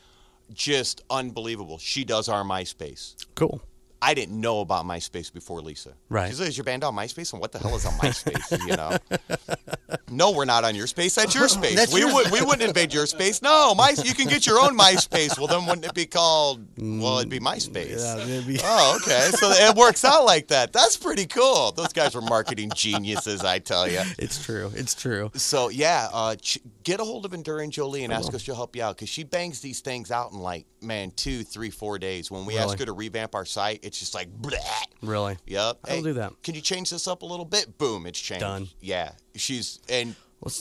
Just unbelievable. She does our MySpace. Cool. I didn't know about MySpace before Lisa. Right. "Is your band on MySpace?" And what the hell is on MySpace? you know. No, we're not on your space. That's your space. That's we yours. would we wouldn't invade your space. No, my you can get your own MySpace. Well, then wouldn't it be called? Well, it'd be MySpace. Yeah, it'd Oh, okay. So it works out like that. That's pretty cool. Those guys were marketing geniuses, I tell you. It's true. It's true. So yeah, uh, ch- get a hold of Enduring Jolie and ask us to help you out because she bangs these things out in like man two, three, four days. When we ask her to revamp our site, It's just like, bleh. Really? Yep. I'll do that. Can you change this up a little bit? Boom, it's changed. Done. Yeah. She's and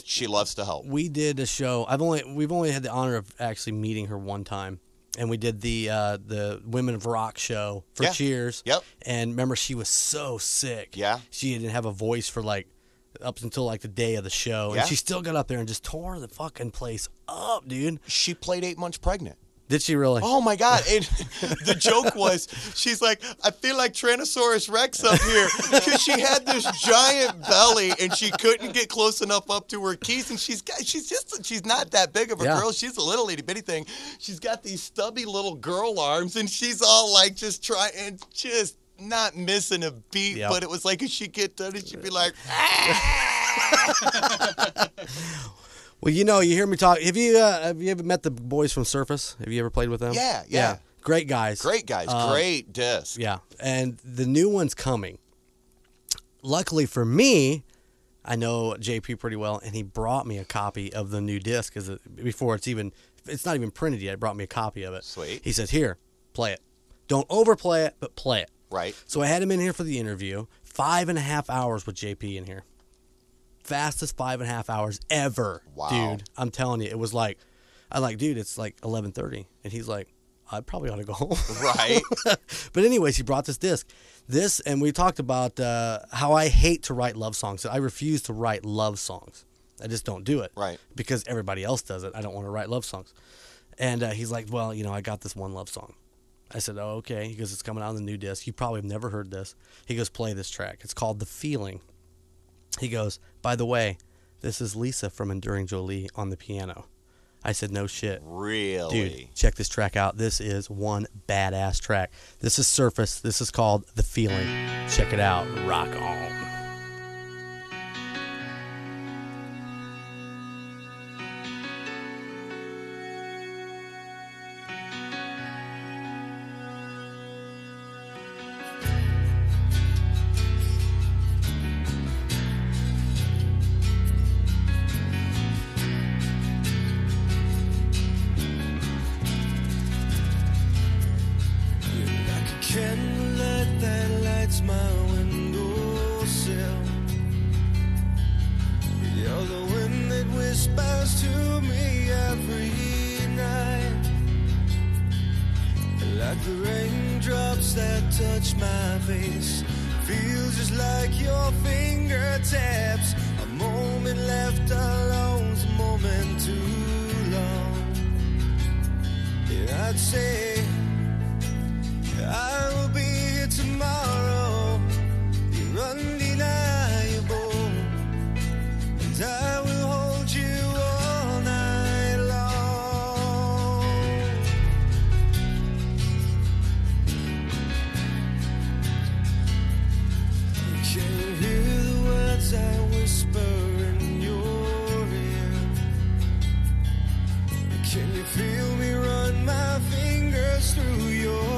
she loves to help. We did a show. I've only we've only had the honor of actually meeting her one time, and we did the uh, the Women of Rock show for Yeah. Cheers. Yep. And remember, she was so sick. Yeah. She didn't have a voice for like up until like the day of the show, Yeah. and she still got up there and just tore the fucking place up, dude. She played eight months pregnant. Did she really? Oh my god! And the joke was, she's like, I feel like Tyrannosaurus Rex up here because she had this giant belly and she couldn't get close enough up to her keys. And she's got, she's just, she's not that big of a Yeah. girl. She's a little itty bitty thing. She's got these stubby little girl arms, and she's all like just trying and just not missing a beat. Yep. But it was like if she get done, she'd be like, Well, you know, you hear me talk. Have you uh, have you ever met the boys from Surface? Have you ever played with them? Yeah, yeah. Great guys. Great guys, Uh, great disc. Yeah, and the new one's coming. Luckily for me, I know JP pretty well, and he brought me a copy of the new disc a, before it's even it's not even printed yet. He brought me a copy of it. Sweet. He says, "Here, play it. Don't overplay it, but play it." Right. So I had him in here for the interview. Five and a half hours with JP in here. Fastest five and a half hours ever, Wow. dude. I'm telling you, it was like, I'm like, dude, it's like 11:30, and he's like, I probably ought to go home. Right. but anyways, he brought this disc. This, and we talked about uh, how I hate to write love songs. I refuse to write love songs. I just don't do it. Right. Because everybody else does it. I don't want to write love songs. And uh, he's like, well, you know, I got this one love song. I said, oh, okay. He goes, it's coming out on the new disc. You probably have never heard this. He goes, play this track. It's called The Feeling. He goes, by the way, this is Lisa from Enduring Jolie on the piano. I said, no shit. Really. Dude, check this track out. This is one badass track. This is Surface. This is called The Feeling. Check it out. Rock on. Can you feel me run my fingers through your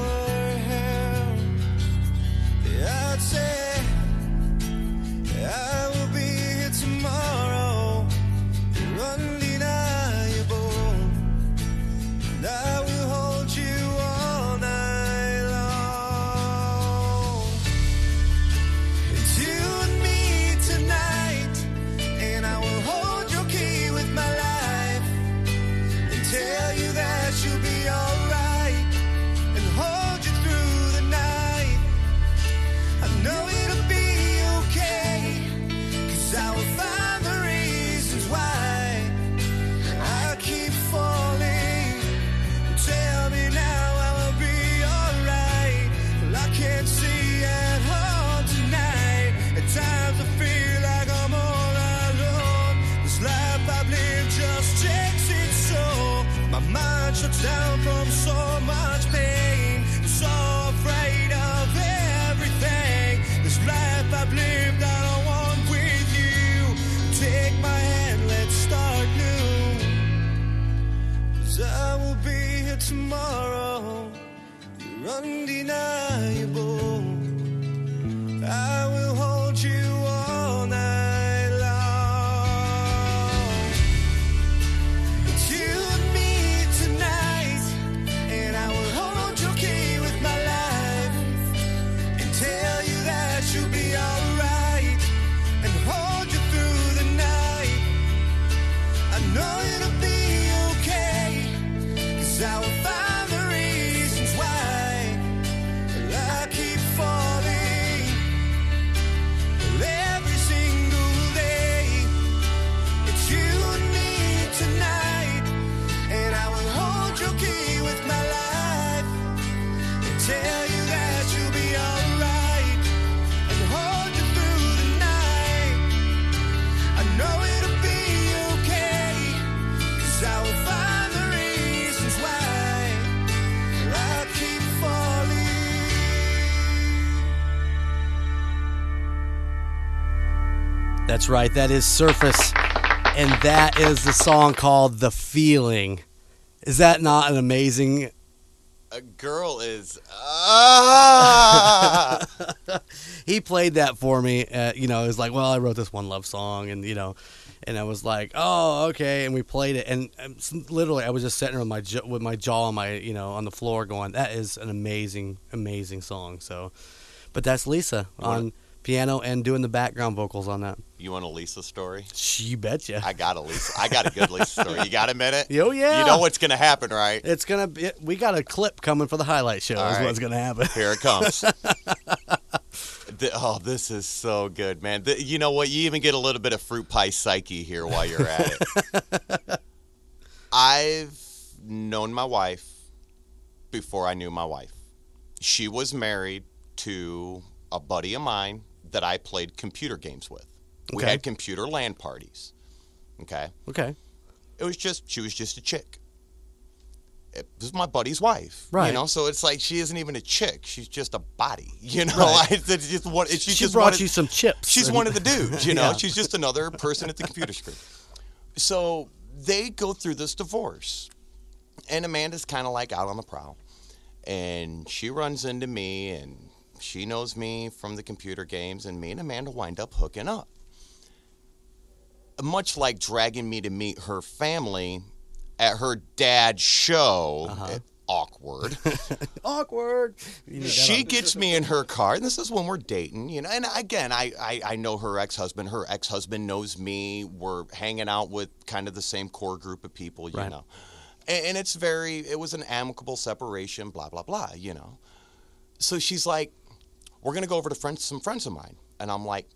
That's right. That is Surface. And that is the song called The Feeling. Is that not an amazing? A girl is. Ah! He played that for me. Uh, you know, it was like, well, I wrote this one love song, and you know, and I was like, oh, okay, and we played it, and um, literally, I was just sitting there with my jaw, with my jaw on my, you know, on the floor, going, that is an amazing, amazing song. So, but that's Lisa on piano and doing the background vocals on that. you want a Lisa story? She betcha. I got a Lisa. I got a good Lisa story. You got a minute? Oh, yeah. You know what's gonna happen, right? It's gonna be. We got a clip coming for the highlight show. All is right. what's gonna happen. Here it comes. The- oh, this is so good, man. The- you know what? You even get a little bit of fruit pie psyche here while you're at it. I've known my wife before I knew my wife. She was married to a buddy of mine that I played computer games with. We Okay. had computer LAN parties. Okay. Okay. It was just she was just a chick. It was my buddy's wife, Right. You know, so it's like she isn't even a chick; she's just a body. You know, Right. I, it's just one. She's She just brought one of- you some chips. She's and- one of the dudes, you know. Yeah. She's just another person at the computer screen. So they go through this divorce, and Amanda's kind of like out on the prowl, and she runs into me, and she knows me from the computer games, and me and Amanda wind up hooking up. Much like dragging me to meet her family at her dad's show. Uh-huh. Awkward awkward. You need that she gets me in her car and this is when we're dating you know and again i i, I know her ex-husband her ex-husband knows me we're hanging out with kind of the same core group of people you Right. know and, and it's very it was an amicable separation blah blah blah you know so she's like we're gonna go over to friends some friends of mine and i'm like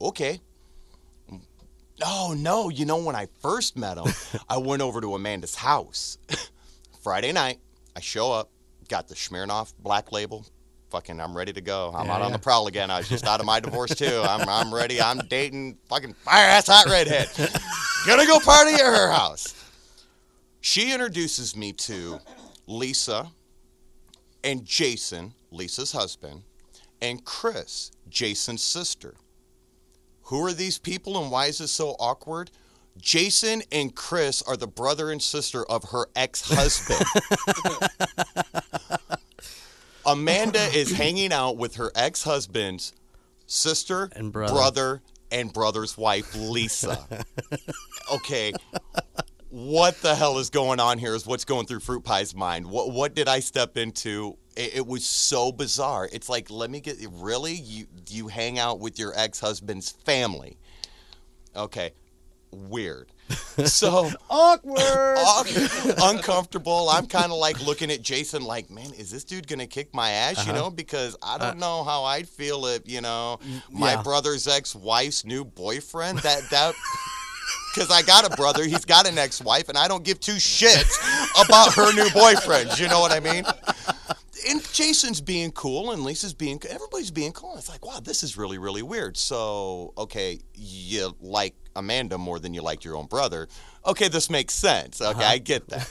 okay oh no you know when i first met him i went over to amanda's house friday night i show up got the Smirnoff black label. Fucking, I'm ready to go. I'm Yeah, out on the prowl again. I was just out of my divorce too. I'm, I'm ready. I'm dating fucking fire ass hot redhead. Gonna go party at her house. She introduces me to Lisa and Jason, Lisa's husband, and Chris, Jason's sister. Who are these people and why is this so awkward? Jason and Chris are the brother and sister of her ex husband. Amanda is hanging out with her ex husband's sister, And brother. brother, and brother's wife, Lisa. okay. What the hell is going on here is what's going through Fruit Pie's mind. What what did I step into? It, it was so bizarre. It's like, let me get really you you hang out with your ex husband's family. Okay, weird. So awkward. awkward, uncomfortable. I'm kind of like looking at Jason, like, man, is this dude gonna kick my ass? Uh-huh. You know, because I don't know how I'd feel if you know my yeah. brother's ex-wife's new boyfriend. That that. Because I got a brother, he's got an ex-wife, and I don't give two shits about her new boyfriend. You know what I mean? And Jason's being cool, and Lisa's being, everybody's being cool. And It's like, wow, this is really, really weird. So, okay, you like Amanda more than you liked your own brother. Okay, this makes sense. Okay, uh-huh. I get that.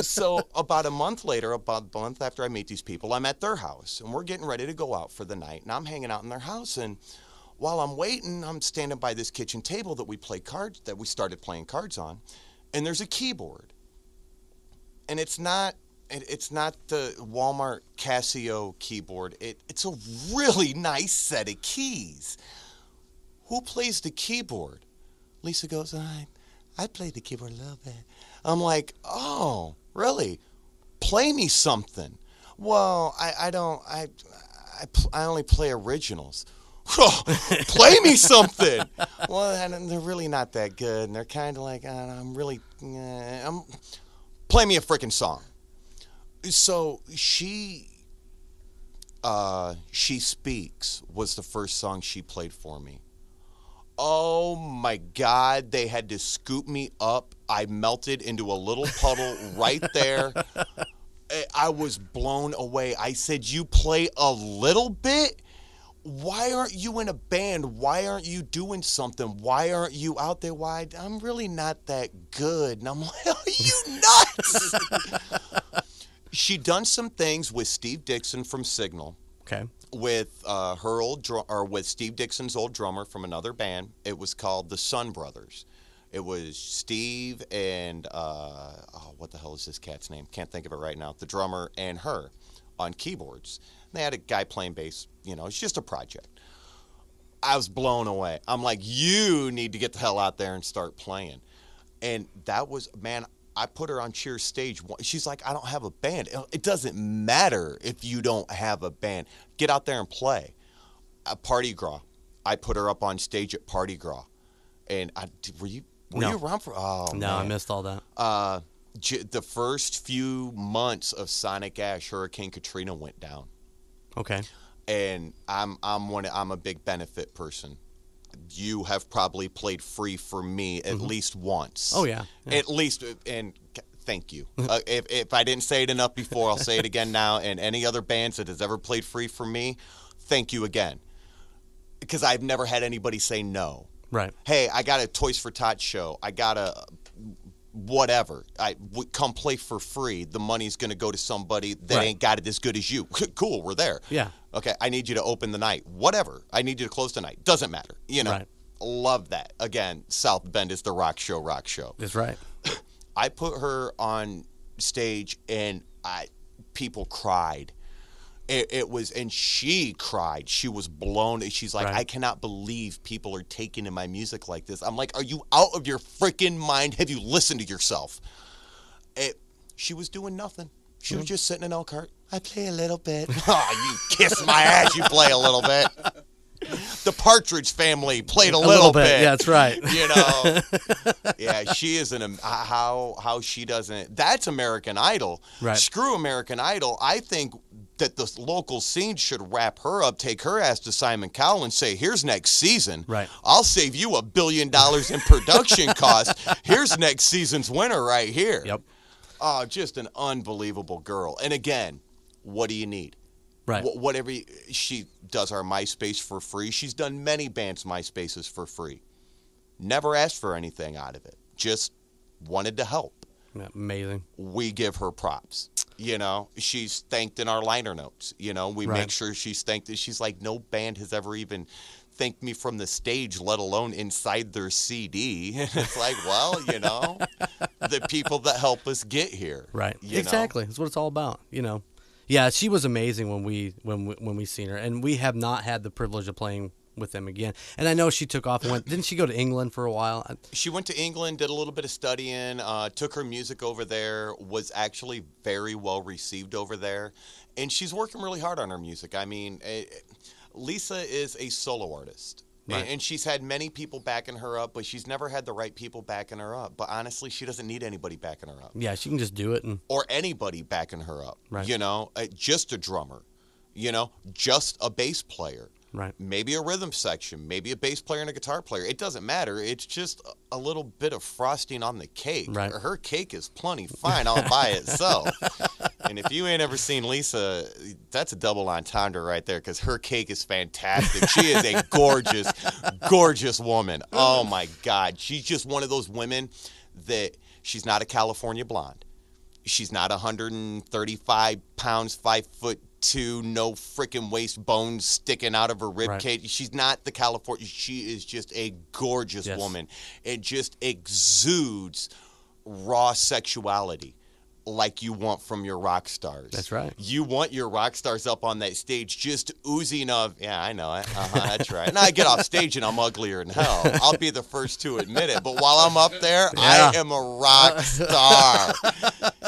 so about a month later, about a month after I meet these people, I'm at their house, and we're getting ready to go out for the night, and I'm hanging out in their house, and while I'm waiting, I'm standing by this kitchen table that we play cards that we started playing cards on, and there's a keyboard. And it's not it, it's not the Walmart Casio keyboard. It it's a really nice set of keys. Who plays the keyboard? Lisa goes, I I play the keyboard a little bit. I'm like, "Oh, really? Play me something." Well, I I don't I I, I only play originals. Play me something. well, and they're really not that good, and they're kind of like, uh, I'm really, eh, I'm, play me a freaking song. So she, uh, she speaks was the first song she played for me. Oh my God! They had to scoop me up. I melted into a little puddle right there. I was blown away. I said, "You play a little bit." Why aren't you in a band? Why aren't you doing something? Why aren't you out there? Why I'm really not that good. And I'm like, are you nuts? she done some things with Steve Dixon from Signal. Okay. with uh, her old drum or with Steve Dixon's old drummer from another band. It was called the Sun Brothers. It was Steve and uh, oh, what the hell is this cat's name? Can't think of it right now. The drummer and her on keyboards. They had a guy playing bass. You know, it's just a project. I was blown away. I'm like, you need to get the hell out there and start playing. And that was, man, I put her on cheer stage. She's like, I don't have a band. It doesn't matter if you don't have a band. Get out there and play. At Party Gras, I put her up on stage at Party Gras. And I, were you were No. you around for? Oh No, I missed all that. Uh, the first few months of Sonic Ash, Hurricane Katrina went down Okay. and I'm I'm one I'm a big benefit person. You have probably played free for me at least once. Oh, yeah. Yeah. At least and thank you. uh, if if I didn't say it enough before, I'll say it again now and any other bands that has ever played free for me, thank you again. Because I've never had anybody say no. Right. Hey, I got a Toys for Tots show. I got a whatever. I w- come play for free. The money's going to go to somebody that Right. ain't got it as good as you. cool, we're there. Yeah. Okay, I need you to open the night. Whatever. I need you to close the night. Doesn't matter. You know. Right. Love that. Again, South Bend is the rock show, rock show. That's right. I put her on stage and I people cried. It, it was and she cried. She was blown. She's like, Right. I cannot believe people are taking to my music like this. I'm like, are you out of your freaking mind? Have you listened to yourself? It, she was doing nothing. She Mm-hmm. was just sitting in Elkhart. I play a little bit. oh, you kiss my ass. You play a little bit. The Partridge Family played a, A little, bit. Yeah, that's right. you know yeah she is an how how she doesn't that's american idol Right. screw american idol i think that the local scene should wrap her up take her ass to simon cowell and say here's next season Right. i'll save you a billion dollars in production costs here's next season's winner right here Yep. oh just an unbelievable girl and again what do you need Right. Wh- whatever you- she does our MySpace for free. She's done many bands' MySpaces for free. Never asked for anything out of it. Just wanted to help. Yeah, amazing. We give her props. You know, she's thanked in our liner notes. You know, we Right. make sure she's thanked. She's like, no band has ever even thanked me from the stage, let alone inside their CD. it's like, well, you know, the people that help us get here. Right. you know? exactly. That's what it's all about. You know. Yeah, she was amazing when we when we, when we seen her, and we have not had the privilege of playing with them again. And I know she took off and went. Didn't she go to England for a while? She went to England, did a little bit of studying, uh, took her music over there, was actually very well received over there, and she's working really hard on her music. I mean, eh, Lisa is a solo artist. Right. And she's had many people backing her up, but she's never had the right people backing her up. But honestly, she doesn't need anybody backing her up Yeah, she can just do it, and or anybody backing her up. Right. You know, uh, just a drummer, you know, just a bass player right. maybe a rhythm section, maybe a bass player and a guitar player. It doesn't matter. It's just a- little bit of frosting on the cake. Right. Her cake is plenty fine all by itself. and if you ain't ever seen Lisa, that's a double entendre right there because her cake is fantastic. She is a gorgeous, gorgeous woman. Oh. oh my God. She's just one of those women that she's not a California blonde. She's not 135 pounds, five foot two, no freaking waist bones sticking out of her rib Right. cage. She's not the California. She is just a gorgeous Yes. woman. It just exudes raw sexuality like you want from your rock stars. That's right. You want your rock stars up on that stage just oozing of, yeah, I know it. Uh-huh, that's right. And I get off stage and I'm uglier than hell. I'll be the first to admit it. But while I'm up there, I am a rock star.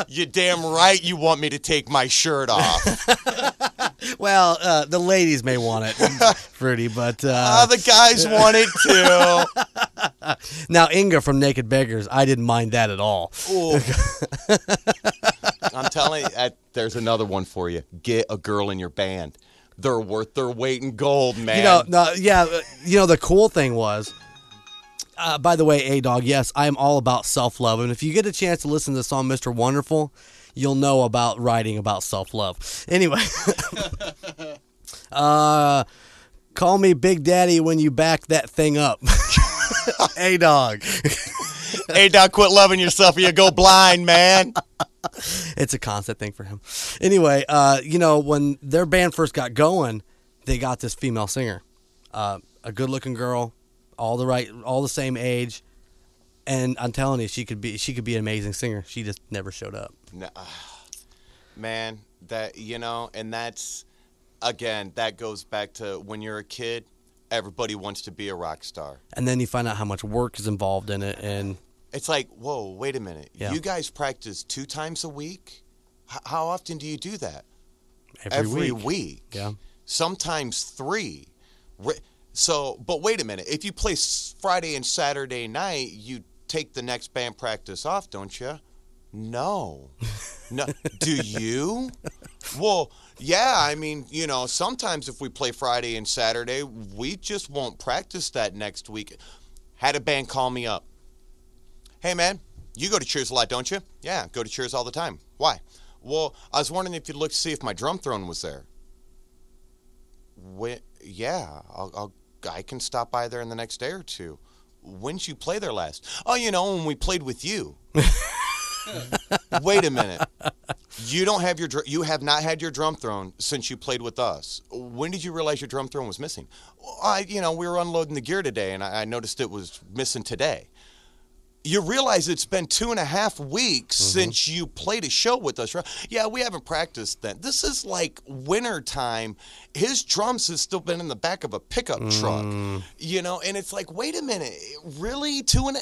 you damn right you want me to take my shirt off. Well, uh, the ladies may want it, Fruity, but Ah, uh, the guys want it too. now Inga from Naked Beggars, I didn't mind that at all. I'm telling you, uh, there's another one for you. Get a girl in your band. They're worth their weight in gold, man. You know, no, yeah, uh, you know the cool thing was. Uh, by the way, A Dog, yes, I am all about self love, and if you get a chance to listen to the song "Mr. Wonderful," you'll know about writing about self love. Anyway, uh, call me Big Daddy when you back that thing up. A Dog. hey, Doc, quit loving yourself or you go blind, man. it's a constant thing for him. Anyway, uh, you know, when their band first got going, they got this female singer, uh, a good-looking girl, all the right, all the same age, and I'm telling you, she could be she could be an amazing singer. She just never showed up. No, man, that you know, and that's again, that goes back to when you're a kid, everybody wants to be a rock star. And then you find out how much work is involved in it, and It's like, whoa, wait a minute. Yeah. You guys practice two times a week? H- how often do you do that? every, week. week. Yeah. Sometimes three. So, but wait a minute. If you play Friday and Saturday night, you take the next band practice off, don't you? No. No. Do you? Well, yeah. I mean, you know, sometimes if we play Friday and Saturday, we just won't practice that next week. Had a band call me up. Hey, man, you go to Cheers a lot, don't you? Yeah, go to Cheers all the time. Why? Well, I was wondering if you'd look to see if my drum throne was there. When, yeah, I'll, I'll, I can stop by there in the next day or two. When'd you play there last? Oh, you know, when we played with you. Wait a minute. You don't have your dr- you have not had your drum throne since you played with us. When did you realize your drum throne was missing? Well, I, you know, we were unloading the gear today, and I, I noticed it was missing today. You realize it's been two and a half weeks mm-hmm. since you played a show with us, right? Yeah, we haven't practiced then. This is like winter time. His drums has still been in the back of a pickup mm. truck, you know, and it's like, wait a minute, really? Two and a,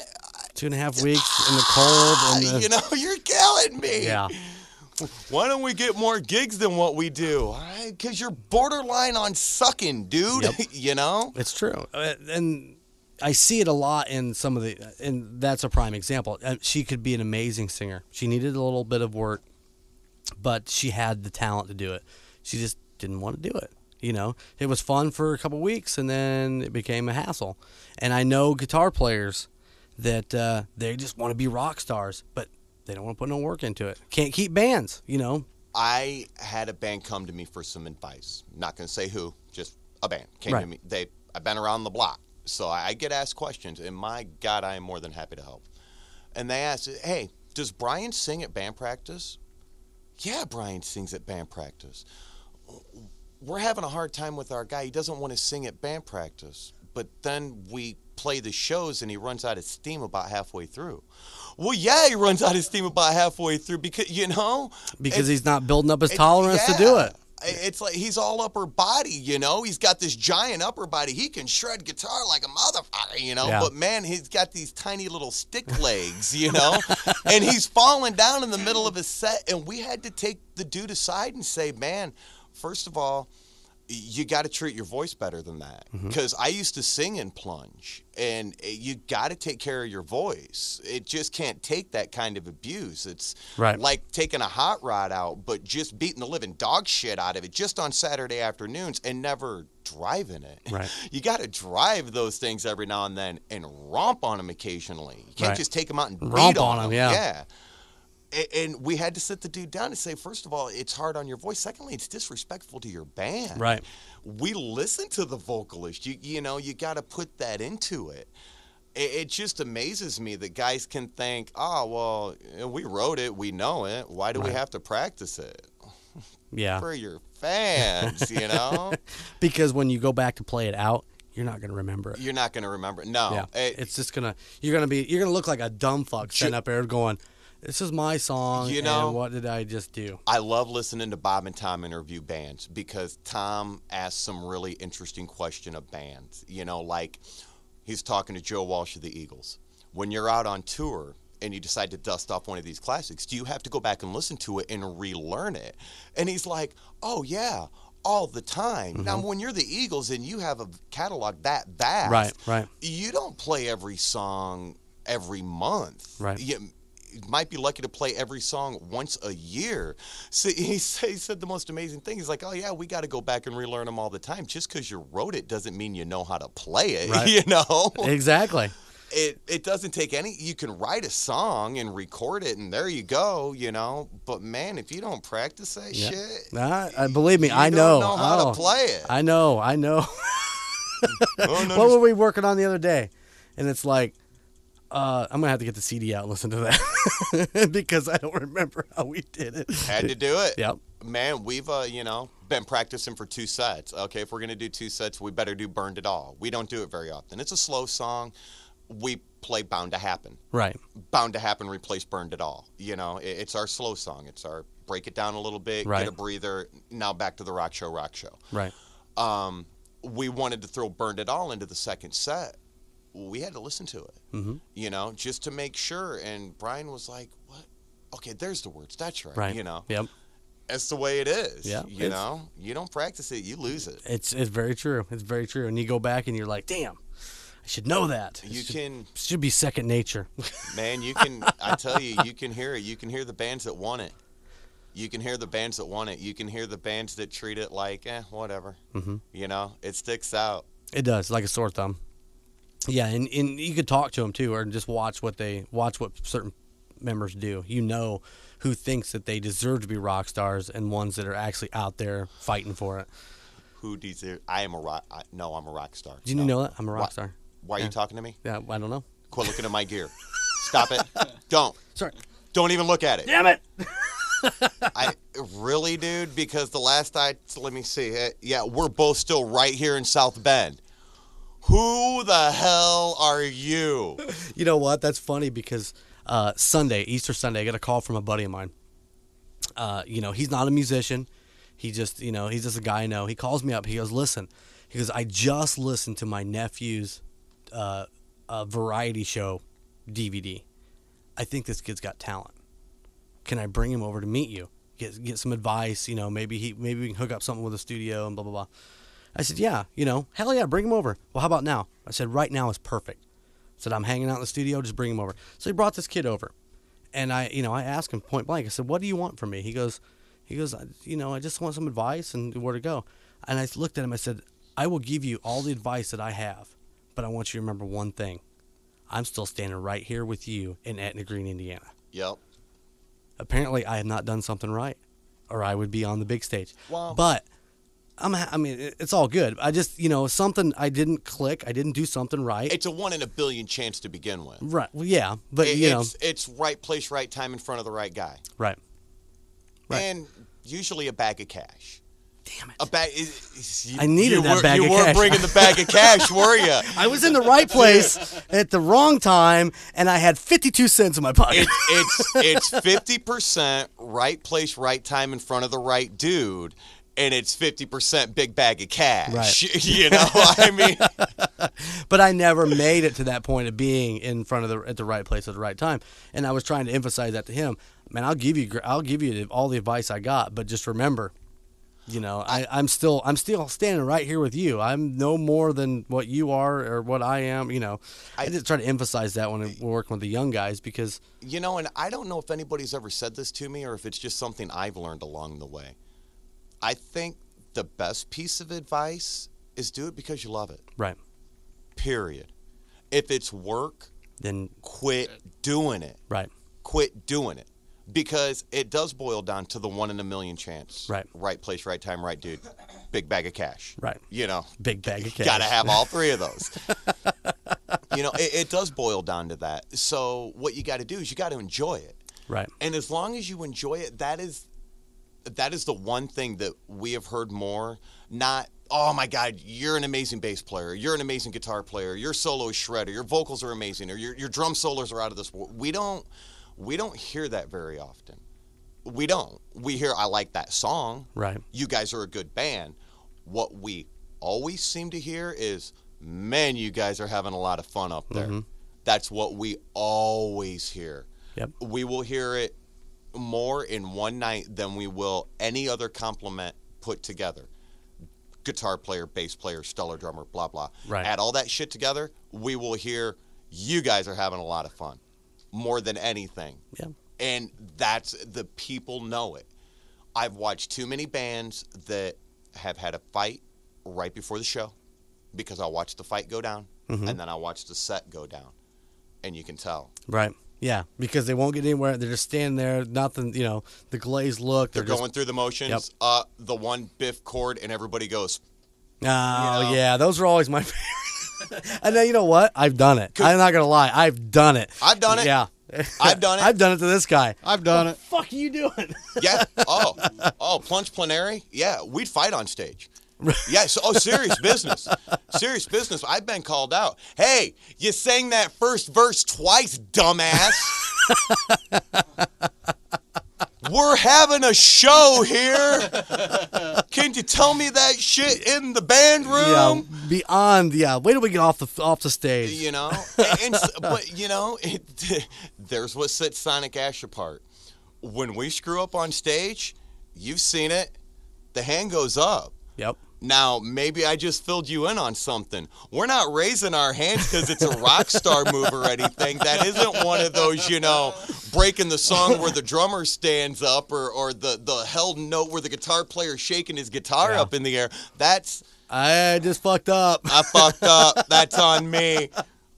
Two and a half weeks in the cold, ah, and the, you know, you're killing me. yeah. Why don't we get more gigs than what we do? Because you're borderline on sucking, dude. Yep. you know? It's true, Uh, and I see it a lot in some of the, and that's a prime example. She could be an amazing singer. She needed a little bit of work, but she had the talent to do it. She just didn't want to do it. You know, it was fun for a couple weeks, and then it became a hassle. And I know guitar players that uh, they just want to be rock stars, but they don't want to put no work into it. Can't keep bands. You know, I had a band come to me for some advice. Not going to say who, just a band came to me. They, I've been around the block, so I get asked questions, and my God, I am more than happy to help. And they asked, "Hey, does Brian sing at band practice?" Yeah, Brian sings at band practice. We're having a hard time with our guy. He doesn't want to sing at band practice. But then we play the shows and he runs out of steam about halfway through. Well, yeah, he runs out of steam about halfway through because, you know, because he's not building up his tolerance to do it. It's like he's all upper body, you know. He's got this giant upper body. He can shred guitar like a motherfucker, you know. Yeah. But man, he's got these tiny little stick legs, you know. and he's falling down in the middle of his set, and we had to take the dude aside and say, "Man, first of all, you got to treat your voice better than that Mm-hmm. because I used to sing and plunge, and eh, you got to take care of your voice. It just can't take that kind of abuse. It's Right. like taking a hot rod out, but just beating the living dog shit out of it just on Saturday afternoons and never driving it. Right. You got to drive those things every now and then and romp on them occasionally. You can't Right. just take them out and beat Romp on on 'em, them. yeah. Yeah. And we had to sit the dude down and say, first of all, it's hard on your voice. Secondly, it's disrespectful to your band. Right. We listen to the vocalist. You you know you got to put that into it. it. It just amazes me that guys can think, oh well, eh, we wrote it, we know it. Why do we have to practice it Yeah. for your fans? You know, because when you go back to play it out, you're not going to remember it. you're not going to remember. It. No, yeah, Eh, it's just gonna you're gonna be you're gonna look like a dumb fuck sitting up there going, "This is my song." You and know- what did I just do? I love listening to Bob and Tom interview bands because Tom asks some really interesting question of bands. You know, like he's talking to Joe Walsh of the Eagles. When you're out on tour and you decide to dust off one of these classics, do you have to go back and listen to it and relearn it? And he's like, "Oh yeah." All the time. Now, when you're the Eagles and you have a catalog that vast, Mm-hmm. Right, right. you don't play every song every month. Right. You might be lucky to play every song once a year. So he, said, he said the most amazing thing. He's like, oh, yeah, we got to go back and relearn them all the time. Just because you wrote it doesn't mean you know how to play it. Right. You know? Exactly. it, it doesn't take any, you can write a song and record it, and there you go, you know? But man, if you don't practice that Yeah. shit, Nah, uh, believe me, I know. know how Oh, to play it. I know. I know. I don't what were we working on the other day? And it's like, Uh, I'm gonna have to get the CD out and listen to that because I don't remember how we did it. Had to do it. Yep. Man, we've uh, you know been practicing for two sets. Okay, if we're gonna do two sets, we better do "Burned It All." We don't do it very often. It's a slow song. We play "Bound to Happen." Right. Bound to Happen replace Burned It All. You know, it- it's our slow song. It's our break it down a little bit, Right. get a breather. Now back to the rock show, rock show. Right. Um, we wanted to throw Burned It All into the second set. We had to listen to it, Mm-hmm. you know, just to make sure. And Brian was like, "What? Okay, there's the words. That's right. Right. You know, Yep. that's the way it is. Yeah, You know, you don't practice it, you lose it. It's it's very true. It's very true. And you go back and you're like, damn, I should know that. It You should, can, should be second nature. man. You can. I tell you, you can hear it. You can hear the bands that want it. You can hear the bands that want it. You can hear the bands that treat it like, eh, whatever. hmm You know, it sticks out. It does, like a sore thumb. Yeah, and, and you could talk to them too, or just watch what they watch what certain members do. You know who thinks that they deserve to be rock stars and ones that are actually out there fighting for it. Who deserves? I am a rock. I, no, I'm a rock star. Did you No. know that? I'm a rock Why- star. Why are Yeah. you talking to me? Yeah, I don't know. Quit looking at my gear. Stop it. Don't. Sorry. Don't even look at it. Damn it! I really, dude, because the last I let me see. eh, Yeah, we're both still right here in South Bend. Who the hell are you? You know what? That's funny because uh, Sunday, Easter Sunday, I got a call from a buddy of mine. Uh, you know, he's not a musician. He just, you know, he's just a guy I know. He calls me up. He goes, "Listen," he goes, "I just listened to my nephew's uh, variety show DVD. I think this kid's got talent. Can I bring him over to meet you? Get get some advice. You know, maybe he maybe we can hook up something with a studio and blah blah blah." I said, "Yeah, you know, hell yeah, bring him over." Well, how about now? I said, "Right now is perfect." I said I'm hanging out in the studio, just bring him over. So he brought this kid over, and I, you know, I asked him point blank. I said, "What do you want from me?" He goes, "He goes, you know, I just want some advice and where to go." And I looked at him. I said, "I will give you all the advice that I have, but I want you to remember one thing. I'm still standing right here with you in Etna Green, Indiana. Yep. Apparently, I have not done something right, or I would be on the big stage. Well- but." I'm, I mean, it's all good. I just, you know, something I didn't click. I didn't do something right. It's a one in a billion chance to begin with. right. Well, yeah, but It- you know, it's, it's right place, right time, in front of the right guy, right. Right. and usually a bag of cash. Damn it. A bag. is- I needed you that were, bag You of weren't cash. bringing the bag of cash, were you? I was in the right place at the wrong time, and I had 52 cents in my pocket. It's it's it's fifty percent right place, right time, in front of the right dude, and it's fifty percent big bag of cash. Right. You know, I mean, but I never made it to that point of being in front of the at the right place at the right time. And I was trying to emphasize that to him. Man, I'll give you I'll give you all the advice I got, but just remember, you know, I, I'm still I'm still standing right here with you. I'm no more than what you are or what I am. You know, I, I- just try to emphasize that when we're working with the young guys because you know, and I don't know if anybody's ever said this to me or if it's just something I've learned along the way. I think the best piece of advice is do it because you love it. right Period. If it's work, then quit doing it. right quit doing it because it does boil down to the one in a million chance. Right. Right place, right time, right dude. Big bag of cash. right You know, big bag of cash. got to have all three of those. you know, it, it does boil down to that. So what you got to do is you got to enjoy it. right And as long as you enjoy it, that is that is the one thing that we have heard more. Not, oh my God, you're an amazing bass player, you're an amazing guitar player, your solo is shredder, your vocals are amazing, or your, your drum solos are out of this world. We don't we don't hear that very often. We don't. We hear I like that song. right You guys are a good band. What we always seem to hear is, man, you guys are having a lot of fun up there. Mhm. That's what we always hear yep we will hear it more in one night than we will any other compliment put together. Guitar player, bass player, stellar drummer, blah blah. Right. Add all that shit together, we will hear you guys are having a lot of fun more than anything. yeah And that's the people know it. I've watched too many bands that have had a fight right before the show because I watched the fight go down Mhm. and then I watched the set go down. And you can tell. Right. Yeah, because they won't get anywhere. They're just standing there, nothing. You know, the glazed look. They're They're, going through the motions. Yep. Uh, the one biff chord, and everybody goes. Oh you know. yeah, those are always my. favorite. and then you know what? I've done it. I'm not gonna lie. I've done it. I've done it. Yeah. I've done it. I've done it to this guy. I've done it. Fuck are you doing? Yeah. Oh, oh, plunge plenary. Yeah, we'd fight on stage. Yes. Oh, serious business. Serious business. I've been called out. Hey, you sang that first verse twice, dumbass. We're having a show here. Can you tell me that shit in the band room? yeah. Beyond. Yeah. Wait till we get off the off the stage. You know, and, and but you know, it, there's what sets Sonic Ash apart. When we screw up on stage, you've seen it. The hand goes up. Yep. Now, maybe I just filled you in on something. We're not raising our hands because it's a rock star move or anything. That isn't one of those, you know, breaking the song where the drummer stands up or, or the, the held note where the guitar player's shaking his guitar Yeah. up in the air. That's, I just fucked up. I fucked up. That's on me.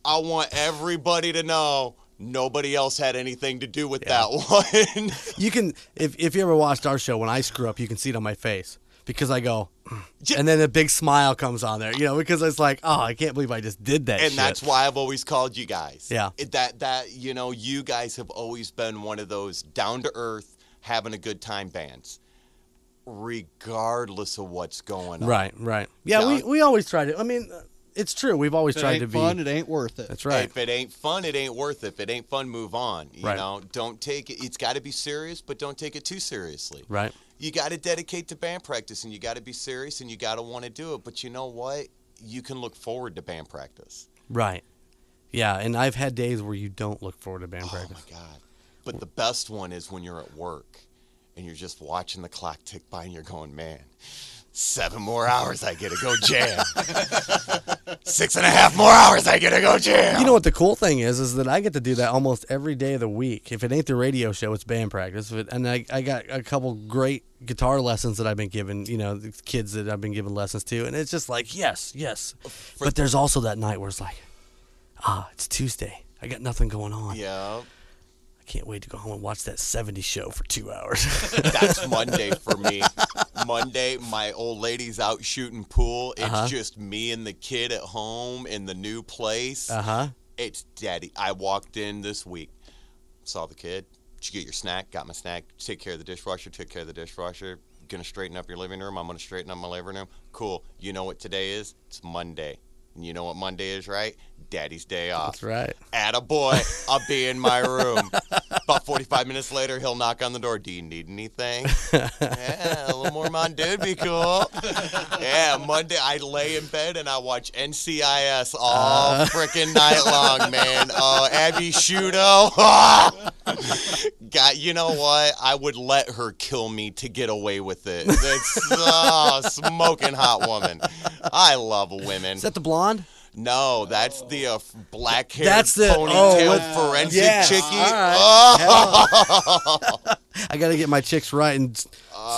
I want everybody to know nobody else had anything to do with that one. You can if if you ever watched our show when I screw up, you can see it on my face because I go, and then a big smile comes on there. You know, because it's like, oh, I can't believe I just did that. and shit. that's why I've always called you guys. Yeah. That that you know, you guys have always been one of those down to earth, having a good time bands, regardless of what's going on. right, right. Yeah, we we always try to. I mean, uh, it's true. We've always If it tried ain't to be. fun, it ain't worth it. that's right. If it ain't fun, it ain't worth it. If it ain't fun, move on. You Right. know, don't take it. It's got to be serious, but don't take it too seriously. Right. You got to dedicate to band practice, and you got to be serious, and you got to want to do it. But you know what? You can look forward to band practice. Right. Yeah, and I've had days where you don't look forward to band Oh practice. Oh my god! But the best one is when you're at work and you're just watching the clock tick by, and you're going, "Man, seven more hours I get to go jam. Six and a half more hours I get to go jam." You know what the cool thing is is that I get to do that almost every day of the week. If it ain't the radio show, it's band practice. And I, I got a couple great guitar lessons that I've been given. You know, the kids that I've been giving lessons to, and it's just like yes, yes. But there's also that night where it's like, ah, it's Tuesday. I got nothing going on. Yeah, I can't wait to go home and watch that '70s show for two hours. that's Monday for me. Monday, my old lady's out shooting pool. It's Uh-huh. just me and the kid at home in the new place. uh huh. It's daddy. I walked in this week, saw the kid. Did you get your snack? Got my snack. Take care of the dishwasher. Took care of the dishwasher. Gonna straighten up your living room. I'm gonna straighten up my living room. Cool. You know what today is? It's Monday. And you know what Monday is, right? Daddy's day off. That's right. Atta boy, I'll be in my room. About 45 minutes later, he'll knock on the door. Do you need anything? yeah, a little Dew would be cool. Yeah, Monday, I lay in bed and I watch NCIS all uh. frickin' night long, man. Oh, Abby Sciuto. God, you know what? I would let her kill me to get away with it. It's oh, smoking hot woman. I love women. Is that the blonde? No, that's the uh, black hair That's the- oh, ponytail with- forensic Yes, chickie. right. Oh, I got to get my chicks right, and so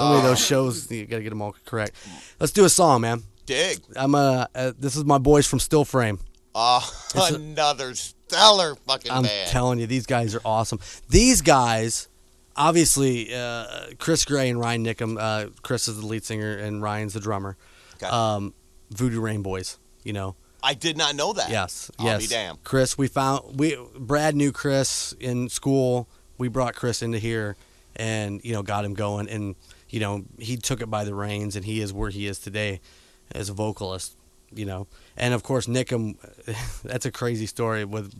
many of those shows, you got to get them all correct. Let's do a song, man. dig. I'm uh, uh this is my boys from Still Frame. Oh, a- another stellar fucking I'm band. telling you, these guys are awesome. These guys, obviously, uh, Chris Gray and Ryan Nickum. Uh, Chris is the lead singer, and Ryan's the drummer. Okay. Um, Voodoo Rain Boys. You know. I did not know that. Yes. I'll yes. be damned. Chris, we found we Brad knew Chris in school. We brought Chris into here, and you know got him going, and you know he took it by the reins, and he is where he is today as a vocalist. You know, and of course Nickum. That's a crazy story. With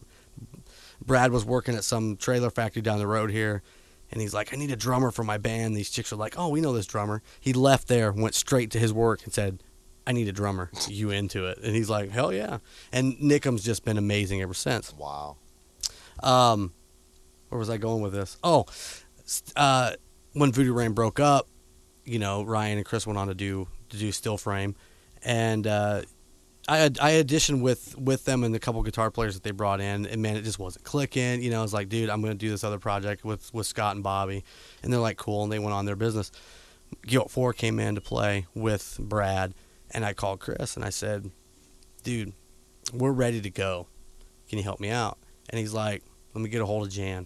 Brad was working at some trailer factory down the road here. And he's like, I need a drummer for my band. These chicks are like, Oh, we know this drummer. He left there, went straight to his work, and said, I need a drummer. You into it? And he's like, Hell yeah. And Nickum's just been amazing ever since. Wow. Um, where was I going with this? Oh, uh, when Voodoo Rain broke up, you know, Ryan and Chris went on to do to do Still Frame, and uh, I I auditioned with with them and a couple guitar players that they brought in, and man, it just wasn't clicking. You know, I was like, dude, I'm gonna do this other project with with Scott and Bobby, and they're like, cool, and they went on their business. GILT Four came in to play with Brad, and I called Chris and I said, dude, we're ready to go. Can you help me out? And he's like, let me get a hold of Jan,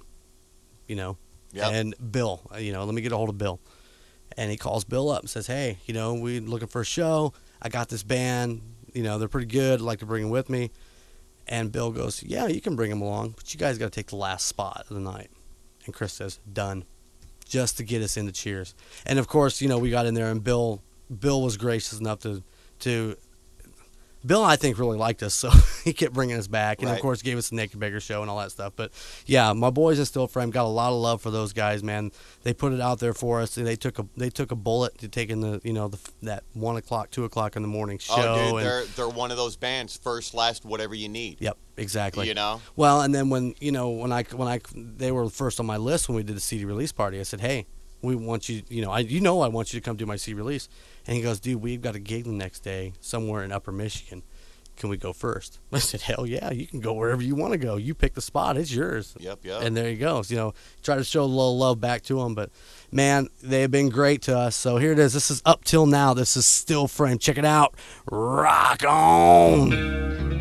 you know, Yep. and Bill, you know, let me get a hold of Bill. And he calls Bill up and says, hey, you know, we're looking for a show. I got this band. You know, they're pretty good. I'd like to bring them with me. And Bill goes, yeah, you can bring them along, but you guys got to take the last spot of the night. And Chris says, done, just to get us into Cheers. And of course, you know, we got in there, and Bill Bill was gracious enough to to. Bill, I think, really liked us, so he kept bringing us back, and of course, gave us the Naked Beggar show and all that stuff. But yeah, my boys in Still Frame got a lot of love for those guys, man. They put it out there for us. and They took a they took a bullet to taking the you know the that one o'clock, two o'clock in the morning oh, show. Oh, dude, they're they're one of those bands, first, last, whatever you need. Yep, exactly. You know? Well, and then when you know when I when I they were first on my list when we did the CD release party, I said, "Hey, we want you. You know, I you know I want you to come do my CD release." And he goes, "Dude, we've got a gig the next day somewhere in Upper Michigan. Can we go first? I said, "Hell yeah, you can go wherever you want to go. You pick the spot, it's yours." Yep, yep. And there you go. So, you know, try to show a little love back to them, but man, they have been great to us. So here it is. This is up till now. This is still frame. Check it out. Rock on.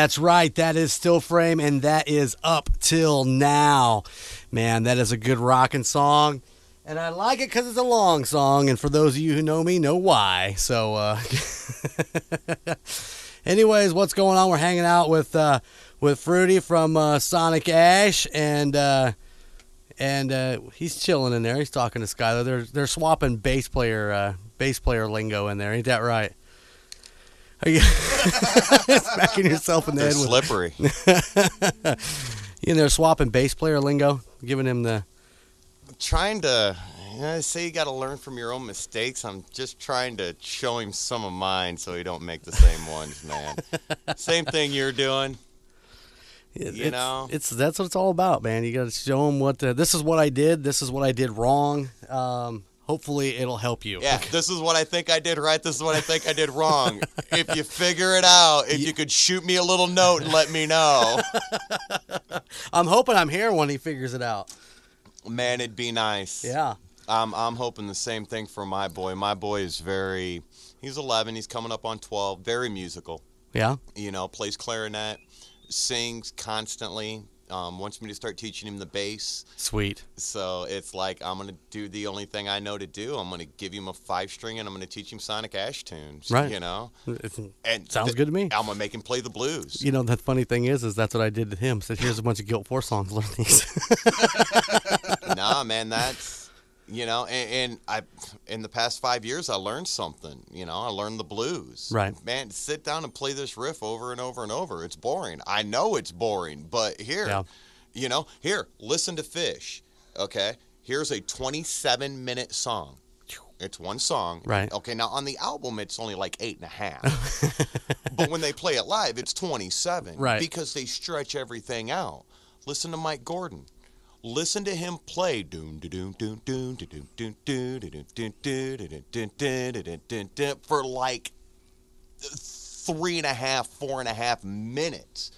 That's right. That is Still Frame, and that is Up Till Now. Man, that is a good rocking song. And I like it because it's a long song, and for those of you who know me, know why. So, uh, anyways, what's going on? We're hanging out with uh, with Fruity from uh, Sonic Ash, and uh, and uh, he's chilling in there. He's talking to Skyler. They're they're swapping bass player uh, bass player lingo in there. Ain't that right? Are you smacking yourself in the They're head with slippery. you know, swapping bass player lingo, giving him the. trying to you know, say you got to learn from your own mistakes. I'm just trying to show him some of mine so he don't make the same ones, man. same thing you're doing. it's, know? it's that's what it's all about, man. You got to show him what the, this is what I did. This is what I did wrong. Um, hopefully, it'll help you. Yeah, this is what I think I did right. This is what I think I did wrong. if you figure it out, if you could shoot me a little note and let me know, I'm hoping I'm here when he figures it out. man, it'd be nice. Yeah. I'm I'm hoping the same thing for my boy. My boy is very he's 11, he's coming up on 12, very musical. Yeah. You know, plays clarinet, sings constantly. Um, wants me to start teaching him the bass. Sweet. So it's like I'm gonna do the only thing I know to do. I'm gonna give him a five string and I'm gonna teach him Sonic Ash tunes. Right. You know, and Sounds th- good to me. I'm gonna make him play the blues. You know, the funny thing is, is that's what I did to him. Said, "Here's a bunch of GILT Four songs. Learn these." nah, man, that's you know, and, and I in the past five years I learned something. You know, I learned the blues. Right. Man, sit down and play this riff over and over and over. It's boring. I know it's boring, but here, Yeah. you know, here, listen to Phish. Okay, here's a 27 minute song. It's one song. Right. Okay, now on the album it's only like eight and a half. but when they play it live, it's 27. Right. Because they stretch everything out. Listen to Mike Gordon. Listen to him play. For like three and a half, four and a half minutes.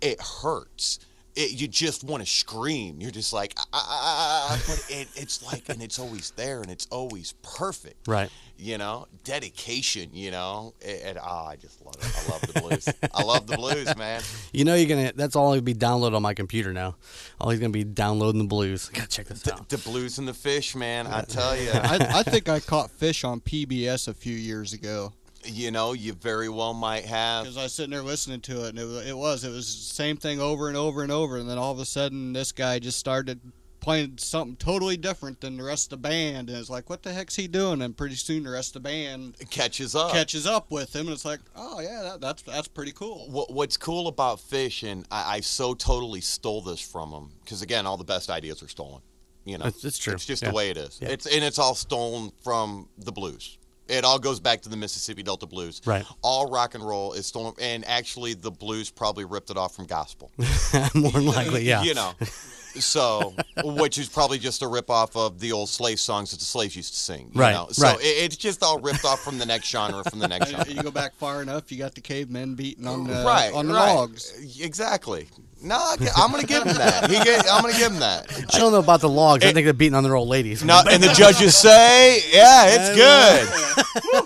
It hurts. It, you just want to scream. You're just like, ah, but it, it's like, and it's always there, and it's always perfect. Right you know, dedication, you know, and, and ah, I just love it. I love the blues. I love the blues, man. You know, you're gonna. That's all gonna be downloaded on my computer now. All he's gonna be downloading the blues. I gotta check this out. The blues and the Phish, man. I tell you, I, I think I caught Phish on PBS a few years ago you know, you very well might have. because I was sitting there listening to it, and it, wa- it was it was the same thing over and over and over, and then all of a sudden this guy just started playing something totally different than the rest of the band, and it's like, what the heck's he doing? And pretty soon the rest of the band Catches up. catches up with him, and it's like, oh yeah, that, that's that's pretty cool. What, what's cool about Phish, and I, I so totally stole this from him, because again, all the best ideas are stolen. You know, It's- it's true. It's just Yeah. the way it is. Yeah. It's and it's all stolen from the blues. It all goes back to the Mississippi Delta blues. Right. All rock and roll is stolen, and actually, the blues probably ripped it off from gospel. More than likely, yeah. You know, so which is probably just a rip off of the old slave songs that the slaves used to sing. You Right, Know? So right. it, it's just all ripped off from the next genre, from the next genre. you go back far enough, you got the cavemen beating on the right. on the right. logs. Exactly. No, I get- I'm going to give him that. He get, I'm going to give him that. I don't know about the logs. I think they're beating on their old ladies. No, and the judges say, yeah, it's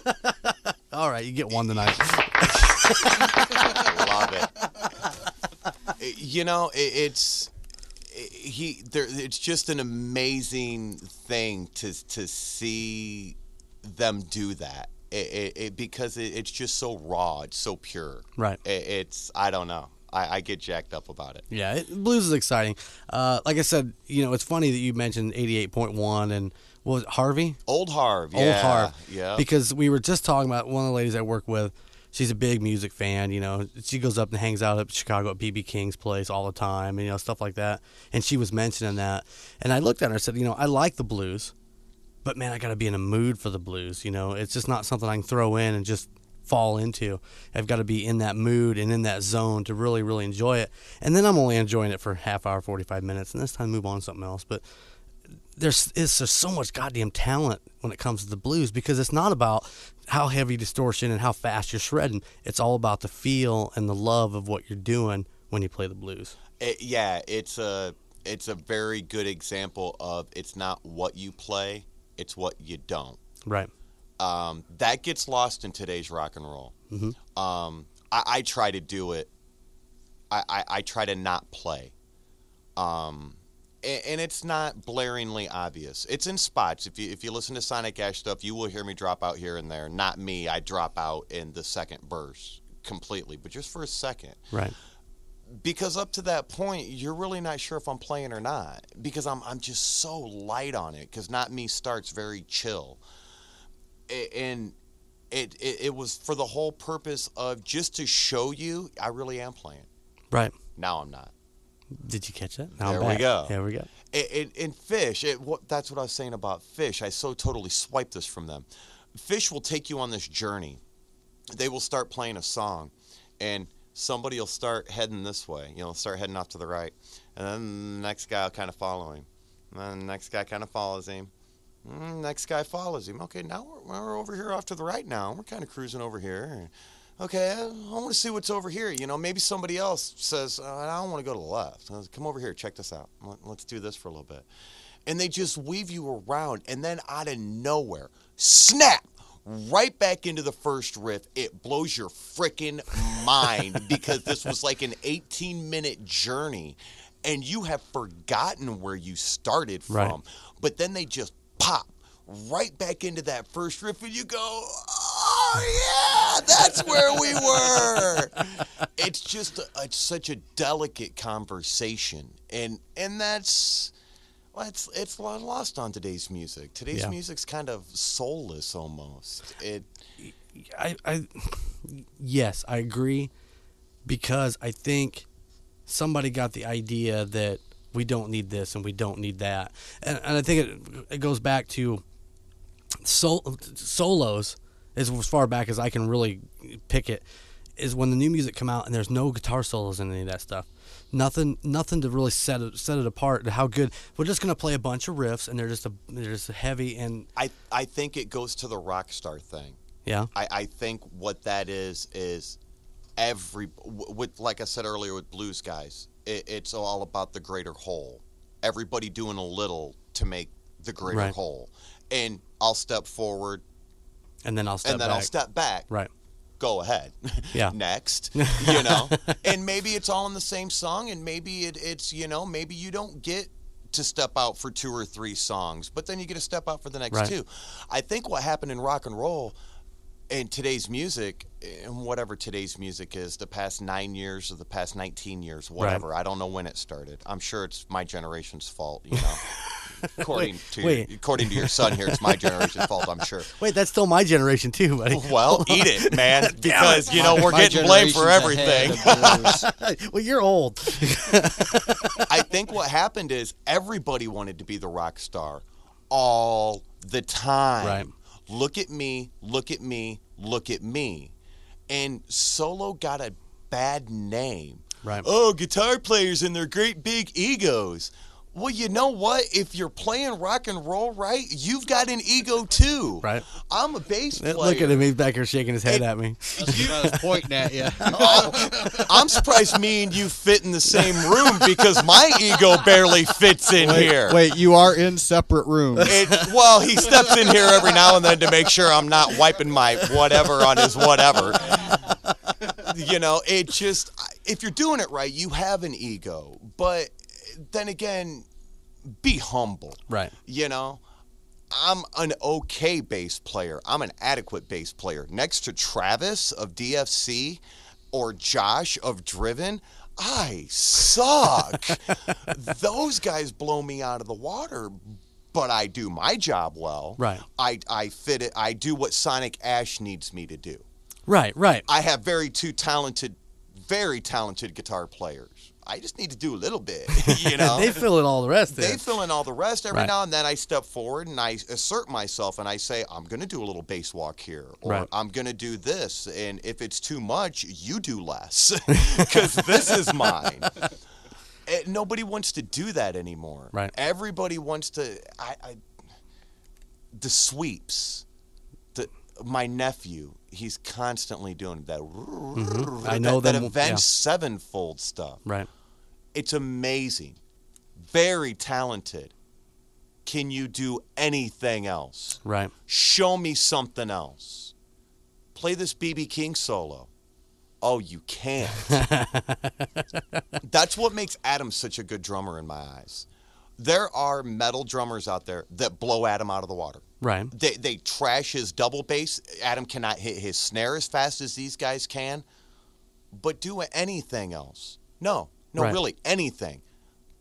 good. All right, you get one tonight. Love it. You know, it, it's he. There, it's just an amazing thing to to see them do that. It, it, it because it, it's just so raw. It's so pure. Right. It, it's I don't know. I, I get jacked up about it. Yeah, it, blues is exciting. Uh, like I said, you know, it's funny that you mentioned 88.1 and was Harvey? Old Harv. Old Yeah. Harv. Yeah. Because we were just talking about one of the ladies I work with she's a big music fan. You know, she goes up and hangs out at Chicago at BB King's place all the time, and you know stuff like that. And she was mentioning that, and I looked at her and said, you know, I like the blues, but man, I got to be in a mood for the blues. You know, it's just not something I can throw in and just fall into. I've got to be in that mood and in that zone to really, really enjoy it. And then I'm only enjoying it for half hour, 45 minutes, and this time move on to something else. But there's it's just so much goddamn talent when it comes to the blues because it's not about how heavy distortion and how fast you're shredding. It's all about the feel and the love of what you're doing when you play the blues. It, yeah, it's a it's a very good example of it's not what you play, it's what you don't. Right. Um, that gets lost in today's rock and roll. Um, I, I try to do it. I, I, I try to not play. Um, and, it's not blaringly obvious. It's in spots. If you if you listen to Sonic Ash stuff, you will hear me drop out here and there. Not me. I drop out in the second verse completely, but just for a second Right. because up to that point you're really not sure if I'm playing or not because I'm I'm just so light on it because not me starts very chill and it, it it was for the whole purpose of just to show you I really am playing Right. now I'm not Did you catch that? Now There we go. There we go. in Phish it what that's what I was saying about Phish. I so totally swiped this from them. Phish will take you on this journey. They will start playing a song and somebody will start heading this way. You know start heading off to the right. And then the next guy will kind of follow him. And then the next guy kind of follows him. Next guy follows him. Okay now we're, we're over here off to the right now. We're kind of cruising over here okay i want to see what's over here you know maybe somebody else says uh, i don't want to go to the left. Uh, come over here check this out. Let- let's do this for a little bit. And they just weave you around and then out of nowhere snap right back into the first riff. It blows your freaking mind because this was like an 18 minute journey and you have forgotten where you started from. Right. but then they just pop right back into that first riff and you go oh Oh, yeah that's where we were it's just a, it's such a delicate conversation and and that's well, it's it's lost on today's music. Today's Yeah. music's kind of soulless almost. It I, I yes, I agree because I think somebody got the idea that we don't need this and we don't need that, and, and I think it it goes back to sol- solos as far back as I can really pick it is when the new music come out and there's no guitar solos in any of that stuff. Nothing, nothing to really set it set it apart. How good we're just gonna play a bunch of riffs and they're just a they're just heavy and I I think it goes to the rock star thing. yeah I, I think what that is is every with like I said earlier with blues guys, it, it's all about the greater whole. Everybody doing a little to make the greater Right. whole. And I'll step forward and then I'll step and then back. I'll step back. right. Go ahead. Yeah. Next, you know, and maybe it's all in the same song, and maybe it, it's you know maybe you don't get to step out for two or three songs, but then you get to step out for the next Right. two. I think what happened in rock and roll and today's music and whatever today's music is the past nine years or the past 19 years whatever right. i don't know when it started i'm sure it's my generation's fault you know according to wait. according to your son here it's my generation's fault i'm sure Wait, that's still my generation too, buddy. well eat it man because you know we're My getting blamed for everything well, you're old. I think what happened is everybody wanted to be the rock star all the time. Right. Look at me, look at me, look at me. And solo got a bad name. Right. Oh, guitar players and their great big egos. Well, you know what? If you're playing rock and roll right, you've got an ego too. Right. I'm a bass player. Look at him. He's back here shaking his head It- at me. That's what I was pointing at you. Oh, I'm surprised me and you fit in the same room because my ego barely fits in here. Wait, you are in separate rooms. It, well, he steps in here every now and then to make sure I'm not wiping my whatever on his whatever. You know, it just, if you're doing it right, you have an ego. But then again, be humble. Right. You know, I'm an okay bass player. I'm an adequate bass player. Next to Travis of DFC or Josh of Driven, I suck. Those guys blow me out of the water, but I do my job well. Right. I, I fit it. I do what Sonic Ash needs me to do. Right, right. I have very two talented, very talented guitar players. I just need to do a little bit, you know. they fill in all the rest. They fill in all the rest. Every Right. now and then I step forward and I assert myself and I say, I'm going to do a little bass walk here, or Right. I'm going to do this. And if it's too much, you do less because this is mine. Eh, nobody wants to do that anymore. Right. Everybody wants to. I, I the sweeps. The my nephew, he's constantly doing that. Mm-hmm. I know that, that Avenged yeah. Sevenfold stuff. Right. It's amazing. Very talented. Can you do anything else? Right. Show me something else. Play this BB King solo. Oh, you can't. That's what makes Adam such a good drummer in my eyes. There are metal drummers out there that blow Adam out of the water. Right. They, they trash his double bass. Adam cannot hit his snare as fast as these guys can. But do anything else. No, no, Right. really, anything.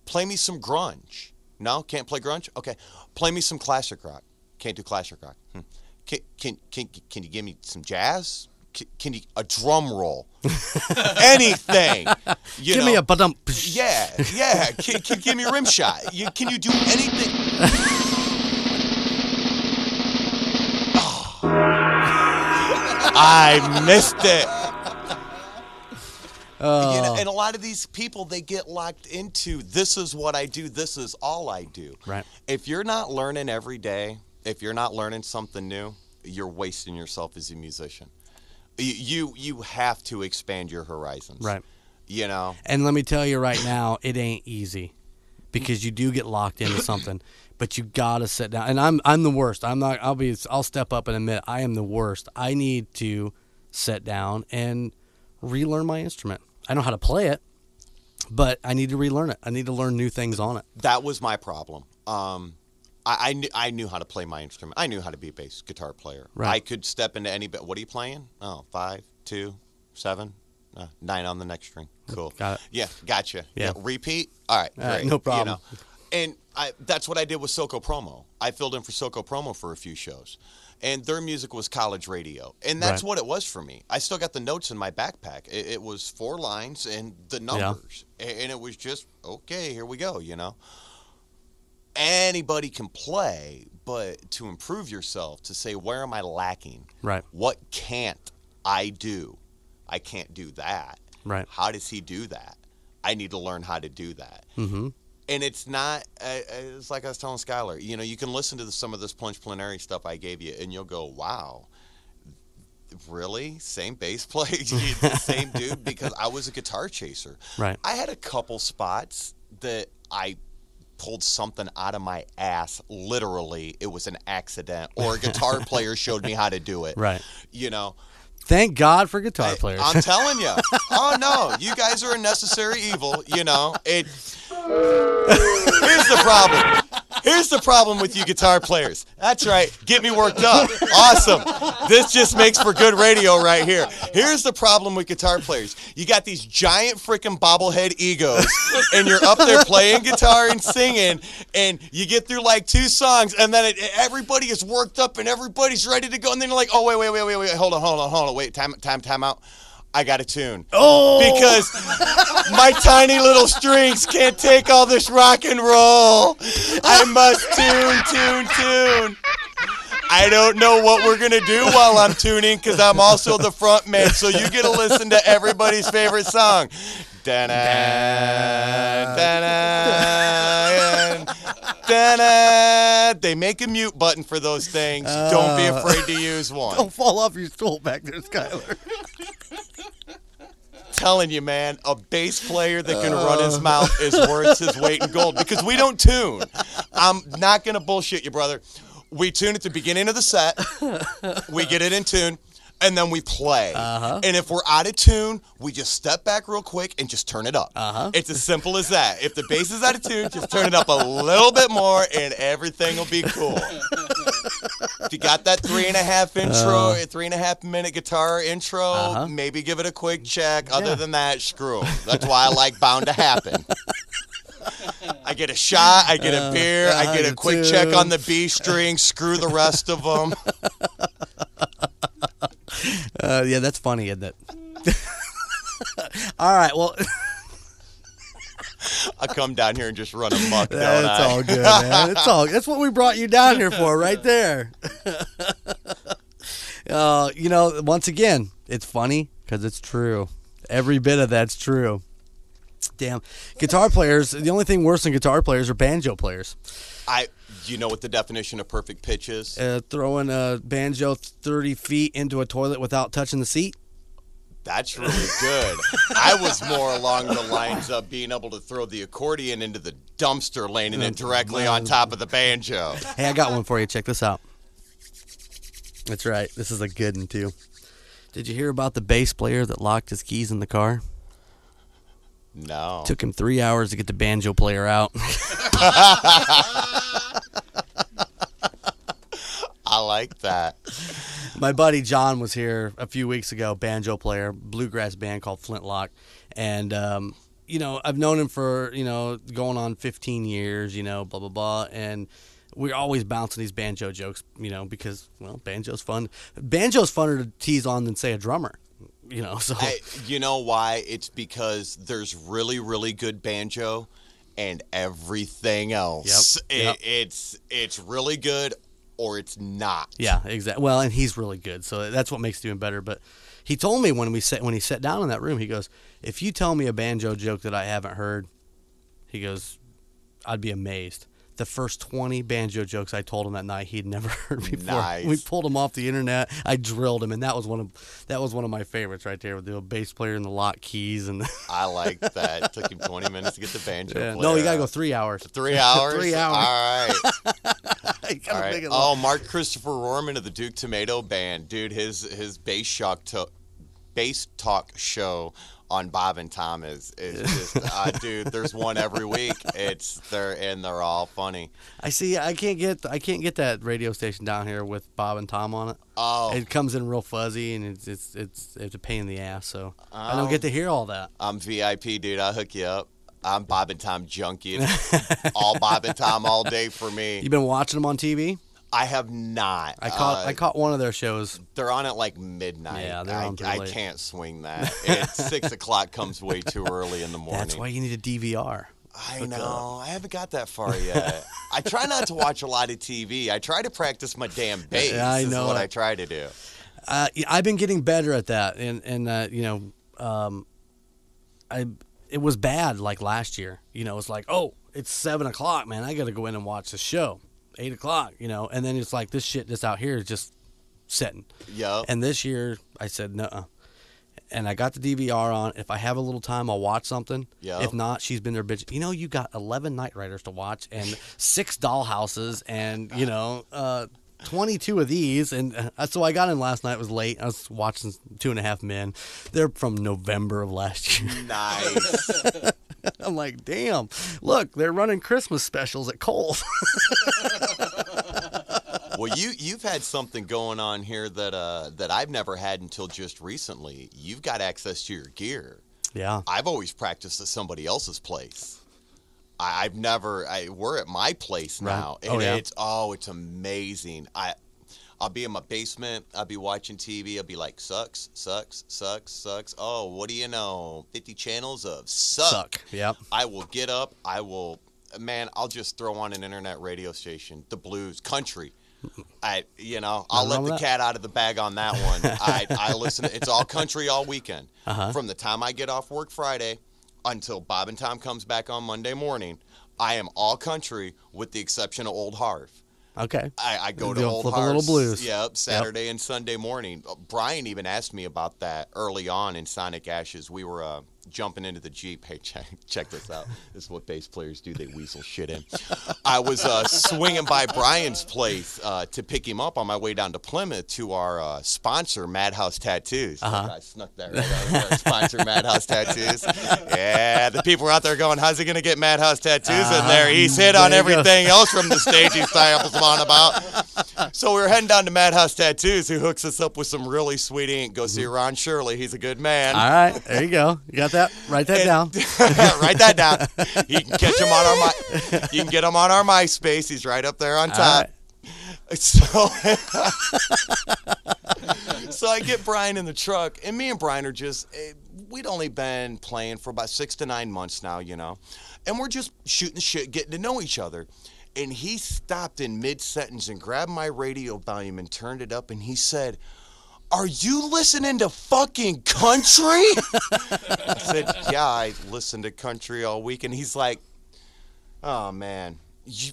Play me some grunge. No, can't play grunge? Okay. Play me some classic rock. Can't do classic rock. Hmm. Can, can, can, can you give me some jazz? Can, can you, a drum roll? anything. Give know? me a badum. Yeah, yeah. Can, can, give me a rim shot. You, can you do anything? Oh. I missed it. You know, and a lot of these people, they get locked into this is what I do, this is all I do. Right. If you're not learning every day, if you're not learning something new, you're wasting yourself as a musician. You you, have to expand your horizons. Right. You know. And let me tell you right now, it ain't easy because you do get locked into something, but you gotta sit down. And I'm I'm the worst. I'm not. I'll be. I'll step up and admit I am the worst. I need to sit down and relearn my instrument. I know how to play it, but I need to relearn it. I need to learn new things on it. that was my problem. Um, I, I, knew, I knew how to play my instrument. I knew how to be a bass guitar player. Right. I could step into any. ba- What are you playing? Oh, five, two, seven, uh, nine on the next string. Cool. Got it. Yeah, gotcha. Yeah. repeat. All right, All right, great. no You know. And I, that's what I did with Soko Promo. I filled in for Soko Promo for a few shows, and their music was college radio, and that's Right. what it was for me. I still got the notes in my backpack. It, it was four lines and the numbers, A- and it was just okay. Here we go. You know anybody can play, but to improve yourself, to say, where am I lacking? Right. What can't I do? I can't do that. Right. How does he do that? I need to learn how to do that. Mm-hmm. And it's not, uh, uh, it's like I was telling Skyler, you know, you can listen to the, some of this Plunge Plenary stuff I gave you, and you'll go, wow. Really? Same bass player? the same dude? Because I was a guitar chaser. Right. I had a couple spots that I pulled something out of my ass. Literally, it was an accident, or a guitar player showed me how to do it. Right. You know, Thank God for guitar players. I'm telling you. Oh no, you guys are a necessary evil. You know it. Here's the problem. Here's the problem with you guitar players. That's right. Get me worked up. Awesome. This just makes for good radio right here. Here's the problem with guitar players. You got these giant freaking bobblehead egos, and you're up there playing guitar and singing, and you get through like two songs, and then it, everybody is worked up and everybody's ready to go, and then you're like, oh wait, wait, wait, wait, wait, hold on, hold on, hold on, wait, time, time, time out. I got a tune. oh, Because my tiny little strings can't take all this rock and roll. I must tune, tune, tune. I don't know what we're going to do while I'm tuning because I'm also the front man. So you get to listen to everybody's favorite song. They make a mute button for those things. Don't be afraid to use one. don't fall off your stool back there, Skyler. telling you, man, a bass player that can run his mouth is worth his weight in gold because we don't tune. I'm not going to bullshit you, brother. We tune at the beginning of the set, we get it in tune, and then we play. Uh-huh. And if we're out of tune, we just step back real quick and just turn it up. Uh-huh. It's as simple as that. If the bass is out of tune, just turn it up a little bit more and everything will be cool. If you got that three and a half intro, three and a half minute guitar intro, Uh-huh. maybe give it a quick check. Other Yeah. than that, screw. That's why I like Bound to Happen. I get a shot, I get a Uh, beer, I get a quick check on the B string, screw the rest of them. Uh, yeah, that's funny, isn't it? all right. Well, I come down here and just run amok. don't I? that's all good, man. It's all. That's what we brought you down here for, right there. uh, you know, once again, it's funny because it's true. Every bit of that's true. Damn, guitar players. The only thing worse than guitar players are banjo players. I. Do you know what the definition of perfect pitch is? Uh, throwing a banjo thirty feet into a toilet without touching the seat. That's really good. I was more along the lines of being able to throw the accordion into the dumpster, landing it directly on top of the banjo. Hey, I got one for you. Check this out. That's right. This is a good one too. Did you hear about the bass player that locked his keys in the car? No. Took him three hours to get the banjo player out. I like that. My buddy John was here a few weeks ago, banjo player, bluegrass band called Flintlock, and um, you know I've known him for you know going on 15 years, you know, blah blah blah, and we're always bouncing these banjo jokes, you know, because well, banjo's fun. Banjo's funner to tease on than say a drummer, you know. So I, you know why? It's because there's really, really good banjo and everything else. Yep, It, yep. It's it's really good or it's not. Yeah, exactly. Well, and he's really good, so that's what makes it even better. But he told me when we sat when he sat down in that room, he goes, "If you tell me a banjo joke that I haven't heard, he goes, I'd be amazed." The first twenty banjo jokes I told him that night, he'd never heard before. Nice. We pulled him off the internet. I drilled him, and that was one of that was one of my favorites right there with the bass player and the lock keys and. The, I like that. It took him 20 minutes to get the banjo. Yeah. No, you gotta go three hours. Three hours. Three hours. All right. You gotta All right. make it Oh. Mark Christopher Rorman of the Duke Tumatoe Band, dude. His his bass shock to, bass talk show on Bob and Tom is is just uh, dude. There's one every week. It's they're and they're all funny. I see. I can't get I can't get that radio station down here with Bob and Tom on it. Oh, It comes in real fuzzy and it's it's it's, it's a pain in the ass. So I Oh. don't get to hear all that. I'm VIP, dude. I'll hook you up. I'm Bob and Tom junkie. All Bob and Tom all day for me. You've been watching them on TV. I have not. I caught Uh, I caught one of their shows. They're on at like midnight. Yeah, they're I, on pretty I can't swing that. It's six o'clock comes way too early in the morning. That's why you need a DVR. I know. I haven't got that far yet. I try not to watch a lot of TV. I try to practice my damn bass. Yeah, I know what. I try to do. Uh, I've been getting better at that, and and uh, you know, um, I it was bad like last year. You know, it's like oh, it's seven o'clock, man. I got to go in and watch the show. Eight o'clock, you know, and then it's like this shit just out here is just setting. Yup. And this year, I said no. And I got the DVR on. If I have a little time, I'll watch something. Yeah. If not, she's been there, bitch. You know, you got 11 Knight Riders to watch and six dollhouses and, you know, uh, 22 of these. And uh, so I got in last night. It was late. I was watching Two and a Half Men. They're from November of last year. nice. I'm like, damn, look, they're running Christmas specials at Kohl's. well, you you've had something going on here that uh that I've never had until just recently. You've got access to your gear. yeah. I've always practiced at somebody else's place. I, I've never. I, we're at my place Right. now, Oh, and yeah. it's oh, it's amazing. I, I'll be in my basement. I'll be watching TV. I'll be like, sucks, sucks, sucks, sucks. Oh, what do you know? Fifty channels of suck. Suck. Yep. I will get up. I will, man. I'll just throw on an internet radio station, the blues, country. I, you know, I'll let the that. cat out of the bag on that one. I, I listen. It's all country all weekend. Uh-huh. From the time I get off work Friday until Bob and Tom comes back on Monday morning, I am all country with the exception of Old Harv. Okay. I, I go to Old a little blues. Yep, Saturday and Sunday morning. Brian even asked me about that early on in Sonic Ashes. We were uh, jumping into the Jeep. Hey, check, check this out. This is what bass players do. They weasel shit in. I was uh, swinging by Brian's place uh, to pick him up on my way down to Plymouth to our uh, sponsor, Madhouse Tattoos. Uh-huh. I snuck that right out. Sponsor, Madhouse Tattoos. Yeah, the people are out there going, how's he going to get Madhouse Tattoos in there? He's hit on Uh-huh. There go. everything else from the stage he samples on about. So we were heading down to Madhouse Tattoos, who hooks us up with some really sweet ink. Go see Ron Shirley. He's a good man. All right. There you go. You got that? Write that down. Write that down. You can catch him on our my, you can get him on our MySpace. He's right up there on top. right. So, so I get Brian in the truck, and me and Brian are just, eh, we'd only been playing for about six to nine months now, you know, and we're just shooting shit, getting to know each other. And he stopped in mid sentence and grabbed my radio volume and turned it up, and he said, Are you listening to fucking country? I said, Yeah, I listen to country all week. And he's like, Oh man, you,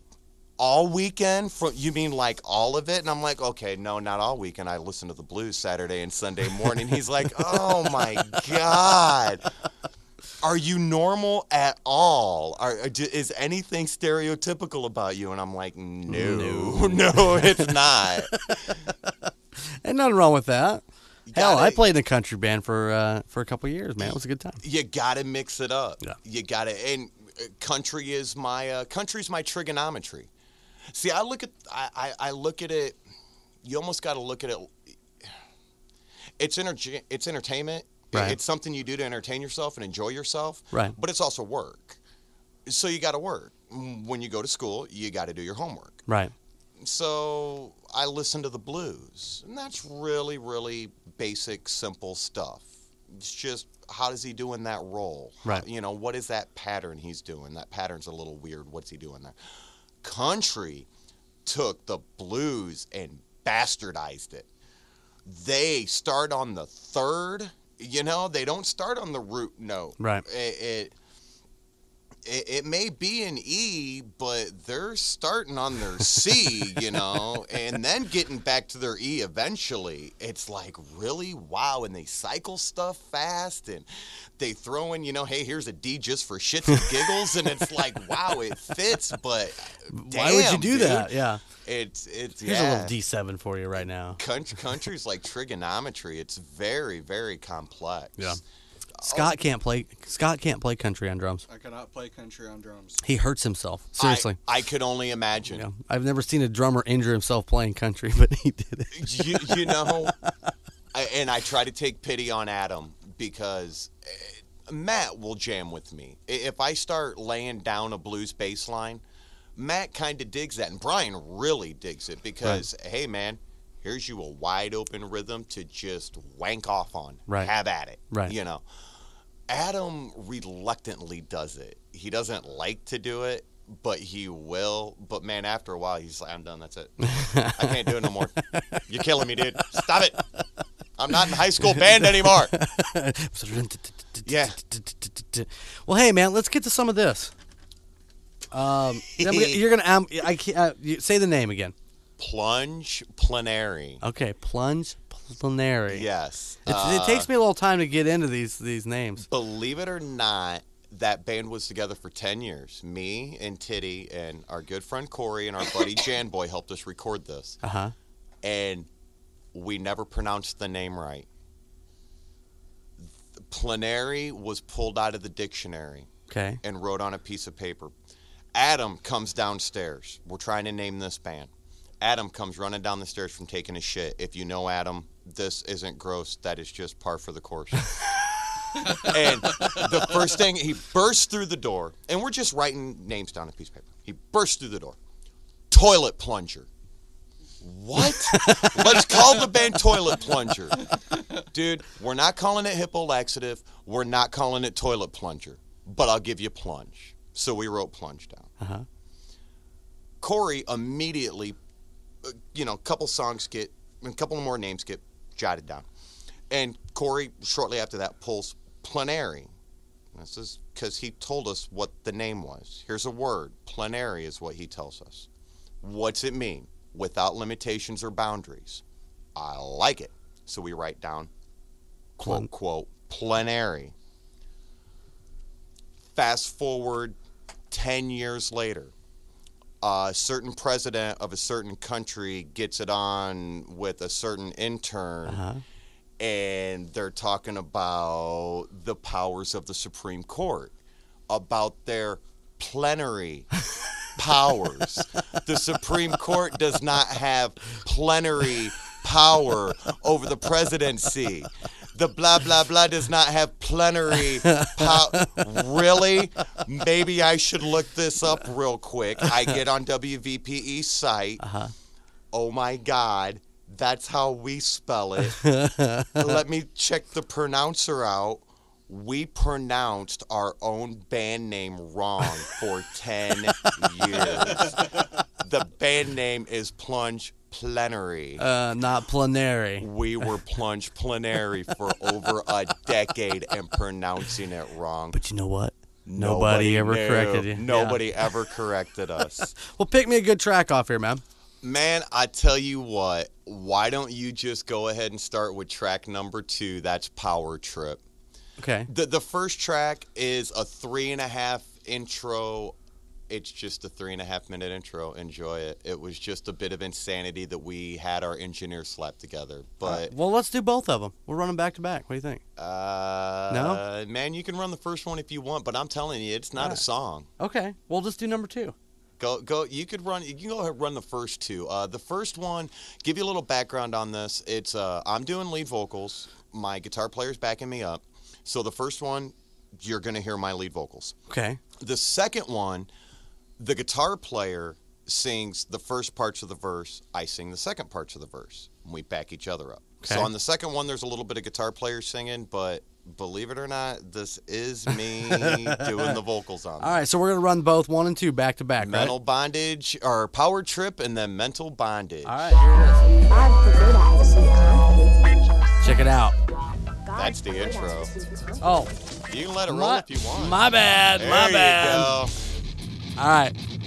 all weekend? From you mean like all of it? And I'm like, okay, no, not all weekend. I listen to the blues Saturday and Sunday morning. He's like, oh my god. Are you normal at all? Are, are- is anything stereotypical about you? And I'm like, no, no, it's not. Ain't nothing wrong with that. Hell, gotta- I played in a country band for uh, for a couple years, man. It was a good time. you gotta mix it up. Yeah. You gotta, and uh, country is my uh, country's my trigonometry. See, I look at I, I, I look at it. You almost got to look at it. It's energy. It's entertainment. Right. It's something you do to entertain yourself and enjoy yourself. Right. But it's also work. So you got to work. When you go to school, you got to do your homework. Right. So I listen to the blues, and that's really, really basic, simple stuff. It's just how does he do in that role? Right. You know, what is that pattern he's doing? That pattern's a little weird. What's he doing there? Country took the blues and bastardized it. They start on the third. You know, they don't start on the root note. Right. It, it it, it may be an E, but they're starting on their C, you know, and then getting back to their E eventually. It's like, really? Wow. And they cycle stuff fast and they throw in, you know, hey, here's a D just for shits and giggles. And it's like, wow, it fits, but Why would you do dude. that? Yeah. It's, it's, Here's yeah. a little D7 for you right now. Country, country's like trigonometry. It's very, very complex. Yeah. Scott can't play. Scott can't play country on drums. I cannot play country on drums. He hurts himself. Seriously. I, could only imagine. yeah. I've never seen a drummer injure himself playing country, but he did it. you, you know, I, and I try to take pity on Adam because eh, Matt will jam with me. If I start laying down a blues bass line, Matt kind of digs that, and Brian really digs it because, hey, man, here's you a wide open rhythm to just wank off on. Right. Have at it. Right. You know, Adam reluctantly does it. He doesn't like to do it. But he will. But man, after a while, he's like, "I'm done. That's it. I can't do it no more. You're killing me, dude. Stop it. I'm not in high school band anymore." Yeah. Well, hey, man, let's get to some of this. Um, you're gonna um, I can't, uh, you, say the name again. Plunge plenary. Okay, plunge plenary. Yes. It, Uh, it takes me a little time to get into these these names. Believe it or not, that band was together for 10 years. Me and Titty and our good friend Corey and our buddy Jan Boy helped us record this. Uh huh. And we never pronounced the name right. Plenary was pulled out of the dictionary Okay. and wrote on a piece of paper. Adam comes downstairs. We're trying to name this band. Adam comes running down the stairs from taking a shit. If you know Adam, this isn't gross. That is just par for the course. and the first thing, he bursts through the door, and we're just writing names down on a piece of paper. He bursts through the door. Toilet plunger. What? Let's call the band Toilet Plunger. Dude, we're not calling it hippo laxative. We're not calling it toilet plunger. But I'll give you plunge. So we wrote plunge down. Uh-huh. Corey immediately, you know, a couple songs get, a couple more names get jotted down. And Corey, shortly after that, pulls plenary. This is because he told us what the name was. Here's a word. Plenary is what he tells us. What's it mean? Without limitations or boundaries. I like it. So we write down, quote, Plen- quote, plenary. Fast forward 10 years later, a certain president of a certain country gets it on with a certain intern, Uh-huh. and they're talking about the powers of the Supreme Court, about their plenary powers. the Supreme Court does not have plenary power over the presidency. The blah blah blah does not have plenary power. Really? Maybe I should look this up real quick. I get on WVPE's site. Uh-huh. oh my God, that's how we spell it. Let me check the pronouncer out. We pronounced our own band name wrong for 10 years. The band name is Plunge Plenary. Uh, not plenary. We were Plunge Plenary for over a decade and pronouncing it wrong. But you know what? Nobody, ever knew. corrected you. Yeah. Nobody ever corrected us. Well, pick me a good track off here, man. Man, I tell you what, why don't you just go ahead and start with track number two? That's Power Trip. Okay. The the first track is a three and a half intro. It's just a three and a half minute intro. Enjoy it. It was just a bit of insanity that we had our engineer slap together. But Well, let's do both of them. We'll run them back to back. What do you think? uh, No? man, you can run the first one if you want, but I'm telling you, it's not a song. Okay. We'll just do number two. Go, go. You could run. You can go ahead and run the first two. Uh, the first one, give you a little background on this. It's uh, I'm doing lead vocals. My guitar player's backing me up. So the first one, you're gonna hear my lead vocals. Okay. The second one, the guitar player sings the first parts of the verse. I sing the second parts of the verse. And we back each other up. So on the second one, there's a little bit of guitar player singing, but believe it or not, this is me doing the vocals on. All right. So we're gonna run both one and two back to back. right? Mental bondage or power trip and then mental bondage. All right. Here it is. God forbid I have some confidence in Check it out. That's the intro. Oh, You can let it roll my, if you want. my bad. there my bad. go. All right.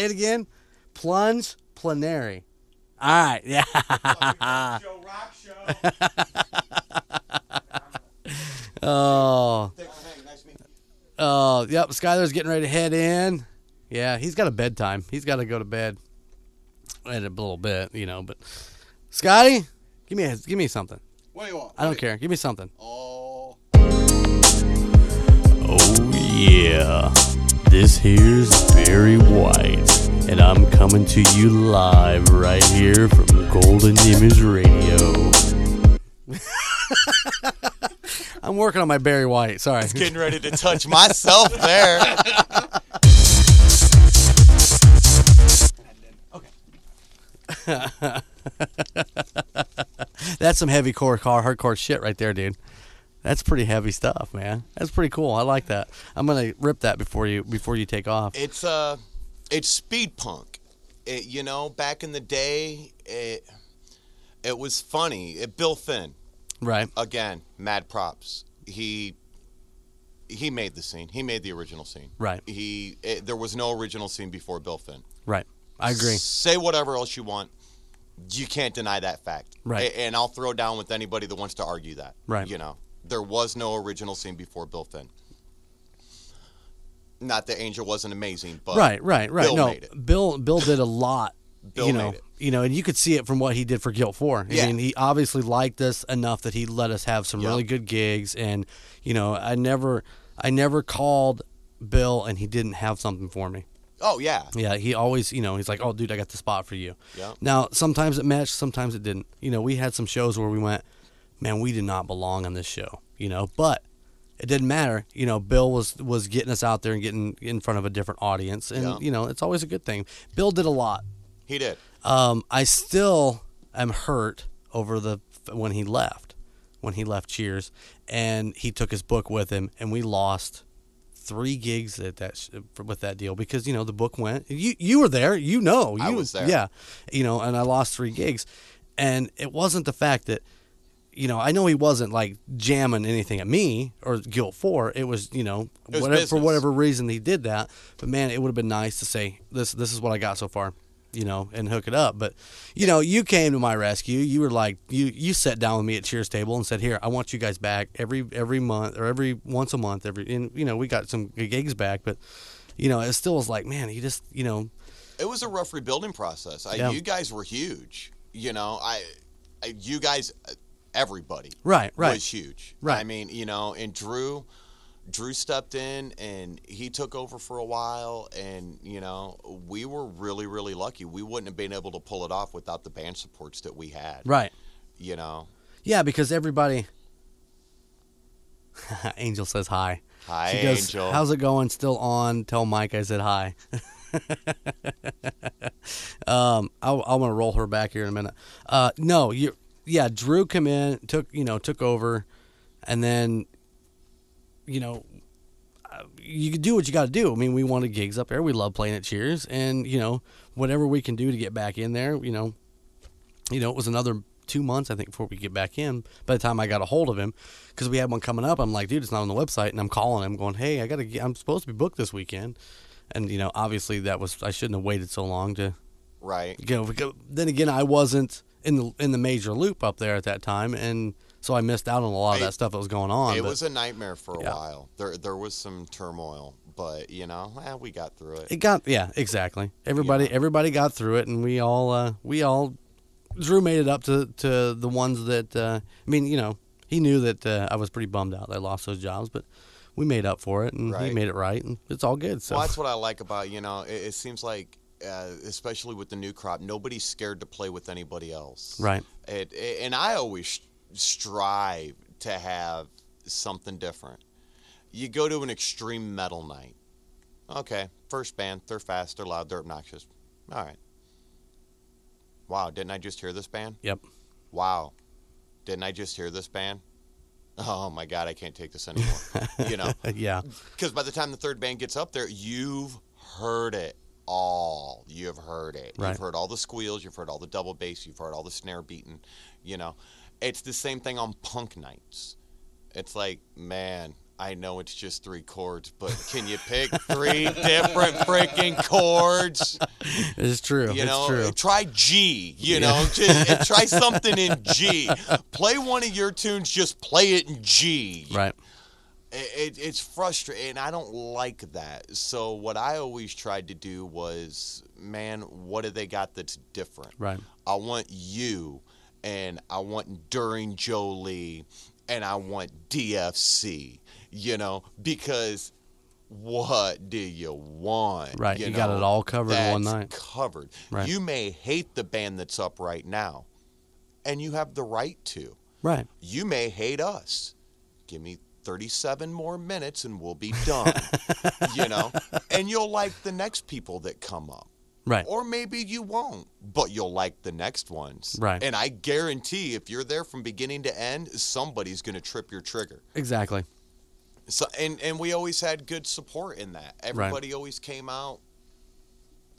Say it again. Plunge plenary. All right. Yeah. Show rock show. Oh. Thanks for hanging. Nice meeting you. Oh. Yep. Skyler's getting ready to head in. Yeah. He's got a bedtime. He's got to go to bed in a little bit, you know. But Scotty, give me a, give me something. What do you want? I don't care. Give me something. Oh, Oh yeah, this here's Barry White, and I'm coming to you live right here from Golden Image Radio. I'm working on my Barry White. Sorry. Getting ready to touch myself there. That's some heavy core car hardcore shit right there, dude. That's pretty heavy stuff, man. That's pretty cool. I like that. I'm gonna rip that before you before you take off. It's uh, it's speed punk. It, you know, back in the day, it it was funny. It, Bill Finn, Right. again, mad props. He he made the scene. He made the original scene. Right. He it, there was no original scene before Bill Finn. Right. I agree. Say whatever else you want. You can't deny that fact. Right. A- and I'll throw down with anybody that wants to argue that. Right. You know, there was no original scene before Bill Finn. Not that Angel wasn't amazing, but right, right, right. Bill no. Bill Bill did a lot. Bill you know, made it. you know, and you could see it from what he did for GILT Four. I Yeah. mean, he obviously liked us enough that he let us have some Yeah. really good gigs. And you know, I never, I never called Bill and he didn't have something for me. Oh yeah. Yeah, he always, you know, he's like, "Oh, dude, I got the spot for you." Yeah. Now, sometimes it matched, sometimes it didn't. You know, we had some shows where we went, "Man, we did not belong on this show," you know, but it didn't matter. You know, Bill was was getting us out there and getting in front of a different audience, and Yeah. you know, it's always a good thing. Bill did a lot. He did. Um, I still am hurt over the when he left, when he left Cheers, and he took his book with him, and we lost three gigs at that with that deal because you know the book went. You you were there, you know. You, I was there. Yeah, you know, and I lost three gigs, and it wasn't the fact that. You know, I know he wasn't like jamming anything at me or GILT Four. It was, you know, was whatever, for whatever reason he did that. But man, it would have been nice to say this. This is what I got so far, you know, and hook it up. But you know, you came to my rescue. You were like, you you sat down with me at Cheers table and said, "Here, I want you guys back every every month or every once a month. Every and you know, we got some gigs back, but you know, it still was like, man, you just you know, It was a rough rebuilding process. I, Yeah. You guys were huge. You know, I, I you guys, uh, everybody right, right, was huge. Right. I mean, you know, and Drew, Drew stepped in and he took over for a while, and you know, we were really, really lucky. We wouldn't have been able to pull it off without the band supports that we had. right. You know, Yeah, because everybody. Angel says hi. hi She goes, Angel. "How's it going? Still on? Tell Mike I said hi." um, I, I want to roll her back here in a minute. Uh, no, you, yeah, Drew come in, took you know, took over, and then, you know, uh, you do what you got to do. I mean, we wanted gigs up there. We love playing at Cheers, and you know, whatever we can do to get back in there, you know, you know, it was another two months I think before we get back in. By the time I got a hold of him, because we had one coming up, I'm like, dude, it's not on the website, and I'm calling him, going, hey, I gotta, get, I'm supposed to be booked this weekend, and you know, obviously that was I shouldn't have waited so long to right. you know. because- Then again, I wasn't in the in the major loop up there at that time, and so I missed out on a lot of It- that stuff that was going on. It but was a nightmare for a Yeah. while. There, there was some turmoil, but you know, eh, we got through it. It got yeah, exactly. Everybody Yeah. everybody got through it, and we all uh, we all Drew made it up to to the ones that uh, I mean, you know, he knew that uh, I was pretty bummed out that I lost those jobs, but we made up for it, and he made it right, and it's all good. So Well, that's what I like about you know. It, it seems like, uh, especially with the new crop, nobody's scared to play with anybody else. right, It, it- and I always strive to have something different. You go to an extreme metal night. Okay, first band, they're fast, they're loud, they're obnoxious. All right. Wow, didn't I just hear this band? yep, Wow, didn't I just hear this band? Oh my God, I can't take this anymore. you know, yeah, because by the time the third band gets up there, you've heard it all. You've heard it. Right. You've heard all the squeals. You've heard all the double bass. You've heard all the snare beating. You know, it's the same thing on punk nights. It's like, man, I know it's just three chords, but can you pick three different freaking chords? It's true. You it's know, true. try G. You know, just try something in G. Play one of your tunes. Just play it in G. Right. It, it, it's frustrating. I don't like that. So what I always tried to do was, man, what do they got that's different? Right. I want you, and I want during Jolie, and I want DFC. You know, because what do you want? Right, you got it all covered in one night. Covered. Right. You may hate the band that's up right now, and you have the right to. Right. You may hate us. Give me 37 more minutes and we'll be done. you know? And you'll like the next people that come up. Right. Or maybe you won't, but you'll like the next ones. Right. And I guarantee if you're there from beginning to end, somebody's going to trip your trigger. Exactly. So and and we always had good support in that. Everybody always came out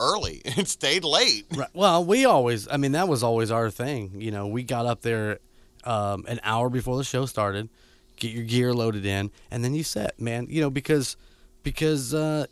early and stayed late. Right. Well, we always, I mean, that was always our thing. You know, we got up there um, an hour before the show started, get your gear loaded in, and then you set, man. You know, because because uh,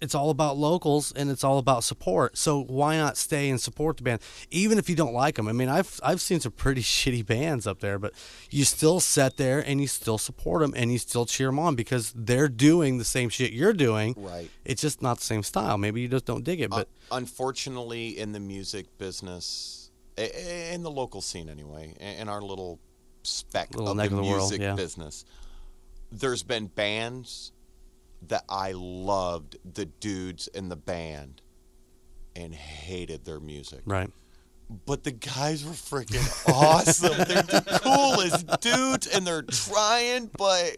it's all about locals and it's all about support. So why not stay and support the band, even if you don't like them? I mean, I've I've seen some pretty shitty bands up there, but you still sit there and you still support them and you still cheer them on because they're doing the same shit you're doing. Right. It's just not the same style. Maybe you just don't dig it, but Uh, unfortunately, in the music business, in the local scene anyway, in our little speck of the the world, music yeah. business, there's been bands that I loved the dudes in the band and hated their music. right. But the guys were freaking awesome. They're the coolest dudes and they're trying, but.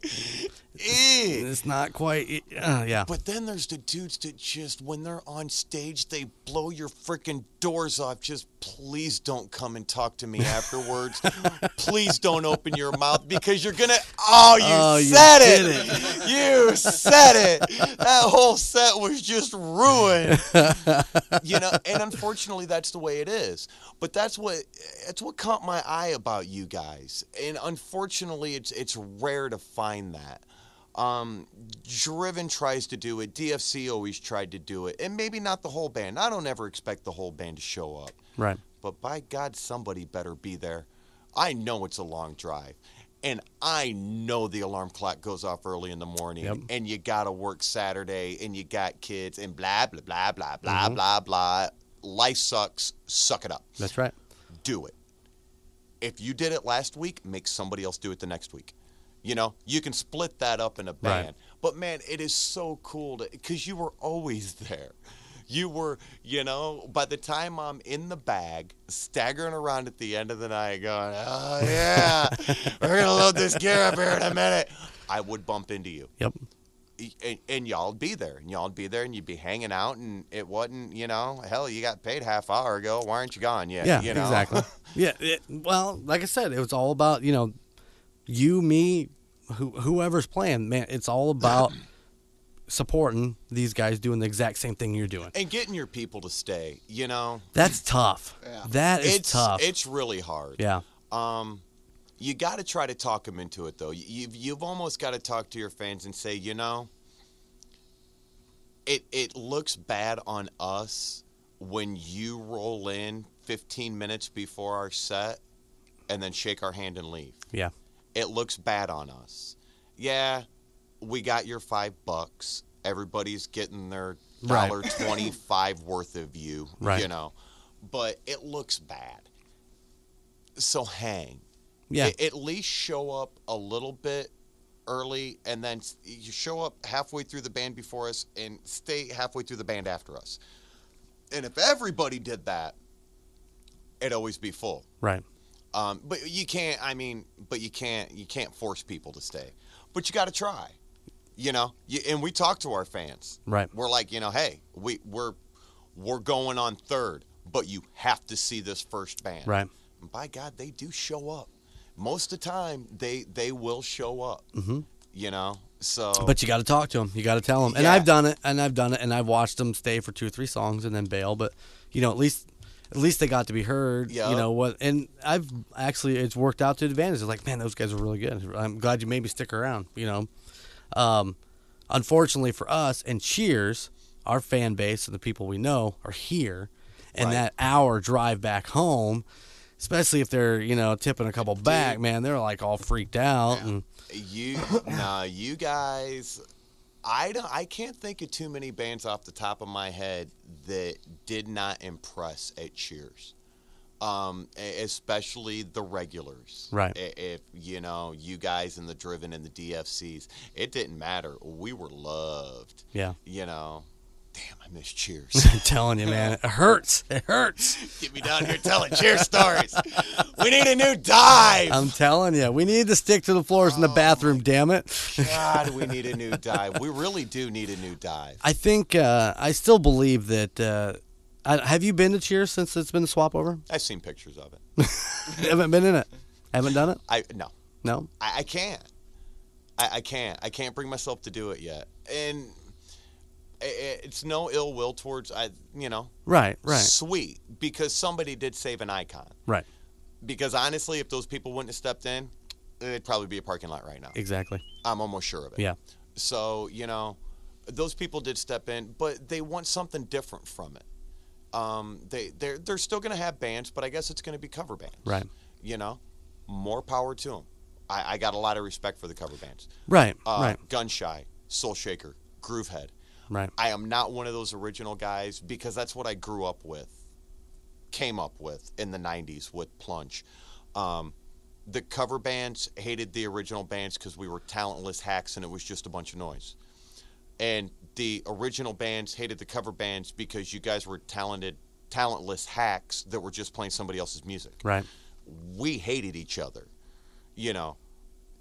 It's not quite. Uh, yeah. But then there's the dudes that just, when they're on stage, they blow your freaking doors off. Just please don't come and talk to me afterwards. please don't open your mouth because you're gonna. Oh, you Oh, you said it. You said it. That whole set was just ruined. you know, and unfortunately, that's the way it is. But that's what that's what caught my eye about you guys. And unfortunately, it's it's rare to find that. Um, Driven tries to do it. DFC always tried to do it, and maybe not the whole band. I don't ever expect the whole band to show up, Right. but by God, somebody better be there. I know it's a long drive, and I know the alarm clock goes off early in the morning, Yep. and you gotta work Saturday, and you got kids, and blah blah blah blah blah Mm-hmm. blah blah. Life sucks. Suck it up. That's right. Do it. If you did it last week, make somebody else do it the next week. You know, you can split that up in a Right. band. But man, it is so cool to because you were always there. You were, you know, by the time I'm in the bag, staggering around at the end of the night, going, "Oh yeah, we're gonna load this gear up here in a minute," I would bump into you, Yep. and, and y'all'd be there, and y'all'd be there, and you'd be hanging out, and it wasn't, you know, hell, you got paid half hour ago. Why aren't you gone yet? Yeah. you know? Exactly. yeah. It, well, like I said, it was all about you know, you, me, who, whoever's playing. Man, it's all about supporting these guys doing the exact same thing you're doing. and getting your people to stay. You know, That's tough. Yeah. That is it's tough. it's really hard. yeah. Um, you got to try to talk them into it, though. You- You've you've almost got to talk to your fans and say, you know, it it looks bad on us when you roll in 15 minutes before our set and then shake our hand and leave. Yeah. It looks bad on us. Yeah, we got your five bucks. Everybody's getting their Right. dollar twenty-five worth of you. Right. You know, but it looks bad. So hang. Yeah. A- at least show up a little bit early, and then you show up halfway through the band before us, and stay halfway through the band after us. And if everybody did that, it'd always be full. right. Um, but you can't. I mean, but you can't. You can't force people to stay. But you got to try. You know. You, and we talk to our fans. Right. We're like, you know, hey, we we're we're going on third, but you have to see this first band. Right. And by God, they do show up. Most of the time, they they will show up. Mm-hmm. You know. So. But you got to talk to them. You got to tell them. And Yeah. I've done it. And I've done it. And I've watched them stay for two or three songs and then bail. But you know, at least at least they got to be heard. Yeah. You know what? And I've actually it's worked out to advantage. It's like, man, those guys are really good. I'm glad you made me stick around. You know. Um, unfortunately for us and Cheers, our fan base and the people we know are here, and Right. that hour drive back home, especially if they're you know tipping a couple back, man, they're like all freaked out and You, nah, you guys. I don't. I can't think of too many bands off the top of my head that did not impress at Cheers. Um, especially the regulars. Right. If you know you guys in the Driven and the DFCs, it didn't matter. We were loved. yeah. You know. Damn, I miss Cheers. I'm telling you, man, it hurts. It hurts. Get me down here telling Cheers stories. We need a new dive. I'm telling you, we need to stick to the floors in the bathroom. Damn it. God, we need a new dive. We really do need a new dive. I think uh, I still believe that. Uh, I, have you been to Cheers since it's been the swap over? I've seen pictures of it. haven't been in it. Haven't done it. I no, No. I, I can't. I, I can't. I can't bring myself to do it yet. And it's no ill will towards I. You know, Right. Right. sweet because somebody did save an icon. Right. Because honestly, if those people wouldn't have stepped in, it'd probably be a parking lot right now. Exactly. I'm almost sure of it. Yeah. So, you know, those people did step in, but they want something different from it. Um, they they're they're still going to have bands, but I guess it's going to be cover bands. Right. You know, more power to them. I, I got a lot of respect for the cover bands. Right. Uh, right. Gunshy, Soul Shaker, Groovehead. Right. I am not one of those original guys because that's what I grew up with, came up with in the 90s with Plunge. Um, the cover bands hated the original bands because we were talentless hacks and it was just a bunch of noise. And the original bands hated the cover bands because you guys were talented, talentless hacks that were just playing somebody else's music. Right. We hated each other, you know,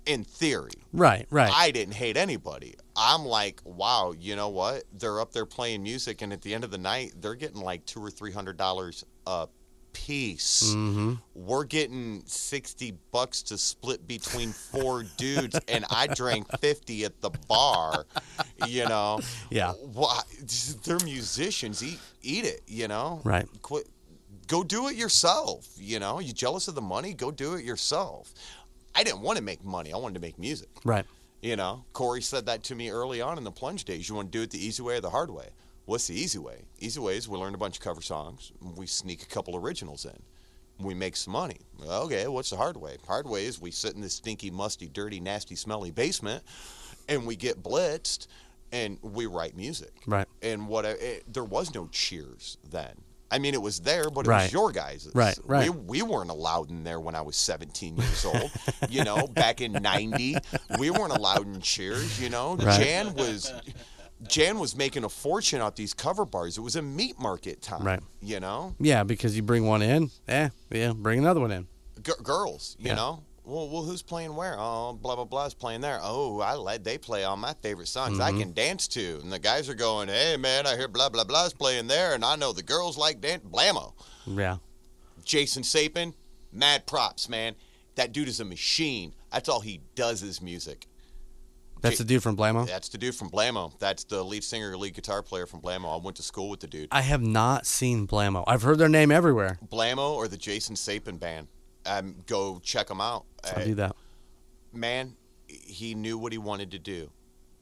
in theory. Right. Right. I didn't hate anybody. I'm like, wow, you know what? They're up there playing music, and at the end of the night, they're getting like two or three hundred dollars a piece. mm-hmm. We're getting sixty bucks to split between four dudes, and I drank fifty at the bar. You know, Yeah. Why? They're musicians. Eat, eat it. You know, Right. Quit. Go do it yourself. You know, you jealous of the money? Go do it yourself. I didn't want to make money. I wanted to make music. Right. You know, Corey said that to me early on in the plunge days. You want to do it the easy way or the hard way? What's the easy way? Easy way is we learn a bunch of cover songs, we sneak a couple originals in, we make some money. Okay, what's the hard way? Hard way is we sit in this stinky, musty, dirty, nasty, smelly basement, and we get blitzed, and we write music. Right. And what I- it, there was no cheers then. I mean, it was there, but it Right. was your guys'. Right, right. We, we weren't allowed in there when I was 17 years old. you know, back in 90, we weren't allowed in cheers, you know. Right. Jan was Jan was making a fortune off these cover bars. It was a meat market time. Right. You know? Yeah, because you bring one in, eh? Yeah, bring another one in. G- girls, you Yeah. know? Well, well, who's playing where? Oh, blah blah blah is playing there. Oh, I let they play all my favorite songs Mm-hmm. I can dance to, and the guys are going, "Hey man, I hear blah blah blah is playing there, and I know the girls like dance." Blammo. Yeah. Jason Sapin, mad props, man. That dude is a machine. That's all he does is music. That's the dude from Blamo. That's the dude from Blamo. That's the lead singer, lead guitar player from Blamo. I went to school with the dude. I have not seen Blamo. I've heard their name everywhere. Blamo or the Jason Sapin band. Um, go check them out. I'll do that. Man, he knew what he wanted to do,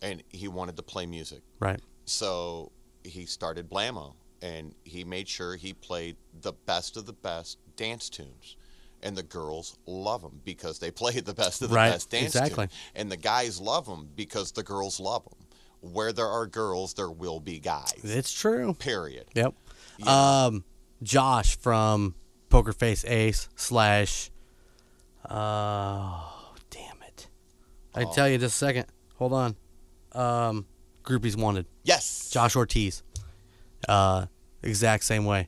and he wanted to play music. Right. So he started Blamo, and he made sure he played the best of the best dance tunes. And the girls love him because they play the best of the Right, best dance exactly. tunes. And the guys love him because the girls love him. Where there are girls, there will be guys. It's true. Period. Yep. Yeah. Um, Josh from Poker Face Ace slash. Oh, damn it! I tell you just a second. Hold on. Um, groupies wanted. Yes. Josh Ortiz. Uh, exact same way.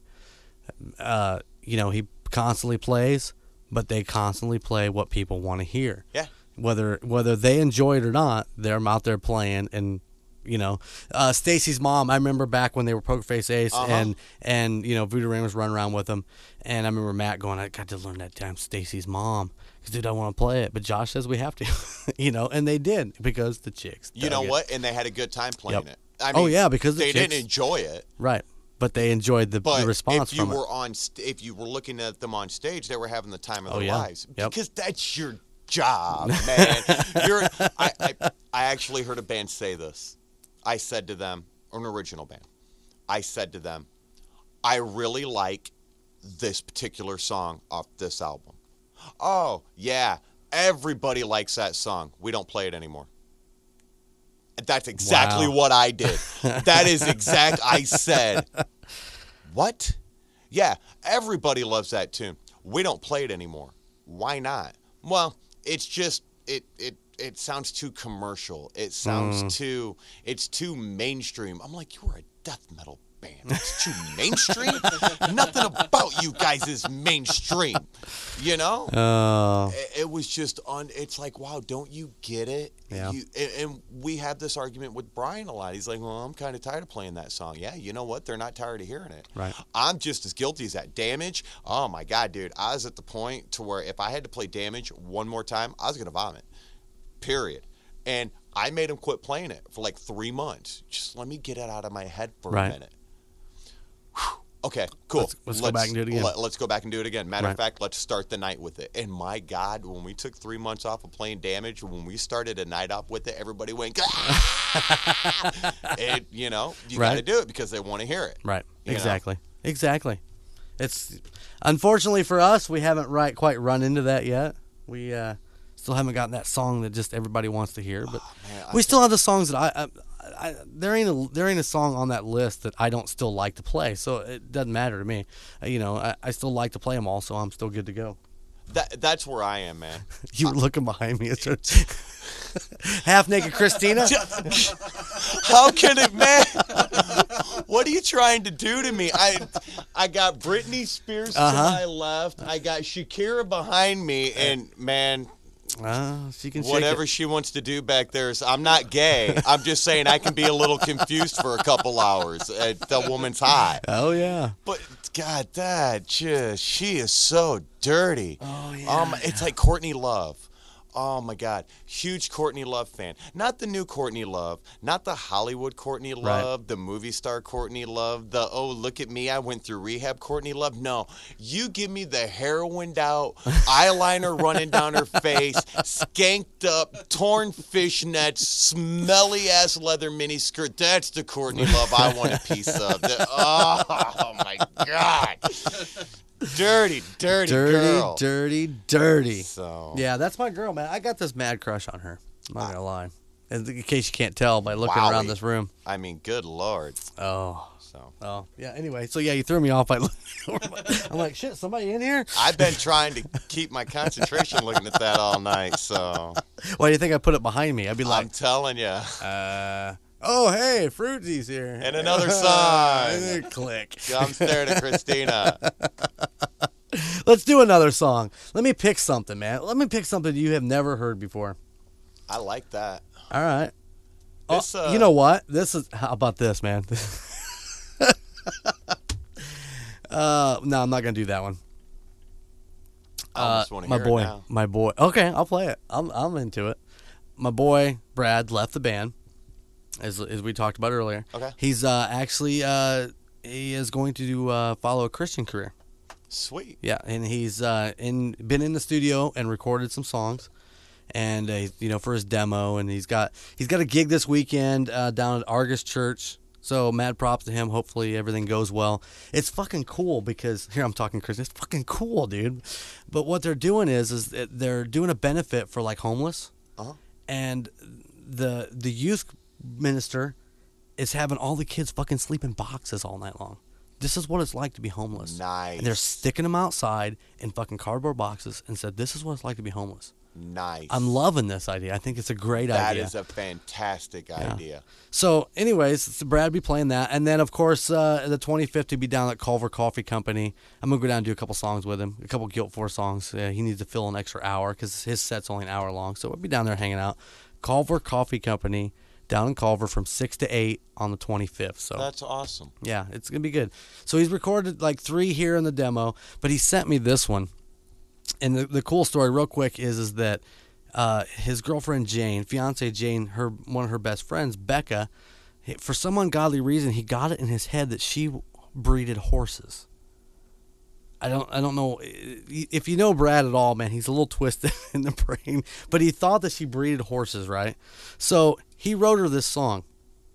Uh, you know, he constantly plays, but they constantly play what people want to hear. Yeah. Whether whether they enjoy it or not, they're out there playing and you know, uh, Stacy's mom. I remember back when they were Poker Face Ace, Uh-huh. and and you know Voodoo Rain was running around with them, and I remember Matt going, "I got to learn that damn Stacy's mom, because dude, I want to play it." But Josh says we have to, you know, and they did because the chicks. You know it. what? And they had a good time playing Yep. it. I Oh, yeah, because the they didn't enjoy it. Right, but they enjoyed the, But the response if you from were it. on, st- if you were looking at them on stage, they were having the time of Oh, their yeah. lives Yep. because that's your job, man. You're. I, I I actually heard a band say this. I said to them, or an original band. I said to them, I really like this particular song off this album. Oh yeah, everybody likes that song. We don't play it anymore. That's exactly Wow. what I did. That is exact. I said, what? Yeah, everybody loves that tune. We don't play it anymore. Why not? Well, it's just it it it sounds too commercial. It sounds mm. too it's too mainstream. I'm like, you are a death metal band. It's too mainstream. Nothing about you guys is mainstream. You know? Oh, it, it was just on it's like wow don't you get it Yeah. you, and, and we had this argument with brian a lot he's like well i'm kind of tired of playing that song yeah you know what they're not tired of hearing it Right. i'm just as guilty as that damage oh my god dude i was at the point to where if i had to play damage one more time i was gonna vomit period and i made him quit playing it for like three months just let me get it out of my head for Right. a minute Whew. Okay, cool. Let's- let's go back and do it again. Let, us go back and do it again. Matter Right. of fact, let's start the night with it. And my God, when we took three months off of playing damage, when we started a night up with it, everybody went, "Ah!" and, you know, you got to do it because they want to hear it. right. You know? Exactly. Exactly. It's unfortunately for us, we haven't right quite run into that yet. We uh, still haven't gotten that song that just everybody wants to hear, but Oh, man, we still have the songs that I, I, I there ain't a there ain't a song on that list that I don't still like to play. So it doesn't matter to me. Uh, you know, I, I still like to play them all, so I'm still good to go. That, that's where I am, man. You were looking behind me. It's half naked Christina. How can it, man? what are you trying to do to me? I, I got Britney Spears to Uh-huh. my left. I got Shakira behind me, and man, Uh, she can shake whatever she wants to do back there is I'm not gay. I'm just saying I can be a little confused for a couple hours. Uh, the woman's hot. Oh yeah. But God, that just she is so dirty. Oh yeah. Um, it's like Courtney Love. Oh my God, huge Courtney Love fan. Not the new Courtney Love, not the Hollywood Courtney Right. Love, the movie star Courtney Love, the oh look at me, I went through rehab Courtney Love. No, you give me the heroined out, eyeliner running down her face, skanked up, torn fishnets, smelly ass leather mini skirt. That's the Courtney Love I want a piece of. The- oh my God, dirty, dirty, dirty, girl. dirty, dirty. So Yeah, that's my girl, man. I got this mad crush on her. I'm not gonna lie. In in case you can't tell by looking around this room. I mean, good lord. Oh. So Oh. Yeah. Anyway, so yeah, you threw me off by. I'm like, shit, somebody in here? I've been trying to keep my concentration looking at that all night. So Why do you think I put it behind me? I'd be like, I'm telling you, uh, oh hey, Fruitsy's here. And another song. And then click. I'm staring at Christina. Let's do another song. Let me pick something, man. Let me pick something you have never heard before. I like that. All right. Oh, This, uh, you know what? This is how about this, man? uh, no, I'm not gonna do that one. I Uh, almost want to my hear boy, my boy. Okay, I'll play it. I'm I'm into it. My boy Brad left the band, as as we talked about earlier. Okay. He's uh, actually uh, he is going to uh, follow a Christian career. Sweet. Yeah, and he's uh, in been in the studio and recorded some songs, and uh, you know for his demo, and he's got he's got a gig this weekend uh, down at Argos Church. So mad props to him. Hopefully everything goes well. It's fucking cool because here I'm talking Chris. It's fucking cool, dude. But what they're doing is is they're doing a benefit for like homeless, Uh-huh. and the the youth minister is having all the kids fucking sleep in boxes all night long. This is what it's like to be homeless. Nice. And they're sticking them outside in fucking cardboard boxes and said, "This is what it's like to be homeless." Nice. I'm loving this idea. I think it's a great That idea. That is a fantastic idea. So, anyways, Brad be playing that, and then of course uh, the 25th to be down at Culver Coffee Company. I'm gonna go down and do a couple songs with him, a couple GILT Four songs. Uh, he needs to fill an extra hour because his set's only an hour long. So we'll be down there hanging out. Culver Coffee Company down in Culver from six to eight on the 25th. So That's awesome. yeah, it's gonna be good. So he's recorded like three here in the demo, but he sent me this one. And the, the cool story, real quick, is is that uh, his girlfriend Jane, fiance Jane, her one of her best friends, Becca, for some ungodly reason, he got it in his head that she breeded horses. I don't I don't know if you know Brad at all, man. He's a little twisted in the brain, but he thought that she breeded horses, right? So he wrote her this song.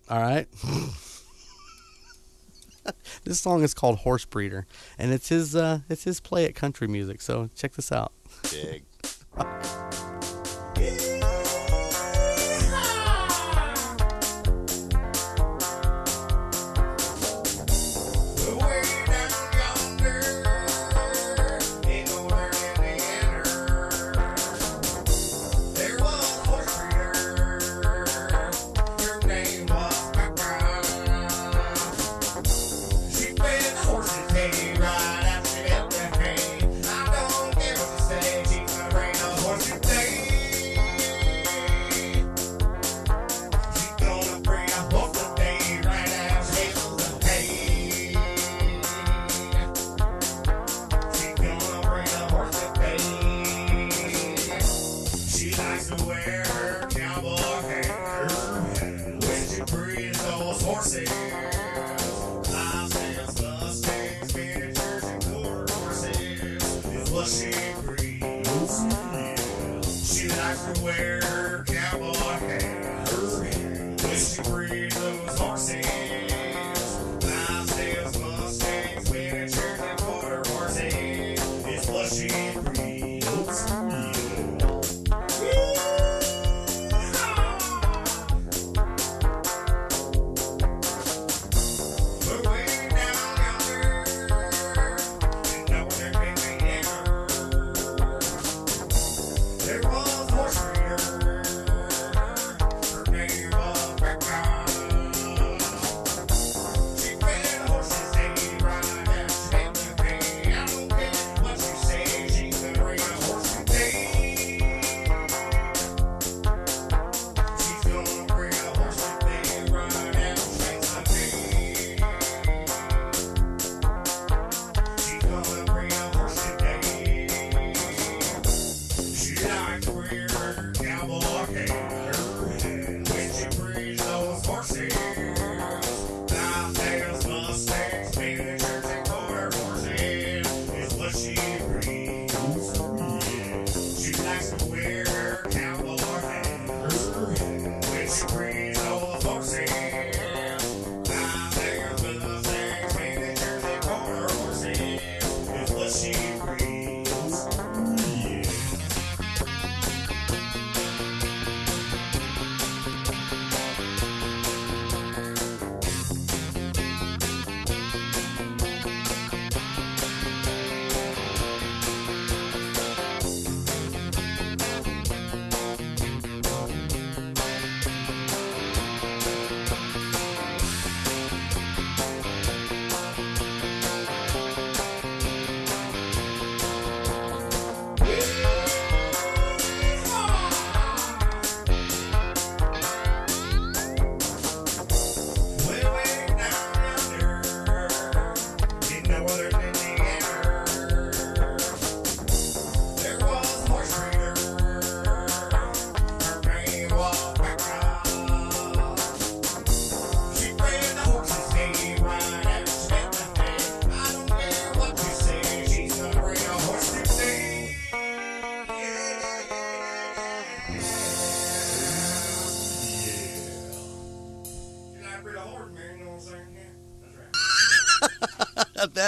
All right. this song is called Horse Breeder, and it's his uh, it's his play at country music. So check this out. Dig.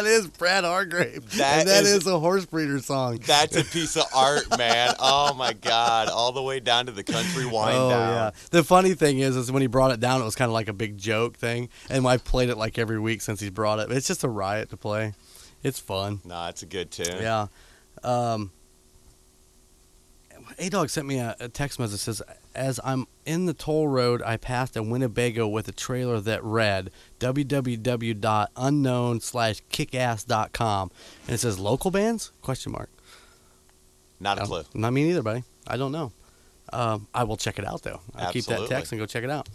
that is Brad Hargrave. That and that is- is, a horse breeder song. That's a piece of art, man. Oh my God! All the way down to the country wind oh down. yeah. The funny thing is, is when he brought it down, it was kind of like a big joke thing, and I've played it like every week since he's brought it. It's just a riot to play. It's fun. Nah, it's a good tune. Yeah. Um, A Dog sent me a, a text message that says, As I'm in the toll road, I passed a Winnebago with a trailer that read www.unknown slash kickass.com. And it says, Local bands? Question mark. Not a clue. don't- me neither, buddy. I don't know. Um, I will check it out, though. I'll keep that text and go check it out.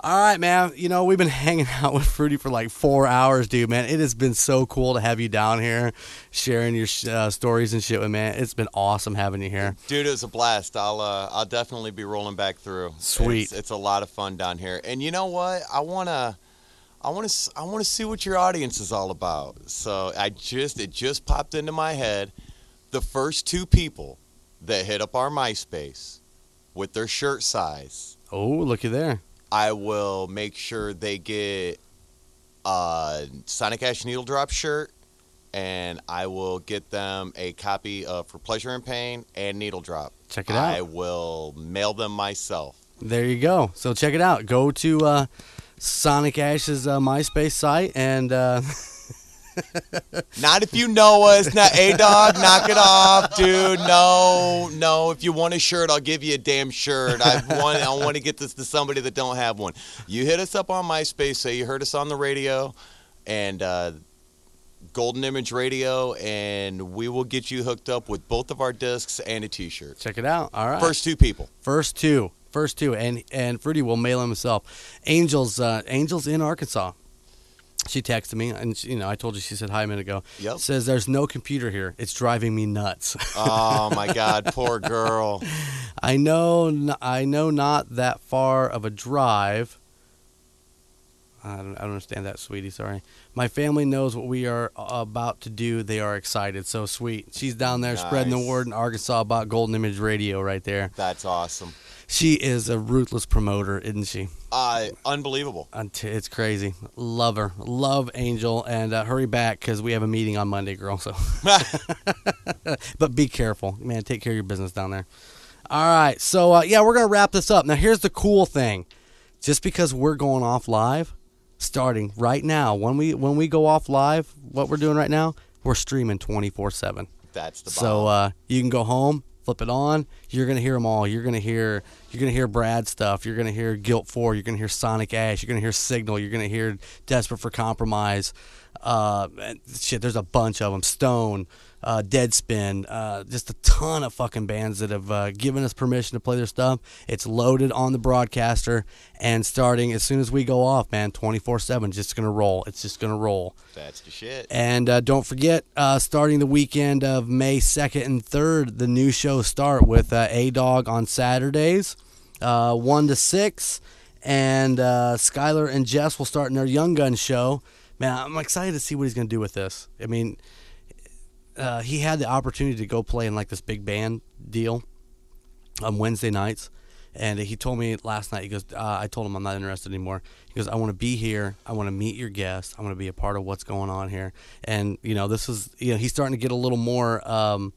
All right, man. You know, we've been hanging out with Fruity for like four hours, dude, man. It has been so cool to have you down here sharing your uh, stories and shit with man. It's been awesome having you here. Dude, it was a blast. I'll uh, I'll definitely be rolling back through. Sweet. It's, it's a lot of fun down here. And you know what? I wanna I want to I want to see what your audience is all about. So I just it just popped into my head. The first two people that hit up our MySpace with their shirt size, Oh, looky there. I will make sure they get a Sonic Ash Needle Drop shirt, and I will get them a copy of For Pleasure and Pain and Needle Drop. Check it out. I will mail them myself. There you go. So check it out. Go to uh, Sonic Ash's uh, MySpace site and uh, Not if you know us. Not a dog. Knock it off, dude. No, no. If you want a shirt, I'll give you a damn shirt. I want. I want to get this to somebody that don't have one. You hit us up on MySpace. Say you heard us on the radio, and uh, Golden Image Radio, and we will get you hooked up with both of our discs and a T-shirt. check it out. All right. First two people. First two. First two. And and Fruity will mail him himself. Angels uh, Angels in Arkansas. She texted me and she, you know I told you she said hi a minute ago. Yep. Says there's no computer here. It's driving me nuts. Oh my God, poor girl. I know i know not that far of a drive. I don't, I don't understand that, sweetie. Sorry. My family knows what we are about to do. They are excited. So sweet. She's down there spreading the word in Arkansas about Golden Image Radio right there. That's awesome. She is a ruthless promoter, isn't she? Uh, unbelievable. It's crazy. Love her. Love Angel. And uh, hurry back because we have a meeting on Monday, girl. So, but be careful, man. Take care of your business down there. All right. So uh, yeah, we're gonna wrap this up. Now here's the cool thing. Just because we're going off live, starting right now, when we when we go off live, what we're doing right now, we're streaming 24 seven. That's the So uh, you can go home, flip it on. You're gonna hear them all. You're gonna hear you're gonna hear Brad stuff. You're gonna hear GILT Four. You're gonna hear Sonic Ash. You're gonna hear Signal. You're gonna hear Desperate for Compromise. Uh, shit, there's a bunch of them. Stone, uh, Deadspin, uh, just a ton of fucking bands that have uh, given us permission to play their stuff. It's loaded on the broadcaster, and starting as soon as we go off, man, 24/7, just gonna roll. It's just gonna roll. That's the shit. And uh, don't forget, uh, starting the weekend of May 2nd and 3rd, the new shows start with uh, A Dog on Saturdays, uh, 1 to 6. And uh, Skyler and Jess will start in their Young Gun show. Man, I'm excited to see what he's going to do with this. I mean, uh, he had the opportunity to go play in like this big band deal on Wednesday nights. And he told me last night, he goes, uh, I told him I'm not interested anymore. He goes, I want to be here. I want to meet your guests. I want to be a part of what's going on here. And, you know, this is, you know, he's starting to get a little more, um,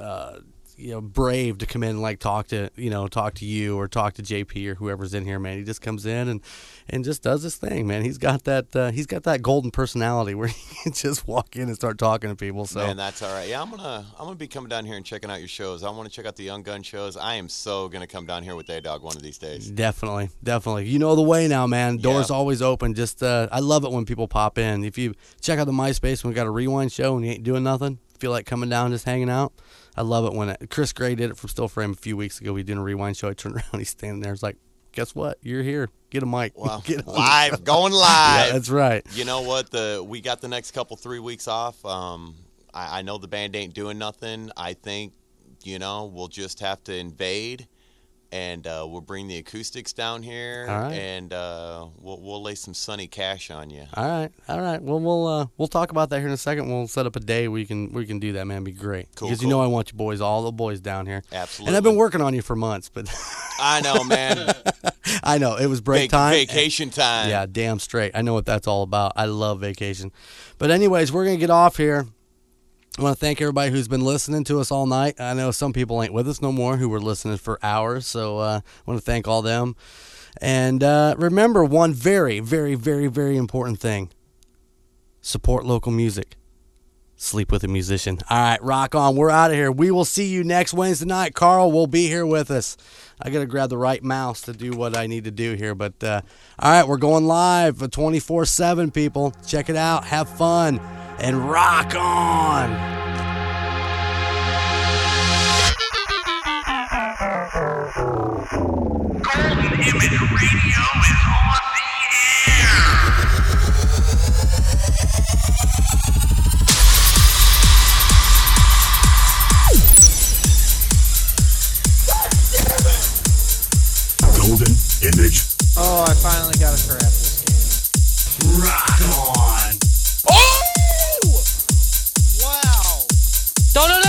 uh, you know, brave to come in and like talk to, you know, talk to you or talk to JP or whoever's in here, man. He just comes in and, and just does his thing, man. He's got that, uh, he's got that golden personality where he can just walk in and start talking to people. So, Man, that's all right. Yeah, I'm gonna I'm gonna be coming down here and checking out your shows. I want to check out the Young Gun shows. I am so gonna come down here with A Dog one of these days. Definitely, definitely. You know the way now, man. Doors Yeah. always open. Just uh, I love it when people pop in. If you check out the MySpace, we got a rewind show and you ain't doing nothing, feel like coming down, just hanging out. I love it when it, Chris Gray did it from Still Frame a few weeks ago. We did a rewind show. I turned around, he's standing there. It's like, guess what? You're here. Get a mic. Wow, Get live, going Yeah, live. that's right. you know what? The we got the next couple three weeks off. Um, I, I know the band ain't doing nothing. I think you know we'll just have to invade, and uh, we'll bring the acoustics down here, right. and uh, we'll we'll lay some Sonic Ash on you. All right, all right. Well, we'll uh, we'll talk about that here in a second. We'll set up a day we can we can do that, man. It'd be great. Cool, because you know I want you boys, all the boys down here. Absolutely. And I've been working on you for months, but I know, man. I know it was break Vac- time. vacation time. Yeah, damn straight. I know what that's all about. I love vacation. But anyways, we're gonna get off here. I want to thank everybody who's been listening to us all night. I know some people ain't with us no more who were listening for hours, so uh, I want to thank all them. And uh, remember one very, very, very, very important thing: support local music. Sleep with a musician. All right, rock on. We're out of here. We will see you next Wednesday night. Carl will be here with us. I got to grab the right mouse to do what I need to do here. But uh, all right, we're going live for 24 7, people. Check it out. Have fun and rock on. Golden Image Radio is on golden image. Oh, I finally got a crap this game. Rock on! Oh! Wow! No, no,